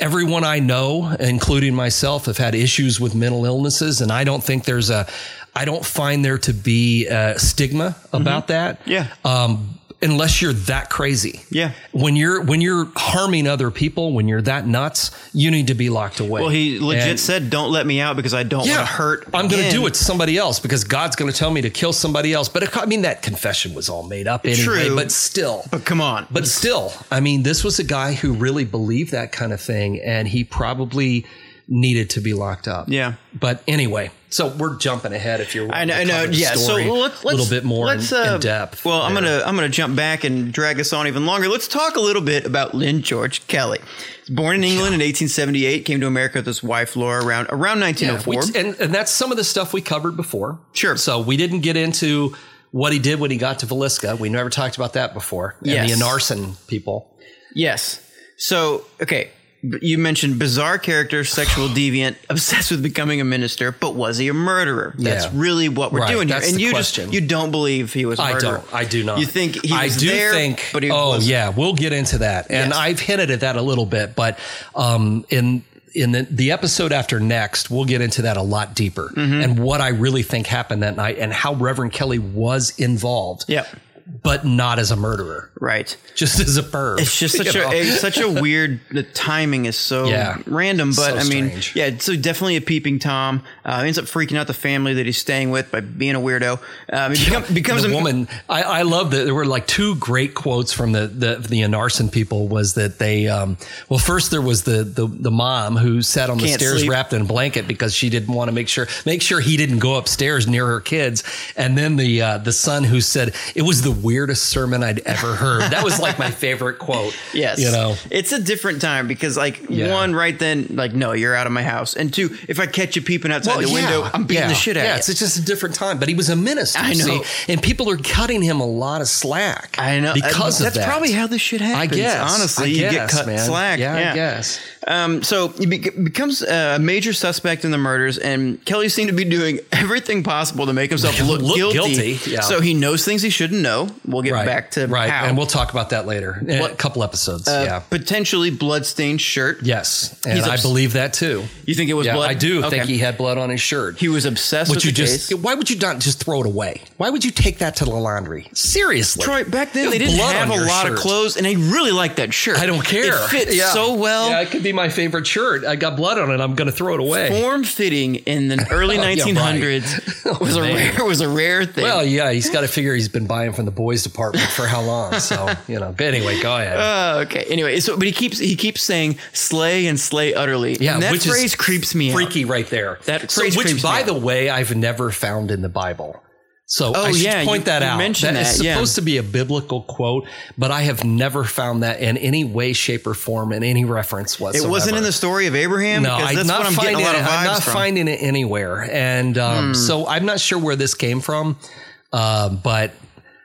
Everyone I know, including myself, have had issues with mental illnesses, and I don't think there's a, I don't find there to be a stigma about that. Mm-hmm. Yeah. Um, unless you're that crazy. Yeah. When you're when you're harming other people, when you're that nuts, you need to be locked away. Well, he legit And- said, "Don't let me out because I don't want to hurt." I'm going to do it to somebody else because God's going to tell me to kill somebody else. But it, I mean, that confession was all made up anyway. True. But still, But come on, but still, I mean, this was a guy who really believed that kind of thing, and he probably needed to be locked up. Yeah. But anyway, so we're jumping ahead. If you're, I know, I know. Yeah. So let's, let's a little bit more let's, in, uh, in depth. Well, I'm gonna I'm gonna jump back and drag us on even longer. Let's talk a little bit about Lynn George Kelly. He's born in England in 1878. Came to America with his wife Laura around around Yeah, 1904. we- and, and that's some of the stuff we covered before. Sure. So we didn't get into what he did when he got to Villisca. We never talked about that before. And Yes. the Anarson people. Yes. So, okay, you mentioned bizarre character, sexual [sighs] deviant, obsessed with becoming a minister, but was he a murderer? That's Yeah. really what we're Right, doing here. And you question. just you don't believe he was a I murderer. don't. I do not. You think he I was do there, think. but he oh was yeah, we'll get into that, and Yes. I've hinted at that a little bit, but um, in in the, the episode after next, we'll get into that a lot deeper Mm-hmm. and what I really think happened that night and how Reverend Kelly was involved. Yep. But not as a murderer, Right. just as a perv. It's just such [laughs] a it's such a weird. The timing is so Yeah. random, but So I mean, strange. yeah. So definitely a peeping tom. Uh, ends up freaking out the family that he's staying with by being a weirdo. Um, he become, [laughs] becomes a woman. I, I love that there were like two great quotes from the the the Anarson people. Was that they? Um, well, first there was the the, the mom who sat on the stairs sleep. wrapped in a blanket because she didn't want to make sure make sure he didn't go upstairs near her kids. And then the uh, the son who said it was the weirdest sermon I'd ever heard. That was like my favorite quote. [laughs] Yes. you know. It's a different time because like Yeah. one right then like no, you're out of my house. And two, if I catch you peeping outside Well, the window, I'm beating yeah, the shit out yeah, of it's, you. it's just a different time, but he was a minister. I know. see, and people are cutting him a lot of slack. I know because Uh, of that's that. probably how this shit happens. I guess. honestly, I you get cut man. slack. Yeah, I guess. Um, so he be- becomes a major suspect in the murders, and Kelly seemed to be doing [laughs] everything possible to make himself look, Look guilty. guilty, yeah. So he knows things he shouldn't know. We'll get right. back to right, how. and we'll talk about that later. In a couple episodes. Uh, yeah. potentially bloodstained shirt. Yes, and He's I obs- believe that too. You think it was Yeah, blood? I do Okay. think he had blood on his shirt. He was obsessed Would with you the just? case. Why would you not just throw it away? Why would you take that to the laundry? Seriously, Troy, back then they didn't blood have a on your lot of clothes, and I really liked that shirt. I don't care. It fits Yeah. so well. Yeah, it could be my favorite shirt. I got blood on it. I'm going to throw it away. Form fitting in the [laughs] early Yeah, right. 1900s [laughs] was a man. rare was a rare thing. Well, yeah, he's got to figure he's been buying from the boys department for how long. So [laughs] you know. But anyway, go ahead. Uh, okay. Anyway, so but he keeps he keeps saying slay and slay utterly. Yeah, and that which phrase creeps me out. freaky right there. That so, phrase which, creeps me by out. the way, I've never found in the Bible. So Oh, I should yeah, point you- that you out. mentioned that is that, yeah. supposed to be a biblical quote, but I have never found that in any way, shape, or form in any reference whatsoever. It wasn't in the story of Abraham. No, because I'm that's not what I'm finding getting a lot it. of vibes I'm not from. finding it anywhere, and um, so I'm not sure where this came from. Uh, but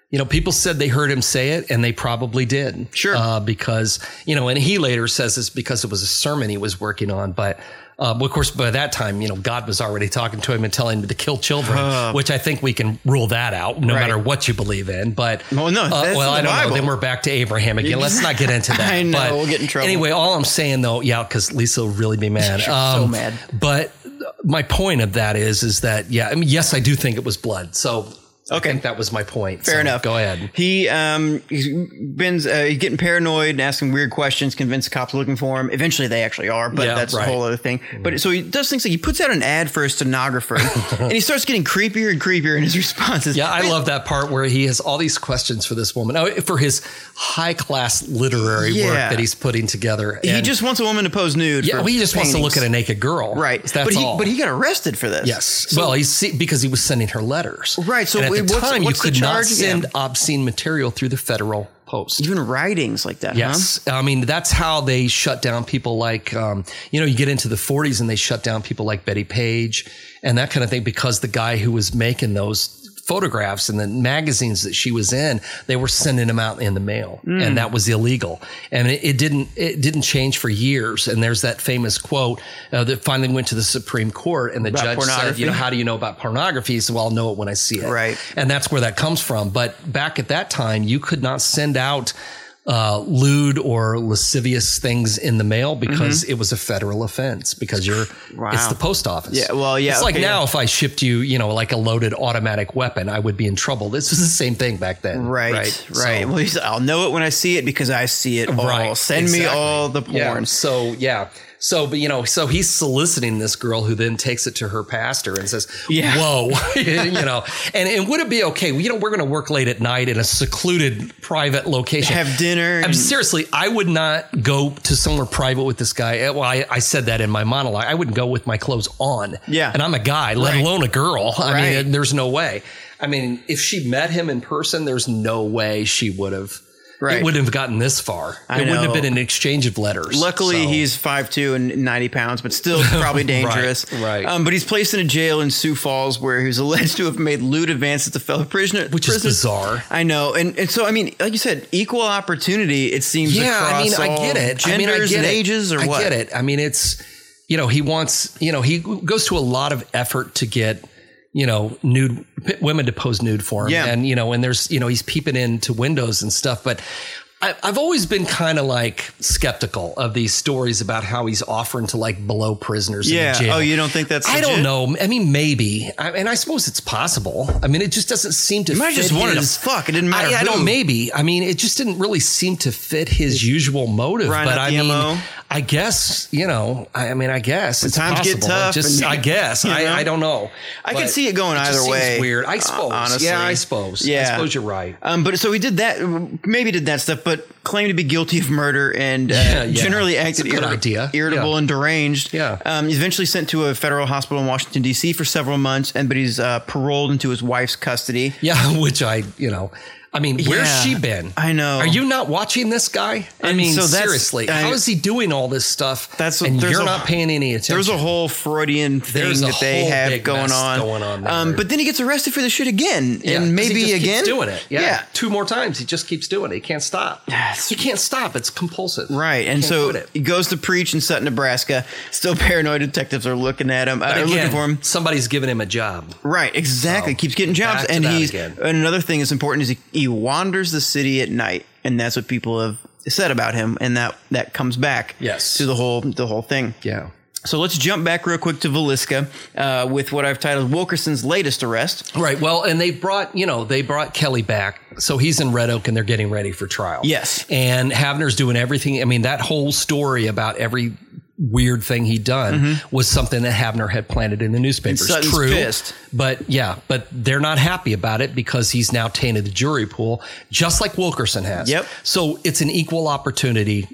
you know, people said they heard him say it, and they probably did. Sure. Uh, because you know, and he later says it's because it was a sermon he was working on, but. Uh, well, of course, by that time, you know, God was already talking to him and telling him to kill children, which I think we can rule that out, no Right. matter what you believe in. But Well, no, uh, well, I don't know. Then we're back to Abraham again. Let's not get into [laughs] that. I know, But we'll get in trouble. Anyway, all I'm saying though, yeah, because Lisa will really be mad. [laughs] Um, so mad. But my point of that is, is that yeah, I mean, yes, I do think it was blood. So I Okay. think that was my point. Fair So enough. Go ahead. He um he's been uh, he's getting paranoid and asking weird questions, convinced the cops looking for him. Eventually, they actually are, but Yeah, that's right. a whole other thing. But so he does things like he puts out an ad for a stenographer, [laughs] and he starts getting creepier and creepier in his responses. Yeah, I love that part where he has all these questions for this woman, oh, for his high class literary Yeah. work that he's putting together. He just wants a woman to pose nude. yeah, for well, he just wants to look at a naked girl, right. That's but he all. but he got arrested for this. Yes. well, he's because he was sending her letters. Right, so and the what's- time, what's you could not charge again? send obscene material through the federal post. even writings like that. Yes. I mean, that's how they shut down people like, um, you know, you get into the 40s and they shut down people like Bettie Page and that kind of thing because the guy who was making those photographs and the magazines that she was in, they were sending them out in the mail Mm. and that was illegal. And it, it didn't, it didn't change for years. And there's that famous quote uh, that finally went to the Supreme Court and the About judge said, you know, how do you know about pornography? He said, well, I'll know it when I see it. Right. And that's where that comes from. But back at that time, you could not send out uh, lewd or lascivious things in the mail because it was a federal offense because you're Mm-hmm. Wow. it's the post office. Yeah, well, yeah, It's like now yeah. if I shipped you, you know, like a loaded automatic weapon, I would be in trouble. This was the same thing back then. Right, right. Right. So- well, I'll know it when I see it because I see it all. Right, Send me all the porn. Yeah. So yeah. So, but you know, so he's soliciting this girl who then takes it to her pastor and says, Yeah. "Whoa, [laughs] you know." And and would it be okay? You know, we're going to work late at night in a secluded, private location, Have dinner. I'm and- seriously, I would not go to somewhere private with this guy. Eh, well, I, I said that in my monologue. I wouldn't go with my clothes on. Yeah. And I'm a guy, let Right. alone a girl. I Right. mean, there's no way. I mean, if she met him in person, there's no way she would have. Right. It wouldn't have gotten this far. I it wouldn't have been an exchange of letters. Luckily, So- he's 5'2 and 90 pounds, but still [laughs] probably dangerous. right. Um, but he's placed in a jail in Sioux Falls where he was alleged to have made lewd advances to fellow prisoner, Which is bizarre. I know. And, and so, I mean, like you said, equal opportunity, it seems Yeah, across I mean, I get it. genders I mean, I get and it. ages or I what? I get it. I mean, it's you know he wants you know he goes to a lot of effort to get you know nude women to pose nude for him, Yeah. and you know and there's you know he's peeping into windows and stuff, but. I- I've always been kind of like skeptical of these stories about how he's offering to like blow prisoners Yeah. in jail. Oh, you don't think that's I legit? don't know. I mean, maybe. I, and I suppose it's possible. I mean, it just doesn't seem to. might have fit just wanted to fuck. It didn't matter I, I don't. Maybe. I mean, it just didn't really seem to fit his usual motive. Right, but I mean, MO. I guess you know. I, I mean, I guess it's times get tough Just, and- I guess. you know? I, I don't know. I can see it going it either seems way. Weird. I uh, suppose. honestly. Yeah, I suppose. Yeah. I suppose you're right. Um, but so he did that, maybe did that stuff, but claimed to be guilty of murder and uh, Yeah, yeah. generally acted a good irri- idea. irritable Yeah. and deranged. Yeah. Um, he's eventually sent to a federal hospital in Washington D.C. for several months, and but he's uh, paroled into his wife's custody. Yeah, [laughs] which I, you know, I mean, where's Yeah, she been? I know. Are you not watching this guy? I And mean, so seriously, I- how is he doing all this stuff? That's what- and you're a- not paying any attention. There's a whole Freudian thing that they have going on. going on. Um, but then he gets arrested for the shit again, Yeah, and he maybe again doing it. Yeah. yeah. two more times. He just keeps doing it. He can't stop. Yes. He can't stop. It's compulsive. Right, and so he goes to preach in Sutton, Nebraska. Still paranoid detectives are looking at him, uh, But looking for him. somebody's giving him a job. Right, exactly. So, Keeps getting jobs, and he's and another thing that's important is he, he wanders the city at night, and that's what people have said about him, and that that comes back Yes. to the whole the whole thing. Yeah. So let's jump back real quick to Villisca uh, with what I've titled Wilkerson's latest arrest. Right. Well, and they brought, you know, they brought Kelly back. So he's in Red Oak and they're getting ready for trial. Yes. And Havner's doing everything. I mean, that whole story about every weird thing he'd done was something that Havner had planted in the newspapers. Mm-hmm. True. pissed. But yeah, but they're not happy about it because he's now tainted the jury pool, just like Wilkerson has. Yep. So it's an equal opportunity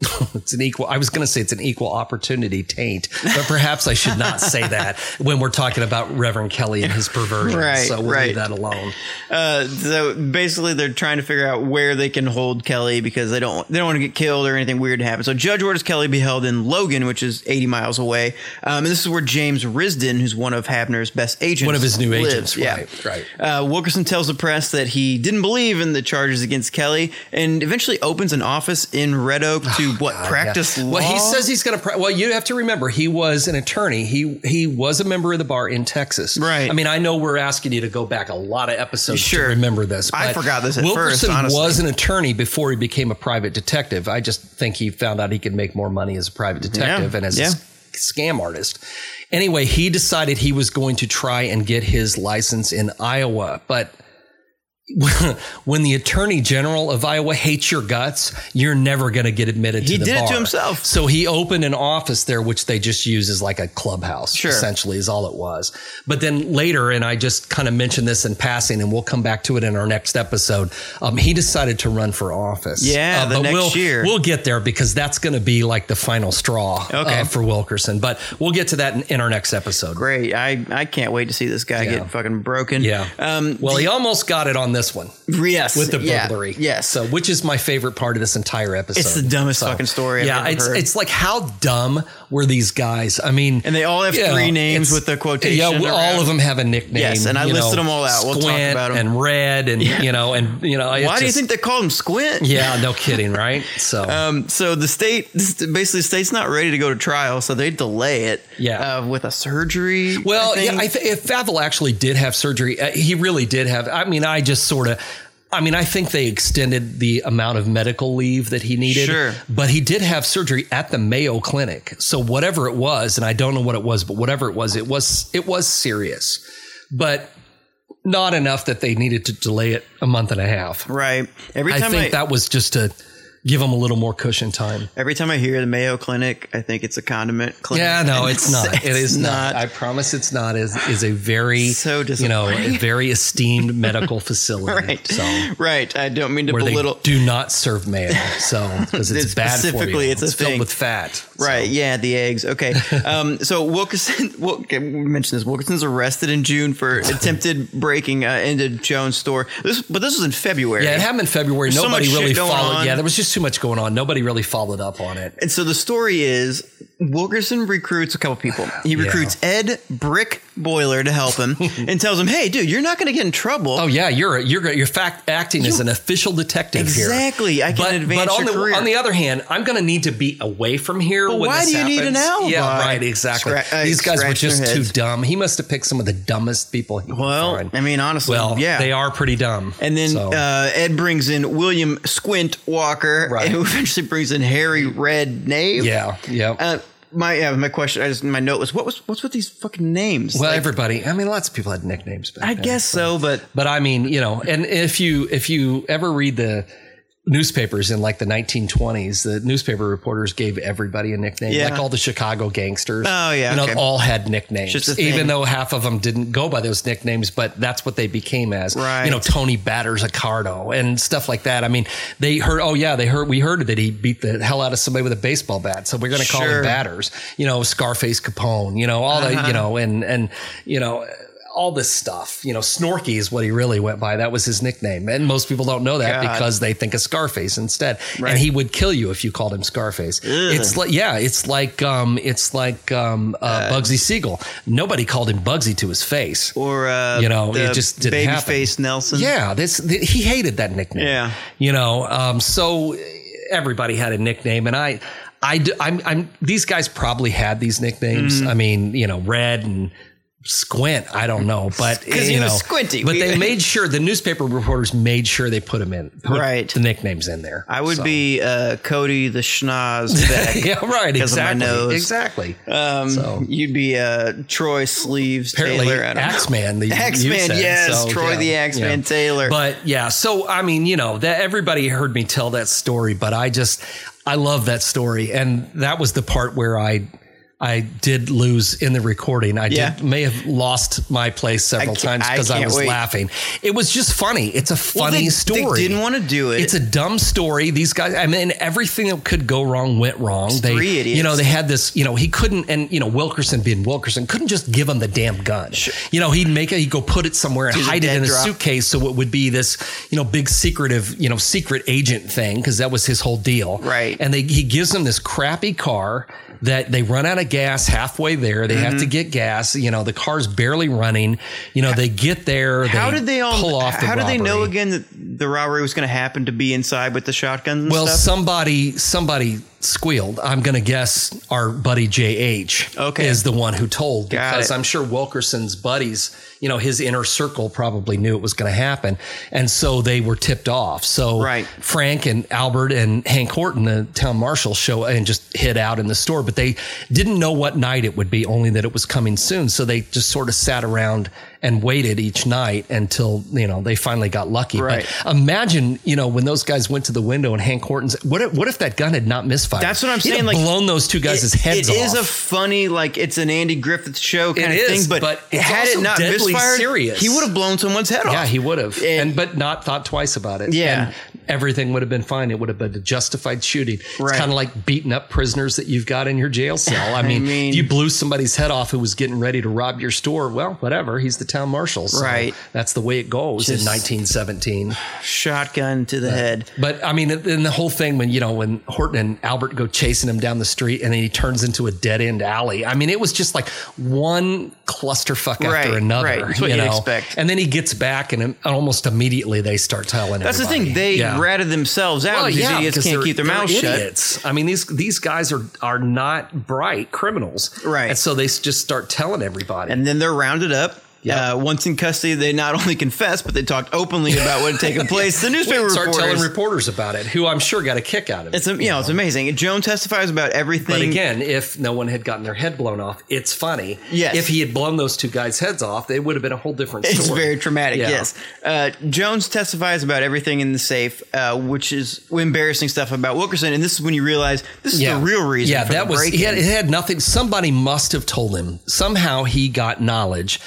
[laughs] it's an equal. I was going to say it's an equal opportunity taint, but perhaps I should not say [laughs] that when we're talking about Reverend Kelly and his perversion. Right, So we'll right. leave that alone. Uh, so basically, they're trying to figure out where they can hold Kelly because they don't they don't want to get killed or anything weird to happen. So Judge orders Kelly be held in Logan, which is 80 miles away, um, and this is where James Risden, who's one of Havner's best agents, One of his new lives. agents, Yeah, right, right. Uh, Wilkerson tells the press that he didn't believe in the charges against Kelly, and eventually opens an office in Red Oak to what practice law. Well, he says he's going to. Pra- well, you have to remember he was an attorney. He he was a member of the bar in Texas. Right. I mean, I know we're asking you to go back a lot of episodes Sure. to remember this. I forgot this at Wilkerson first, honestly. was an attorney before he became a private detective. I just think he found out he could make more money as a private detective Yeah, and as yeah. a scam artist. Anyway, he decided he was going to try and get his license in Iowa, but [laughs] when the attorney general of Iowa hates your guts, you're never going to get admitted He to the bar. He did it to himself. So he opened an office there, which they just use as like a clubhouse, Sure. essentially, is all it was. But then later, and I just kind of mentioned this in passing, and we'll come back to it in our next episode. Um, he decided to run for office. Yeah, Uh, the next we'll, year. We'll get there because that's going to be like the final straw Okay. uh, for Wilkerson. But we'll get to that in, in our next episode. Great. I, I can't wait to see this guy Yeah. get fucking broken. Yeah. Um, well, he almost got it on this one. yes. with the yeah, burglary. Yes. So, which is my favorite part of this entire episode. It's the dumbest fucking story I've yeah, ever it's heard. it's like how dumb were these guys? I mean, And they all have yeah, three names with the quotation Yeah, all around. of them have a nickname. Yes, and I listed know, them all out. We'll talk about 'em. and Red, and you know, and you know, Why do you think they call him Squint? Yeah, no kidding, right? So, [laughs] Um, so the state, basically, the state's not ready to go to trial, so they delay it. Yeah. Uh, with a surgery. Well, I yeah. I th- if Faville actually did have surgery, uh, he really did have. I mean, I just sort of. I mean, I think they extended the amount of medical leave that he needed. Sure. But he did have surgery at the Mayo Clinic. So whatever it was, and I don't know what it was, but whatever it was, it was it was serious. But not enough that they needed to delay it a month and a half. right. Every time I think I, that was just to give them a little more cushion time. every time I hear the Mayo Clinic, I think it's a condiment clinic. Yeah, no, And it's [laughs] not. It is not. not. I promise it's not. Is is a very So you know a very esteemed [laughs] medical facility. Right. So right. I don't mean to where belittle. they do not serve mayo. So because it's, It's [laughs] bad for you. specifically, it's a filled thing. with fat. Right. Yeah, the eggs. Okay. Um, so Wilkerson, Wil- we mentioned this. Wilkerson's arrested in June for attempted breaking uh, into Jones' store. This, but this was in February. Yeah, it happened in February. There's so Nobody shit really followed. on. Yeah, there was just too much going on. Nobody really followed up on it. And so the story is Wilkerson recruits a couple people. He recruits Ed Brick Boiler to help him [laughs] and tells him, "Hey, dude, you're not going to get in trouble." Oh yeah, you're you're you're fact acting as an official detective here. Exactly. I can but, advance but on your the career. on the other hand, I'm going to need to be away from here. But why do you need an happens. alibi? Yeah, right. Exactly. Scra- uh, These guys were just too dumb. He must have picked some of the dumbest people. He well, find. I mean, honestly, well, yeah, they are pretty dumb. And then So- uh, Ed brings in William Squint Walker, Right. who [laughs] eventually brings in Harry Red Nave. yeah, yeah. Uh, my yeah, my question, I just my note was what was what's with these fucking names? well, Like, everybody. I mean, lots of people had nicknames. Back I then, guess so, but But I mean, you know, and if you if you ever read the newspapers in like the 1920s, the newspaper reporters gave everybody a nickname, Yeah. like all the Chicago gangsters. Oh, yeah, you know, okay. all had nicknames, even though half of them didn't go by those nicknames, but that's what they became as. Right. You know, Tony Batters Accardo and stuff like that. I mean, they heard, oh yeah, they heard, we heard that he beat the hell out of somebody with a baseball bat, so we're going to call Sure. him Batters. You know, Scarface Capone. You know, all Uh-huh. the, you know, and and you know all this stuff. You know, Snorky is what he really went by. That was his nickname. And most people don't know that God. because they think of Scarface instead. Right. And he would kill you if you called him Scarface. It's like, yeah, it's like, um, it's like, um, uh, Bugsy Siegel. Nobody called him Bugsy to his face. or uh, You know, the it just didn't happen. Babyface Nelson. Yeah, this th- he hated that nickname. Yeah. you know, um, so everybody had a nickname, and I, I, I'm, I'm. These guys probably had these nicknames. Mm-hmm. I mean, you know, Red and Squint. I don't know, but you know, squinty. But they [laughs] made sure the newspaper reporters made sure they put them in, put Right. The nicknames in there. I would So- be uh, Cody the Schnoz [laughs] yeah, right. because of my Exactly. nose. Exactly. Um, So- you'd be uh, Troy Sleeves apparently Taylor. I don't know. Axeman, the Axeman, said. yes, So, Troy yeah, the Axeman yeah. Taylor. But yeah, so I mean, you know, that everybody heard me tell that story, but I just I love that story, and that was the part where I I did lose in the recording. I Yeah. did may have lost my place several times because I, can't was wait. laughing. It was just funny. It's a Well, funny they, story. They didn't want to do it. It's a dumb story. These guys, I mean, everything that could go wrong went wrong. they, three idiots. you know, they had this, you know, he couldn't, and, you know, Wilkerson being Wilkerson couldn't just give him the damn gun. You know, he'd make it, he'd go put it somewhere and hide it in a suitcase so it would be this, you know, big secretive, you know, secret agent thing because that was his whole deal. Right. And they, he gives them this crappy car that they run out of gas halfway there. They have to Mm-hmm. get gas. You know, the car's barely running. You know, they get there. how did they all pull off the How did they know again that the robbery was going to happen to be inside with the shotguns? And Well, stuff? somebody somebody squealed. I'm going to guess our buddy JH Okay. is the one who told Got because it. I'm sure Wilkerson's buddies, you know, his inner circle probably knew it was going to happen, and so they were tipped off. So Right. Frank and Albert and Hank Horton, the town marshal, show and just hid out in the store, but they didn't know what night it would be, only that it was coming soon. So they just sort of sat around and waited each night until you know they finally got lucky. Right. But imagine, you know, when those guys went to the window and Hank Horton's, what if, what if that gun had not misfired? That's what I'm He'd saying, like, blown those two guys' heads It off. is a funny, like it's an Andy Griffith show kind It of is, thing, but, but had it not misfired, serious. he would have blown someone's head off. yeah, he would have, And- and but not thought twice about it. Yeah. and everything would have been fine. It would have been a justified shooting. Right. It's kind of like beating up prisoners that you've got in your jail [laughs] cell. I mean, mean- if you blew somebody's head off who was getting ready to rob your store. Well, whatever. He's the town marshal. So Right. That's the way it goes Just- in 1917. Shotgun to the head. But I mean, in the whole thing when you know when Horton and Albert go chasing him down the street, and then he turns into a dead end alley. I mean, it was just like one clusterfuck Right, after another. right. That's what you know? expect. And then he gets back, and almost immediately they start telling. That's the thing. They Yeah. Ratted themselves out. Well, because these yeah, idiots can't keep their mouths shut. I mean, these these guys are are not bright criminals, Right. And so they just start telling everybody. And then they're rounded up. Yeah. Uh, once in custody, they not only [laughs] confessed, but they talked openly about what had taken [laughs] place. The newspaper start reporters. telling reporters about it, who I'm sure got a kick out of it. it's you know it's amazing. Joan testifies about everything. But again, if no one had gotten their head blown off, it's funny. Yes. If he had blown those two guys' heads off, it would have been a whole different story. It's very traumatic, Yeah. yes. Uh, Jones testifies about everything in the safe, uh, which is embarrassing stuff about Wilkerson, and this is when you realize this is the real reason. Yeah, that was. He had, it had nothing. Somebody must have told him. Somehow he got knowledge.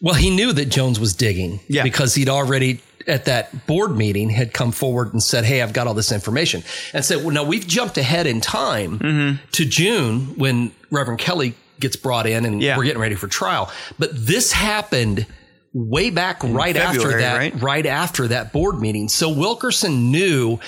Well, he knew that Jones was digging. Yeah. Because he'd already at that board meeting had come forward and said, "Hey, I've got all this information," and said, "Well, no, we've jumped ahead in time Mm-hmm. to June when Reverend Kelly gets brought in and Yeah. we're getting ready for trial." But this happened way back right after that right? right after that board meeting. So Wilkerson knew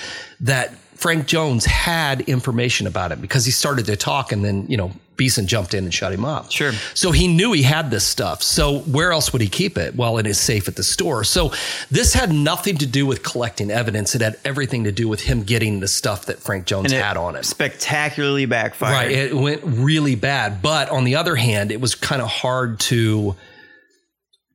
that Frank Jones had information about it because he started to talk and then, you know, Beeson jumped in and shut him up. Sure. So he knew he had this stuff. So where else would he keep it? Well, in his safe at the store. So this had nothing to do with collecting evidence. It had everything to do with him getting the stuff that Frank Jones had on him. spectacularly backfired. Right. It went really bad. But on the other hand, it was kind of hard to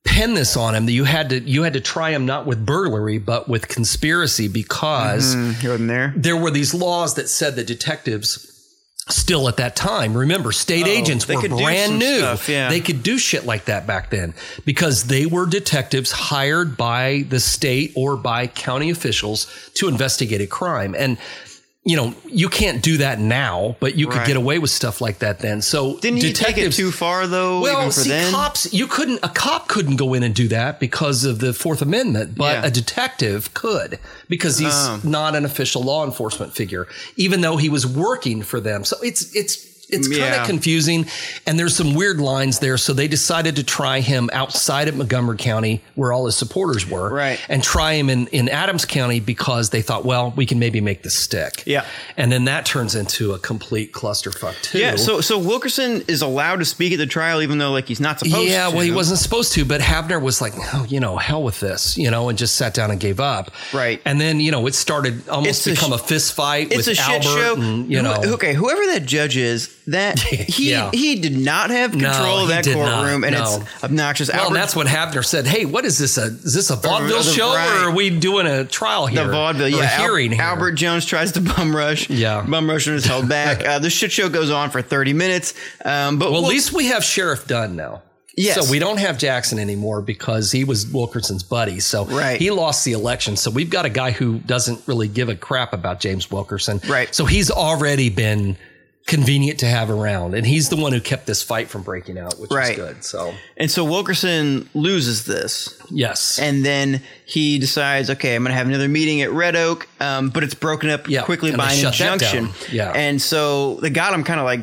pin this on him that you had to you had to try him not with burglary but with conspiracy because Mm, and there. there were these laws that said that detectives still at that time remember state oh, agents Oh, they were brand new stuff, yeah. they could do shit like that back then because they were detectives hired by the state or by county officials to investigate a crime and you know you can't do that now but you could Right. get away with stuff like that then so Didn't you take it too far though? well, even for see, then? cops, you couldn't, a cop couldn't go in and do that because of the Fourth Amendment, but Yeah. a detective could because he's Oh. not an official law enforcement figure, even though he was working for them. So it's, it's, it's kind of confusing and there's some weird lines there. So they decided to try him outside of Montgomery County where all his supporters were Right. and try him in, in Adams County because they thought, well, we can maybe make this stick. Yeah. And then that turns into a complete clusterfuck too. Yeah, so so Wilkerson is allowed to speak at the trial, even though like he's not supposed to. Yeah, well, he wasn't supposed to, but Havner was like, oh, you know, hell with this, you know, and just sat down and gave up. Right. And then, you know, it started almost It's a become sh- a fist fight It's with a shit Albert show. and, you know. okay, whoever that judge is, that [laughs] he Yeah. he did not have No, control of that did not. courtroom, and No. it's obnoxious. Well, Albert, that's what Havner said. Hey, what is this? A, is this a vaudeville show right. or are we doing a trial here? the vaudeville. Yeah, Al- hearing here? Albert Jones tries to bum rush. Yeah. bum rusher is held [laughs] back. uh, the shit show goes on for thirty minutes. Um, but Well, Wil- at least we have Sheriff Dunn now. Yes. So we don't have Jackson anymore because he was Wilkerson's buddy. So Right. he lost the election. So we've got a guy who doesn't really give a crap about James Wilkerson. Right. So he's already been convenient to have around. And he's the one who kept this fight from breaking out, which Right. is good. So, And so Wilkerson loses this. yes. And then he decides, okay, I'm going to have another meeting at Red Oak, um, but it's broken up Yeah, quickly and by an injunction. Yeah. And so they got him kind of like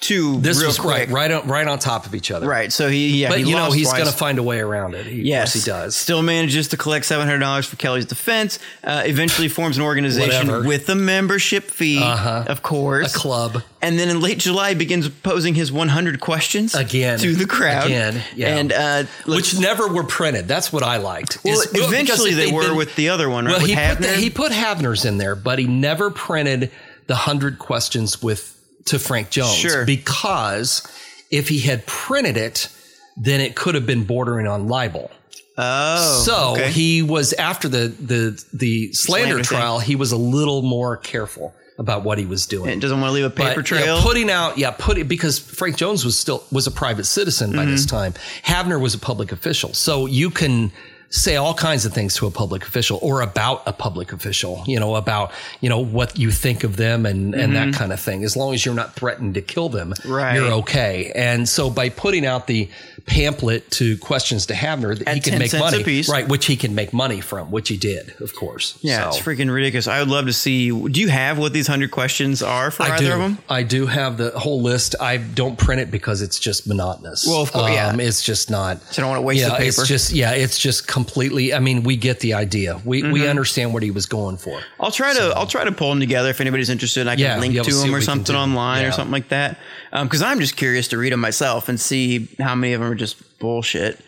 two this real was quick. right, right on, right on top of each other. Right. So he, yeah, But he you know, he's going to find a way around it. He, Yes, Yes, he does. Still manages to collect seven hundred dollars for Kelly's defense. Uh, eventually forms an organization Whatever. with a membership fee, Uh-huh. of course, A club. And then in late July begins posing his one hundred questions Again. to the crowd. Again, yeah. And uh, Which never were printed. That's what I liked. well, is- eventually if they they'd were been- with the other one, right? Well, he put, the, he put Havner's in there, but he never printed the hundred questions with to Frank Jones. Sure. Because if he had printed it, then it could have been bordering on libel. oh, so okay. he was after the the the slander, Slander thing. trial. He was a little more careful about what he was doing. And doesn't want to leave a paper But, yeah, trail. putting out, yeah, putting because Frank Jones was still was a private citizen by this Mm-hmm. time. Havner was a public official, so you can say all kinds of things to a public official or about a public official. You know about you know what you think of them and and that kind of thing. As long as you're not threatened to kill them, Mm-hmm. Right. you're okay. And so by putting out the pamphlet to questions to Havner, that At he can make money, right? Which he can make money from, which he did, of course. yeah, So- it's freaking ridiculous. I would love to see. Do you have what these hundred questions are for I either do. of them? I do have the whole list. I don't print it because it's just monotonous. Well, of course, yeah. It's just not. So I don't wanna waste yeah, the paper. It's just yeah, it's just completely. I mean, we get the idea. We Mm-hmm. we understand what he was going for. I'll try to I'll try to pull them together if anybody's interested. I can Yeah, link yeah, to them or something online or something like that. Because I'm just curious to read them myself and see how many of them are just bullshit.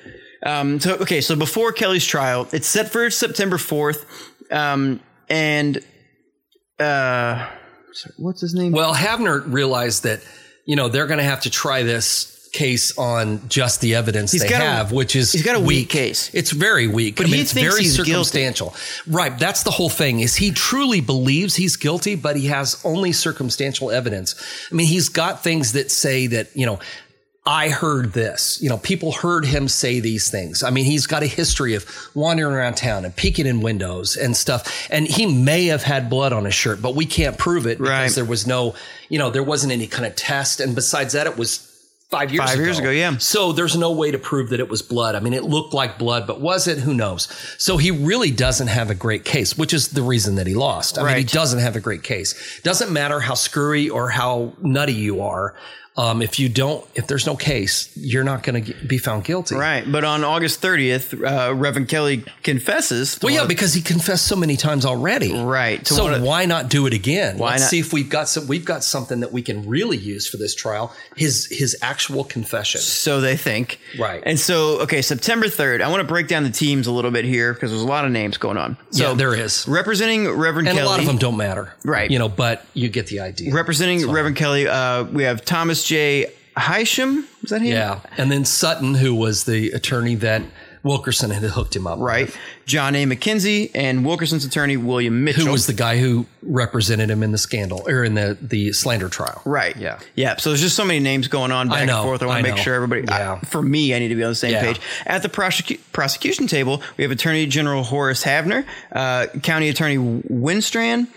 Um, so okay, so before Kelly's trial, it's set for September 4th, um, and uh, what's his name? Well, Havner realized that you know they're going to have to try this case on just the evidence they got a- have, which is he's got a weak case. It's very weak. But I mean, he it's thinks very he's guilty. circumstantial. Right. That's the whole thing. Is he truly believes he's guilty, but he has only circumstantial evidence. I mean, he's got things that say that you know. I heard this. You know, people heard him say these things. I mean, he's got a history of wandering around town and peeking in windows and stuff. And he may have had blood on his shirt, but we can't prove it because Right. there was no, you know, there wasn't any kind of test. And besides that, it was five years Five ago. years ago, yeah. So there's no way to prove that it was blood. I mean, it looked like blood, but was it? Who knows? So he really doesn't have a great case, which is the reason that he lost. I mean, he doesn't have a great case. Doesn't matter how screwy or how nutty you are. Um, if you don't, if there's no case, you're not going to be found guilty. right, but on August 30th, uh, Reverend Kelly confesses. Well, yeah, because he confessed so many times already. Right. So why not do it again? Why Let's not- see if we've got some. We've got something that we can really use for this trial. His his actual confession. so they think. Right. And so, okay, September 3rd, I want to break down the teams a little bit here because there's a lot of names going on. So yeah, there is, representing Reverend and Kelly. a lot of them don't matter. Right. You know, but you get the idea. Representing Reverend Kelly, uh, we have Thomas J. Hysham. Is that him? yeah, and then Sutton, who was the attorney that Wilkerson had hooked him up. Right. with, John A. McKenzie and Wilkerson's attorney, William Mitchell. Who was the guy who represented him in the scandal or in the the slander trial? Right. Yeah. Yeah. So there's just so many names going on back know, and forth. I want I to make know. sure everybody. Yeah. I- for me, I need to be on the same Yeah. page. At the prosecu- prosecution table, we have Attorney General Horace Havner, uh, County Attorney Wenstrand,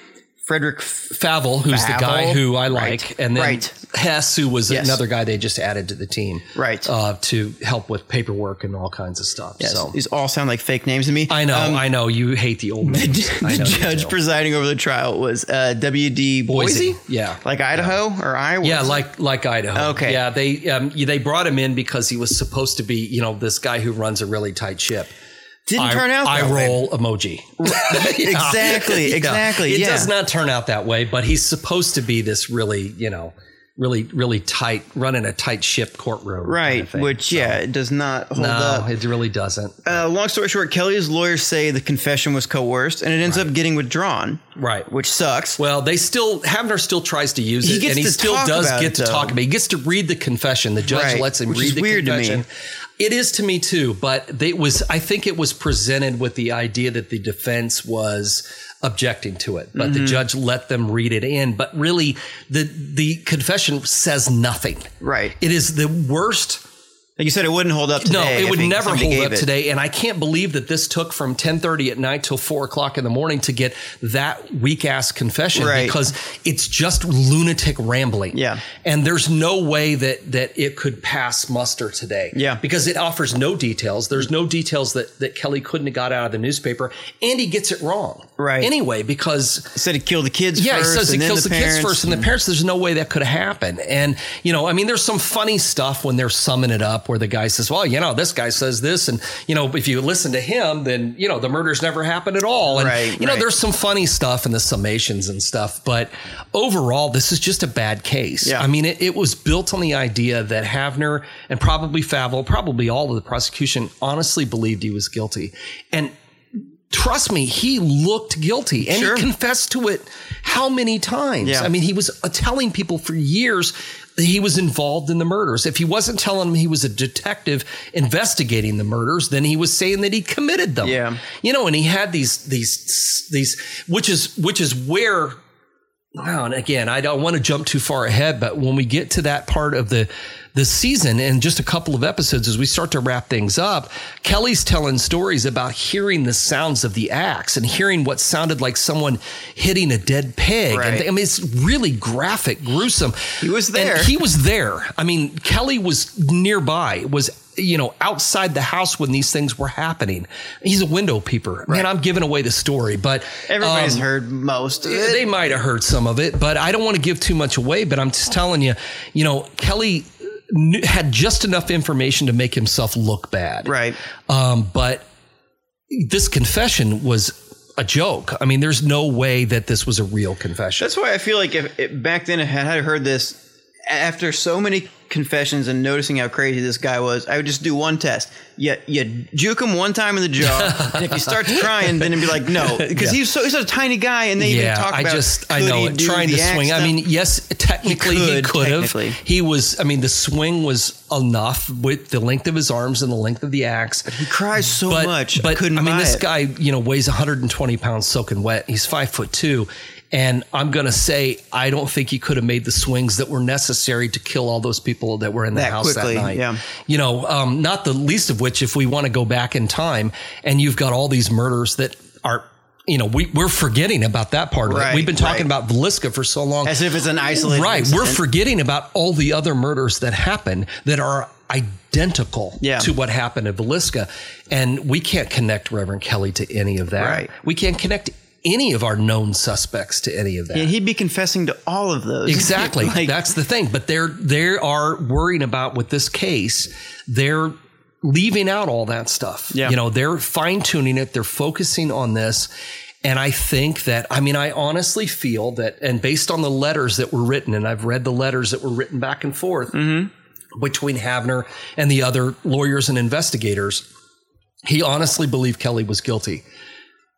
Frederick. F- Faville, who's the guy who I Right. like, and then Right. Hess, who was Yes. another guy they just added to the team, Right. uh, to help with paperwork and all kinds of stuff. Yes, So these all sound like fake names to me. I know, Um, I know, you hate the old names. I the judge presiding over the trial was uh, W.D. Boise. Boise, yeah. Like Idaho or Iowa? Yeah, like like Idaho. Okay. Yeah, they um, they brought him in because he was supposed to be, you know, this guy who runs a really tight ship. Didn't I, turn out I that way. roll emoji. [laughs] Yeah. Exactly, exactly, It yeah. does not turn out that way, but he's supposed to be this really, you know, really really tight, running a tight ship courtroom. kind Right, of thing. which, yeah, it does not hold No, up. it really doesn't. Uh, long story short, Kelly's lawyers say the confession was coerced, and it ends up getting withdrawn, Right. which sucks. Well, they still Havner still tries to use He it, and he still does get it, to though. talk about. it. He gets to read the confession. The judge Right, lets him which read is the weird to me. confession. It is to me too, but they was I think it was presented with the idea that the defense was objecting to it, but Mm-hmm. the judge let them read it in. But really, the the confession says nothing. Right. It is the worst Like you said, it wouldn't hold up today. No, it would never hold up it. today. And I can't believe that this took from 1030 at night till four o'clock in the morning to get that weak ass confession Right. because it's just lunatic rambling. Yeah. And there's no way that, that it could pass muster today. Yeah. Because it offers no details. There's no details that, that Kelly couldn't have got out of the newspaper and he gets it wrong. Right. Anyway, because He said he killed the kids yeah, first. he says he kills the, kids first, and the parents. There's no way that could have happened. And you know, I mean, there's some funny stuff when they're summing it up, where the guy says, "Well, you know, this guy says this, and you know, if you listen to him, then you know, the murders never happened at all." And Right, you know, right. there's some funny stuff in the summations and stuff, but overall, this is just a bad case. Yeah. I mean, it, it was built on the idea that Havner and probably Faville, probably all of the prosecution, honestly believed he was guilty, and trust me, he looked guilty and Sure. he confessed to it how many times? Yeah. I mean, he was telling people for years he was involved in the murders. If he wasn't telling them he was a detective investigating the murders, then he was saying that he committed them. Yeah. You know, and he had these these these which is which is where Wow, and again, I don't want to jump too far ahead, but when we get to that part of the the season and just a couple of episodes as we start to wrap things up, Kelly's telling stories about hearing the sounds of the axe and hearing what sounded like someone hitting a dead pig. Right. And I mean, it's really graphic, gruesome. He was there. And he was there. I mean, Kelly was nearby, was you know outside the house when these things were happening. He's a window peeper. Man, I'm giving away the story, but Everybody's um, heard most of it. they might have heard some of it, but I don't want to give too much away. But I'm just telling you, you know, Kelly knew, had just enough information to make himself look bad. Right. Um, but this confession was a joke. I mean, there's no way that this was a real confession. That's why I feel like if, if back then, if I had heard this after so many confessions and noticing how crazy this guy was, I would just do one test. You, you juke him one time in the jaw, and if he starts crying, then it'd be like, no, because [laughs] Yeah. he's so he's such a tiny guy, and they even yeah, talk I about. just I know he it. do Trying to swing. I mean, yes, technically he could, have. He was. I mean, the swing was enough with the length of his arms and the length of the axe. he cries so but, much. But I couldn't I mean, this it. guy, you know, weighs 120 pounds soaking wet. He's five foot two. And I'm going to say, I don't think he could have made the swings that were necessary to kill all those people that were in the That house quickly, that night. yeah. You know, um, not the least of which, if we want to go back in time and you've got all these murders that are, you know, we, we're forgetting about that part of it. Right, We've been talking right. about Villisca for so long. as if it's an isolated. Right. We're forgetting about all the other murders that happen that are identical Yeah. to what happened at Villisca. And we can't connect Reverend Kelly to any of that. Right. We can't connect any of our known suspects to any of that. And he'd be confessing to all of those. [laughs] Exactly. Like, That's the thing. But they're they are worrying about with this case, they're leaving out all that stuff. Yeah. You know, they're fine tuning it, they're focusing on this. And I think that, I mean, I honestly feel that, and based on the letters that were written, and I've read the letters that were written back and forth mm-hmm. between Havner and the other lawyers and investigators, he honestly believed Kelly was guilty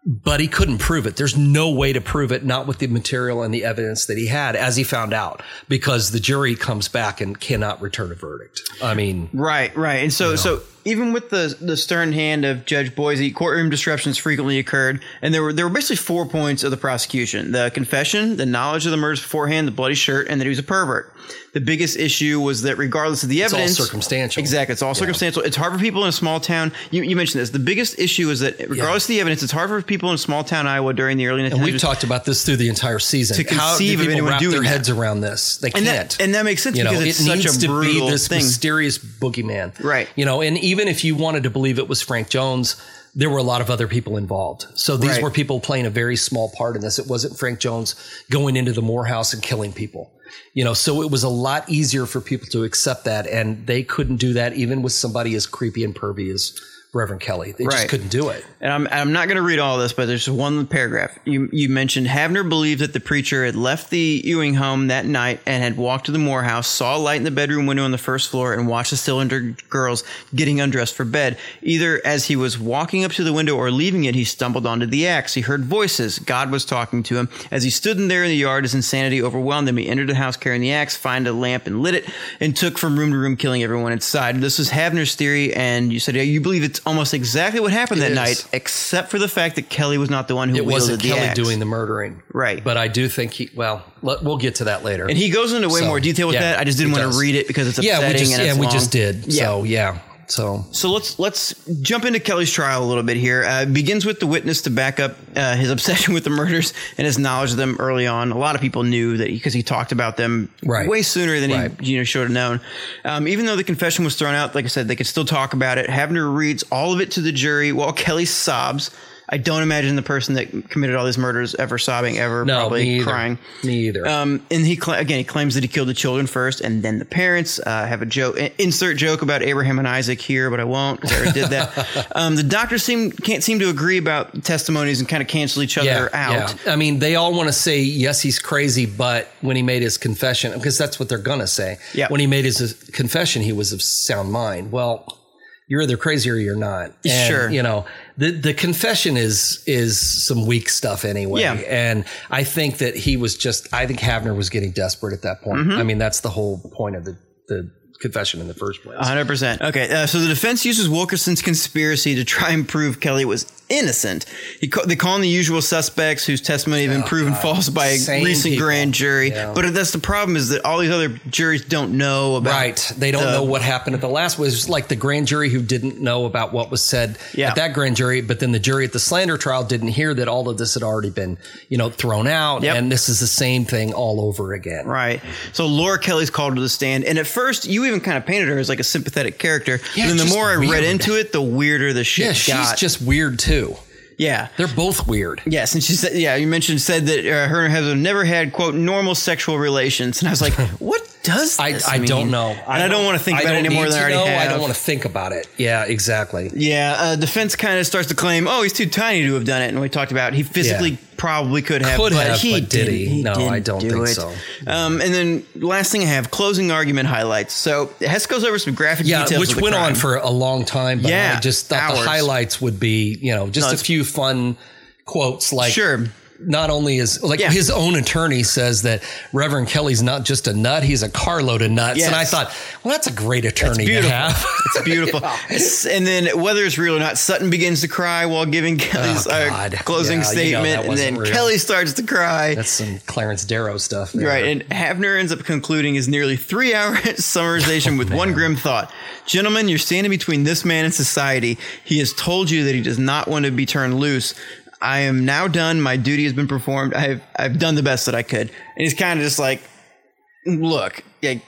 but he couldn't prove it. There's no way to prove it, not with the material and the evidence that he had, as he found out, because the jury comes back and cannot return a verdict. I mean, Right, right. And so so even with the the stern hand of Judge Boise, courtroom disruptions frequently occurred, and there were there were basically four points of the prosecution: the confession, the knowledge of the murders beforehand, the bloody shirt, and that he was a pervert. The biggest issue was that regardless of the all evidence, circumstantial. Exactly, it's all circumstantial. It's hard for people in a small town. You, you mentioned this. The biggest issue is that regardless of the evidence, it's hard for people in a small town Iowa during the early 1900s. and we've talked about this through the entire season. To How do conceive of anyone doing their that. heads around this? They and can't. that and that makes sense you know, because it such needs a to be brutal this thing. mysterious boogeyman, Right. You know, and even if you wanted to believe it was Frank Jones, there were a lot of other people involved. So these Right. were people playing a very small part in this. It wasn't Frank Jones going into the Moore house and killing people. You know, so it was a lot easier for people to accept that, and they couldn't do that even with somebody as creepy and pervy as Reverend Kelly. They just couldn't do it. and I'm, I'm not going to read all this, but there's one paragraph. You, you mentioned Havner believed that the preacher had left the Ewing home that night and had walked to the Moore house, saw a light in the bedroom window on the first floor, and watched the Stillinger girls getting undressed for bed. Either as he was walking up to the window or leaving it, he stumbled onto the axe. He heard voices. God was talking to him. As he stood in there in the yard, his insanity overwhelmed him. He entered the house carrying the axe, found a lamp and lit it, and took from room to room, killing everyone inside. This was Havner's theory, and you said yeah, you believe it's almost exactly what happened that is. night, except for the fact that Kelly was not the one who It wasn't Kelly axe. doing the murdering, Right. But I do think he. Well, let, we'll get to that later. And he goes into way So, more detail with yeah, that. I just didn't want does. to read it because it's yeah, we just and yeah we long. just did. Yeah. So yeah, so So let's let's jump into Kelly's trial a little bit here. Uh, it begins with the witness to back up uh, his [laughs] obsession with the murders and his knowledge of them early on. A lot of people knew that because he, talked about them Right. way sooner than Right. he you know should have known. Um, even though the confession was thrown out, like I said, they could still talk about it. Havner reads all of it to the jury while [laughs] Kelly sobs. I don't imagine the person that committed all these murders ever sobbing, ever no, probably me crying. Me either. Um, and he cla again he claims that he killed the children first, and then the parents. Uh, have a joke, insert joke about Abraham and Isaac here, but I won't because I already did that. [laughs] um, the doctors seem can't seem to agree about testimonies and kind of cancel each other out. I mean, they all want to say yes, he's crazy, but when he made his confession, because that's what they're gonna say. Yeah. When he made his confession, he was of sound mind. Well, you're either crazy or you're not. And, Sure. You know, the the confession is is some weak stuff anyway. Yeah. And I think that he was just. I think Havner was getting desperate at that point. Mm-hmm. I mean, that's the whole point of the the confession in the first place. Hundred percent. Okay, uh, so the defense uses Wilkerson's conspiracy to try and prove Kelly was innocent. He ca- they call in the usual suspects whose testimony had been proven false by a Oh, Same recent people. grand jury. Yeah. But that's the problem is that all these other juries don't know about. Right. They don't the- know what happened at the last one. Was like the grand jury who didn't know about what was said Yeah. at that grand jury, but then the jury at the slander trial didn't hear that all of this had already been, you know, thrown out. Yep. And this is the same thing all over again. Right. So Laura Kelly's called to the stand, and at first you even kind of painted her as like a sympathetic character. Yeah, but then the more I read into it, the weirder the shit Yeah, she's got. just weird too. yeah. They're both weird. Yes, and she said, "Yeah, you mentioned said that uh, her and her husband never had quote normal sexual relations," and I was like, [laughs] "What does I, this I don't know. and I don't want to think I about it don't any more need than I already know. have. I don't want to think about it. Yeah, exactly. Yeah, uh, defense kind of starts to claim, "Oh, he's too tiny to have done it," and we talked about he physically Yeah. Probably could have, Could but have, he but did didn't. he? No, I don't do think it. so. Um, and then last thing I have closing argument highlights. So Hess goes over some graphic Yeah, details, which went on for a long time. But Yeah, I just thought hours. the highlights would be, you know, just No, a few fun quotes like Sure. Not only is like Yeah. his own attorney says that Reverend Kelly's not just a nut, he's a carload of nuts. And I thought, well, that's a great attorney to have. [laughs] It's beautiful. [laughs] It's- and then whether it's real or not, Sutton begins to cry while giving Kelly's uh, Oh, God. closing Yeah, you know statement, and then real. Kelly starts to cry. that's some Clarence Darrow stuff. there. Right, and Havner ends up concluding his nearly three hour [laughs] summarization with one grim thought. Gentlemen, you're standing between this man and society. He has told you that he does not want to be turned loose. I am now done. My duty has been performed. I've I've done the best that I could. And he's kind of just like, look, like,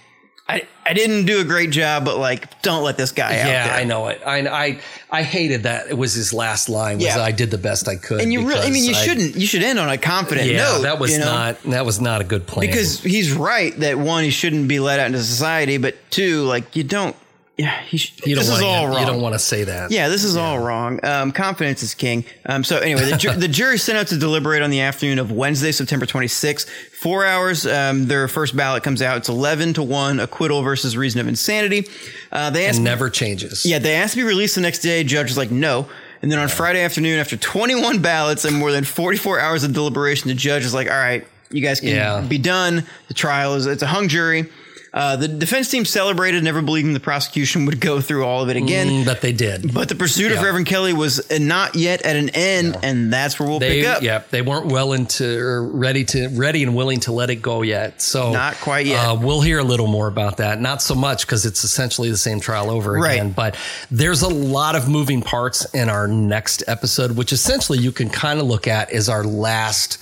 I I didn't do a great job, but like, don't let this guy out Yeah, there. I know it. I, I I hated that. It was his last line. Was Yeah. I did the best I could. And you really, I mean, you I- shouldn't. You should end on a confident Yeah, note. that was you know? not that was not a good plan. because he's right that one, he shouldn't be let out into society, but two, like you don't. Yeah, he sh- you don't this is want all to, wrong. you don't want to say that. yeah, this is all wrong. Um, confidence is king. Um, so anyway, the, ju- [laughs] the jury sent out to deliberate on the afternoon of Wednesday, September 26th. Four hours. Um, their first ballot comes out. It's 11 to one acquittal versus reason of insanity. Uh, they asked. and never changes. yeah, they asked to be released the next day. Judge was like, no. And then on Friday afternoon, after 21 ballots and more than 44 hours of deliberation, the judge is like, all right, you guys can Yeah. be done. The trial is, it's a hung jury. Uh, the defense team celebrated, never believing the prosecution would go through all of it again. Mm, but they did. But the pursuit of Reverend Kelly was not yet at an end, and that's where we'll They pick up. yeah, they weren't well into or ready to ready and willing to let it go yet. So Not quite yet. Uh, we'll hear a little more about that. Not so much because it's essentially the same trial over Right. again. But there's a lot of moving parts in our next episode, which essentially you can kind of look at as our last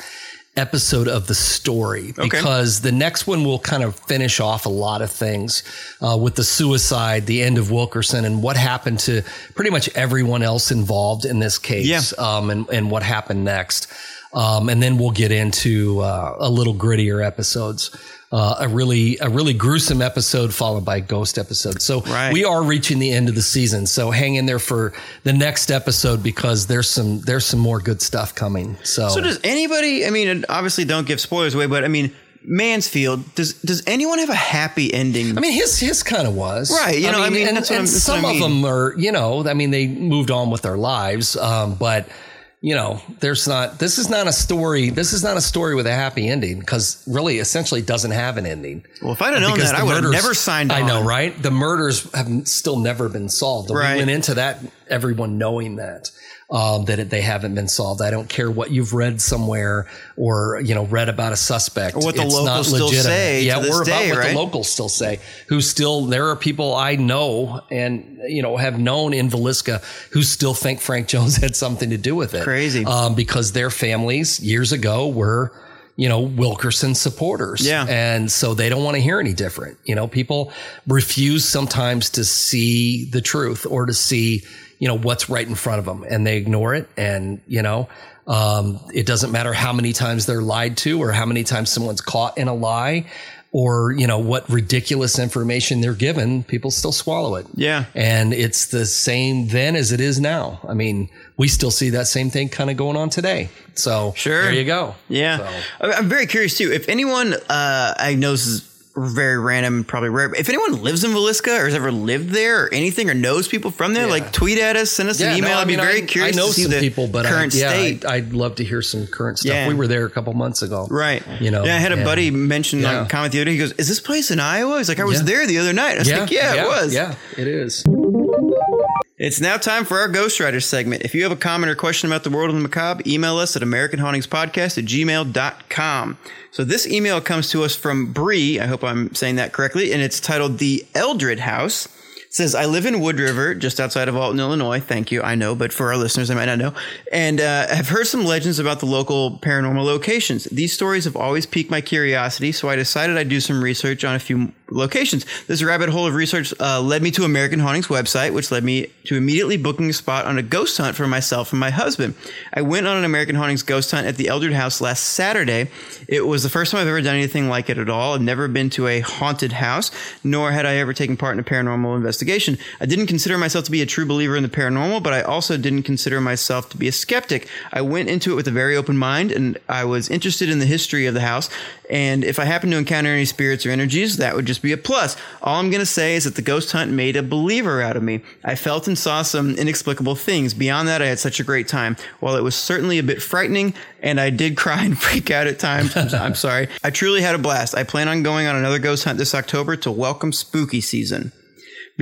episode of the story because the next one will kind of finish off a lot of things uh, with the suicide, the end of Wilkerson, and what happened to pretty much everyone else involved in this case, Yeah. um, and, and what happened next. Um, and then we'll get into uh, a little grittier episodes. Uh, a really a really gruesome episode followed by a ghost episode. So Right. we are reaching the end of the season. So hang in there for the next episode because there's some there's some more good stuff coming. So, So does anybody? I mean, obviously, don't give spoilers away, but I mean, Mansfield. Does does anyone have a happy ending? I mean, his his kind of was Right, you know, I mean, and, that's what and some I of them are, you know, I mean, they moved on with their lives, um, but you know, there's not, this is not a story. This is not a story with a happy ending because really essentially doesn't have an ending. Well, if I'd have known that, I would have never signed on. I know, right? The murders have still never been solved. Right. We went into that, everyone knowing that. Um, that they haven't been solved. I don't care what you've read somewhere or you know read about a suspect. Or what the It's locals not still legitimate. say Yeah, we're day, about what right? the locals still say. Who still there are people I know and you know have known in Villisca who still think Frank Jones [laughs] had something to do with it. Crazy. um, because their families years ago were you know Wilkerson supporters. Yeah. and so they don't want to hear any different. You know, people refuse sometimes to see the truth or to see you know what's right in front of them, and they ignore it. And you know. Um, it doesn't matter how many times they're lied to or how many times someone's caught in a lie or, you know, what ridiculous information they're given. People still swallow it. Yeah. And it's the same then as it is now. I mean, we still see that same thing kind of going on today. So Sure. there you go. Yeah, So- I'm very curious too. If anyone, uh, I know this is very random, probably rare. If anyone lives in Villisca or has ever lived there or anything or knows people from there, like tweet at us, send us an email. no, I I'd be mean, very I, curious I know to see some the people, but current I, yeah, state. I'd, I'd love to hear some current stuff. Yeah. We were there a couple months ago. Right. You know, Yeah, I had a buddy mention Yeah. on comment the other day. He goes, "Is this place in Iowa?" He's like, "I was Yeah. there the other night." I was like, "Yeah, it was." Yeah, it is. It's now time for our Ghostwriter segment. If you have a comment or question about the world of the macabre, email us at AmericanHauntingsPodcast at gmail.com. So this email comes to us from Bree. I hope I'm saying that correctly. And it's titled The Eldred House. Says, I live in Wood River, just outside of Alton, Illinois. Thank you. I know, but for our listeners, they might not know. And uh, have heard some legends about the local paranormal locations. These stories have always piqued my curiosity, so I decided I'd do some research on a few locations. This rabbit hole of research uh, led me to American Hauntings website, which led me to immediately booking a spot on a ghost hunt for myself and my husband. I went on an American Hauntings ghost hunt at the Eldred House last Saturday. It was the first time I've ever done anything like it at all. I've never been to a haunted house, nor had I ever taken part in a paranormal investigation. I didn't consider myself to be a true believer in the paranormal, but I also didn't consider myself to be a skeptic. I went into it with a very open mind, and I was interested in the history of the house. And if I happened to encounter any spirits or energies, that would just be a plus. All I'm going to say is that the ghost hunt made a believer out of me. I felt and saw some inexplicable things. Beyond that, I had such a great time. While it was certainly a bit frightening, and I did cry and [laughs] freak out at times, I'm, I'm sorry. I truly had a blast. I plan on going on another ghost hunt this October to welcome spooky season.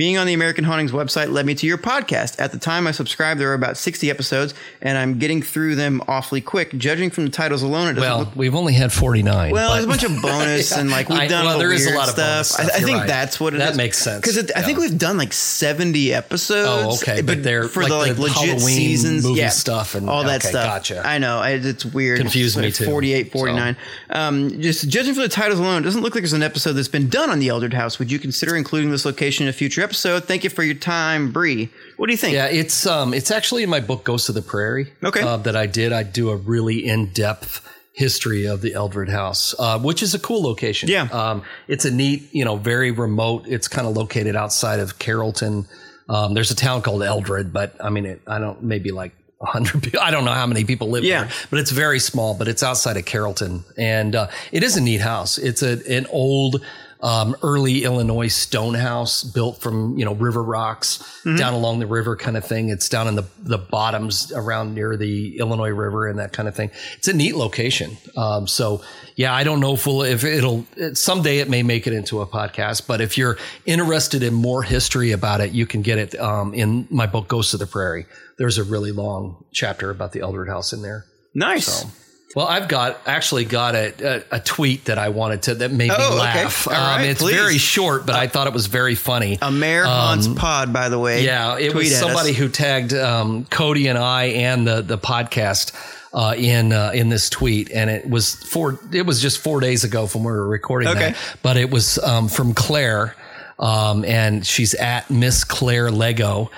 Being on the American Hauntings website led me to your podcast. At the time I subscribed, there were about 60 episodes, and I'm getting through them awfully quick. Judging from the titles alone, it doesn't Well, look we've only had 49. well, but- there's a bunch of [laughs] bonus and like we've I- done well, all the there is a lot of stuff. stuff. I, I think right. that's what it That is. makes sense. because I think we've done like 70 episodes. Oh, okay, but they're for like the like the legit Halloween seasons, movie yeah, stuff and- all that okay, stuff. gotcha. I know it's weird. Confused It's me too. 48, 49. Um, just judging from the titles alone, it doesn't look like there's an episode that's been done on the Eldred House. Would you consider including this location in a future episode? Thank you for your time, Bree. What do you think? Yeah, it's um, it's actually in my book Ghosts of the Prairie. Okay. uh, that I did. I do a really in depth history of the Eldred House, uh, which is a cool location. Yeah. um, it's a neat, you know, very remote. It's kind of located outside of Carrollton. Um, there's a town called Eldred, but I mean, it, I don't maybe like. 100 [laughs] people. I don't know how many people live Yeah. there, but it's very small, but it's outside of Carrollton. And uh, it is a neat house. It's a, an old, um, early Illinois stone house built from, you know, river rocks Mm-hmm. down along the river kind of thing. It's down in the, the bottoms around near the Illinois River and that kind of thing. It's a neat location. Um, so yeah, I don't know if, we'll, if it'll, it, someday it may make it into a podcast, but if you're interested in more history about it, you can get it, um, in my book, Ghosts of the Prairie. There's a really long chapter about the Eldred House in there. Nice. Well, I've got actually got a, a, a tweet that I wanted to that made Oh, me okay. laugh. All right, it's please. very short, but I thought it was very funny. Amer Hans Pod, by the way. Um, yeah, it was us. somebody who tagged um, Cody and I and the the podcast uh, in uh, in this tweet, and it was four. It was just four days ago from when we were recording Okay. that, but it was um, from Claire, um, and she's at Miss Claire Lego.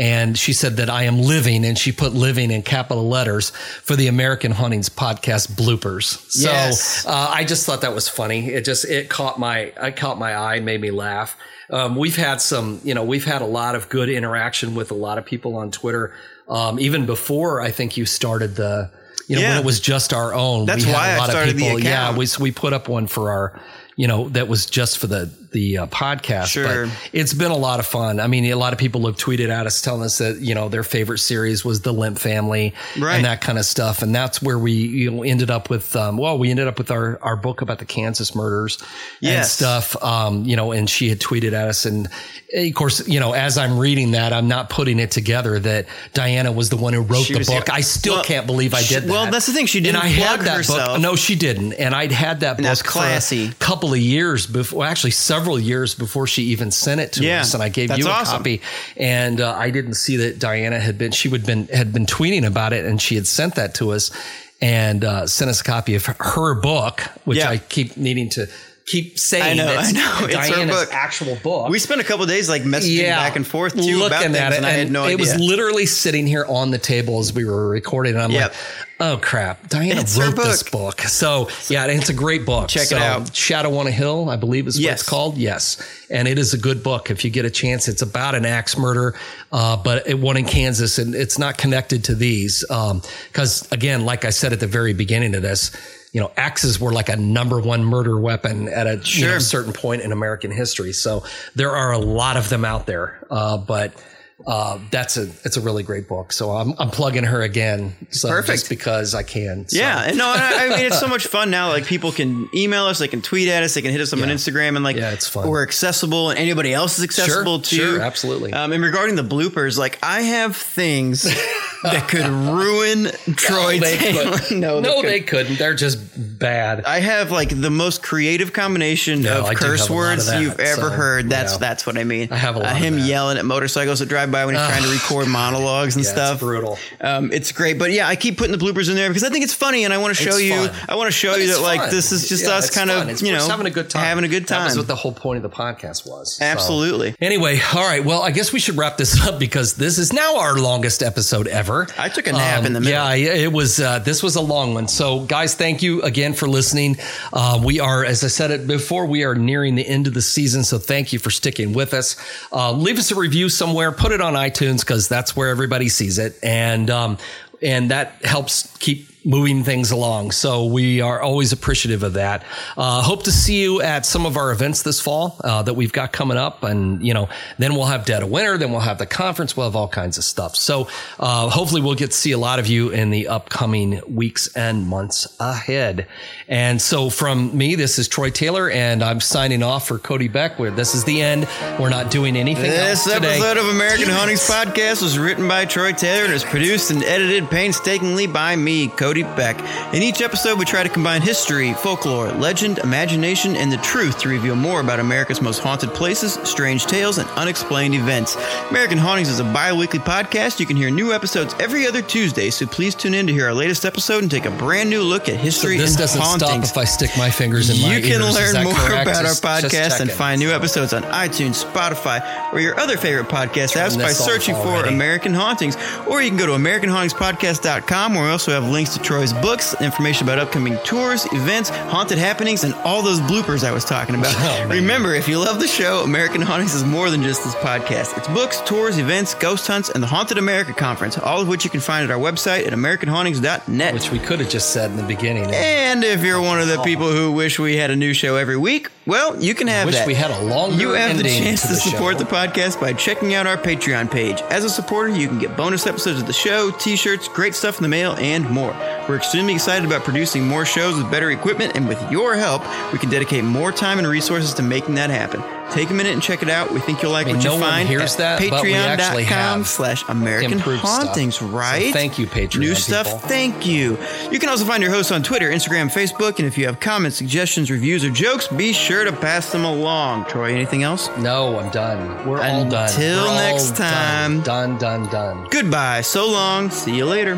And she said that I am living, and she put living in capital letters for the American Hauntings podcast bloopers. So Yes. uh, I just thought that was funny. It just it caught my I caught my eye, made me laugh. Um, we've had some, you know, we've had a lot of good interaction with a lot of people on Twitter. Um, even before I think you started the, you know, Yeah. when it was just our own. That's we had why a I lot started of the people. Yeah, we we put up one for our, you know, that was just for the the uh, podcast. Sure. But it's been a lot of fun. I mean, a lot of people have tweeted at us telling us that you know their favorite series was the Lemp Family Right. and that kind of stuff, and that's where we you know ended up with. Um, well, we ended up with our our book about the Kansas murders and stuff. Um, you know, and she had tweeted at us, and of course, you know, as I'm reading that, I'm not putting it together that Diana was the one who wrote She the book. here. I still Well, can't believe I did that. well, that's the thing. She didn't and I had that herself. book. No, she didn't. And I'd had that book that's for classy. a couple of years before, actually several years before she even sent it to Yeah, us. And I gave you a awesome. copy. And uh, I didn't see that Diana had been, she would been, had been tweeting about it and she had sent that to us and uh, sent us a copy of her book, which Yeah. I keep needing to keep saying. I know, that's I know. It's her Diana's book. actual book We spent a couple days like messaging back and forth too looking about things, at it, and I had no it idea. It was literally sitting here on the table as we were recording, and I'm Yep. like, "Oh crap, Diana It's wrote this book. book." So yeah, it's a great book. Check it out. Shadow on a Hill, I believe is what Yes. it's called. Yes, and it is a good book if you get a chance. It's about an axe murder, uh, but it one in Kansas, and it's not connected to these because again, like I said at the very beginning of this. You know, axes were like a number one murder weapon at a you know, certain point in American history. So there are a lot of them out there. Uh, but uh, that's a it's a really great book. So I'm I'm plugging her again. So Perfect. Just because I can. So. Yeah, and no, I, I mean it's so much fun now. Like people can email us, they can tweet at us, they can hit us up on Yeah. Instagram, and like Yeah, it's fun. we're accessible, and anybody else is accessible too. sure, absolutely. Um, and regarding the bloopers, like I have things [laughs] that could ruin Troy they Taylor. couldn't. no, no, they they couldn't. couldn't. They're just bad. I have like the most creative combination No, of I curse have a lot of words that, you've ever so, heard. That's yeah. that's what I mean. I have a lot Uh, of him that. yelling at motorcycles that drive by when he's [sighs] trying to record monologues and Yeah, stuff. it's brutal. Um, it's great, but yeah, I keep putting the bloopers in there because I think it's funny, and I want to show It's you. fun. I want to show But you it's that like this is just Yeah, us kind fun. of It's you know having a good time. having a good That was time. what the whole point of the podcast was. So- Absolutely. Anyway, all right. Well, I guess we should wrap this up because this is now our longest episode ever. I took a nap in the middle. Yeah, it was. Uh, this was a long one. So, guys, thank you again for listening. Uh, we are, as I said it before, we are nearing the end of the season. So, thank you for sticking with us. Uh, leave us a review somewhere. Put it on iTunes because that's where everybody sees it, and um, and that helps keep moving things along. So we are always appreciative of that. Uh, hope to see you at some of our events this fall uh, that we've got coming up. And, you know, then we'll have Dead of Winter, then we'll have the conference, we'll have all kinds of stuff. So uh, hopefully we'll get to see a lot of you in the upcoming weeks and months ahead. And so from me, this is Troy Taylor, and I'm signing off for Cody Beck. Where this is the end. We're not doing anything This else today. episode of American Hauntings Podcast was written by Troy Taylor and is produced and edited painstakingly by me, Cody Beck. In each episode, we try to combine history, folklore, legend, imagination, and the truth to reveal more about America's most haunted places, strange tales, and unexplained events. American Hauntings is a bi weekly podcast. You can hear new episodes every other Tuesday, so please tune in to hear our latest episode and take a brand new look at history this and doesn't hauntings. stop if I stick my fingers in my You can ears. Learn more correct? about Just- our podcast and find new episodes on iTunes, Spotify, or your other favorite podcast apps by searching for. American Hauntings. Or you can go to AmericanHauntingsPodcast.com where we also have links to Troy's books, information about upcoming tours, events, haunted happenings, and all those bloopers I was talking about. Oh. Remember, if you love the show, American Hauntings is more than just this podcast. It's books, tours, events, ghost hunts, and the Haunted America Conference, all of which you can find at our website at AmericanHauntings.net. Which we could have just said in the beginning. Eh? And if you're one of the oh. people who wish we had a new show every week, well, you can have Wish that. we had a longer You have the chance to to, the support show. the podcast by checking out our Patreon page. As a supporter, you can get bonus episodes of the show, t-shirts, great stuff in the mail, and more. We're extremely excited about producing more shows with better equipment, and with your help, we can dedicate more time and resources to making that happen. Take a minute and check it out. We think you'll like I mean, what no you one find hears that, but we actually patreon.com slash American improved stuff. Hauntings, So right? thank you, Patreon New stuff, people. thank you. You can also find your hosts on Twitter, Instagram, Facebook, and if you have comments, suggestions, reviews, or jokes, be sure to pass them along. Troy, anything else? No, I'm done. We're all done. Until next done. time. Done, done, done. Goodbye. So long. See you later.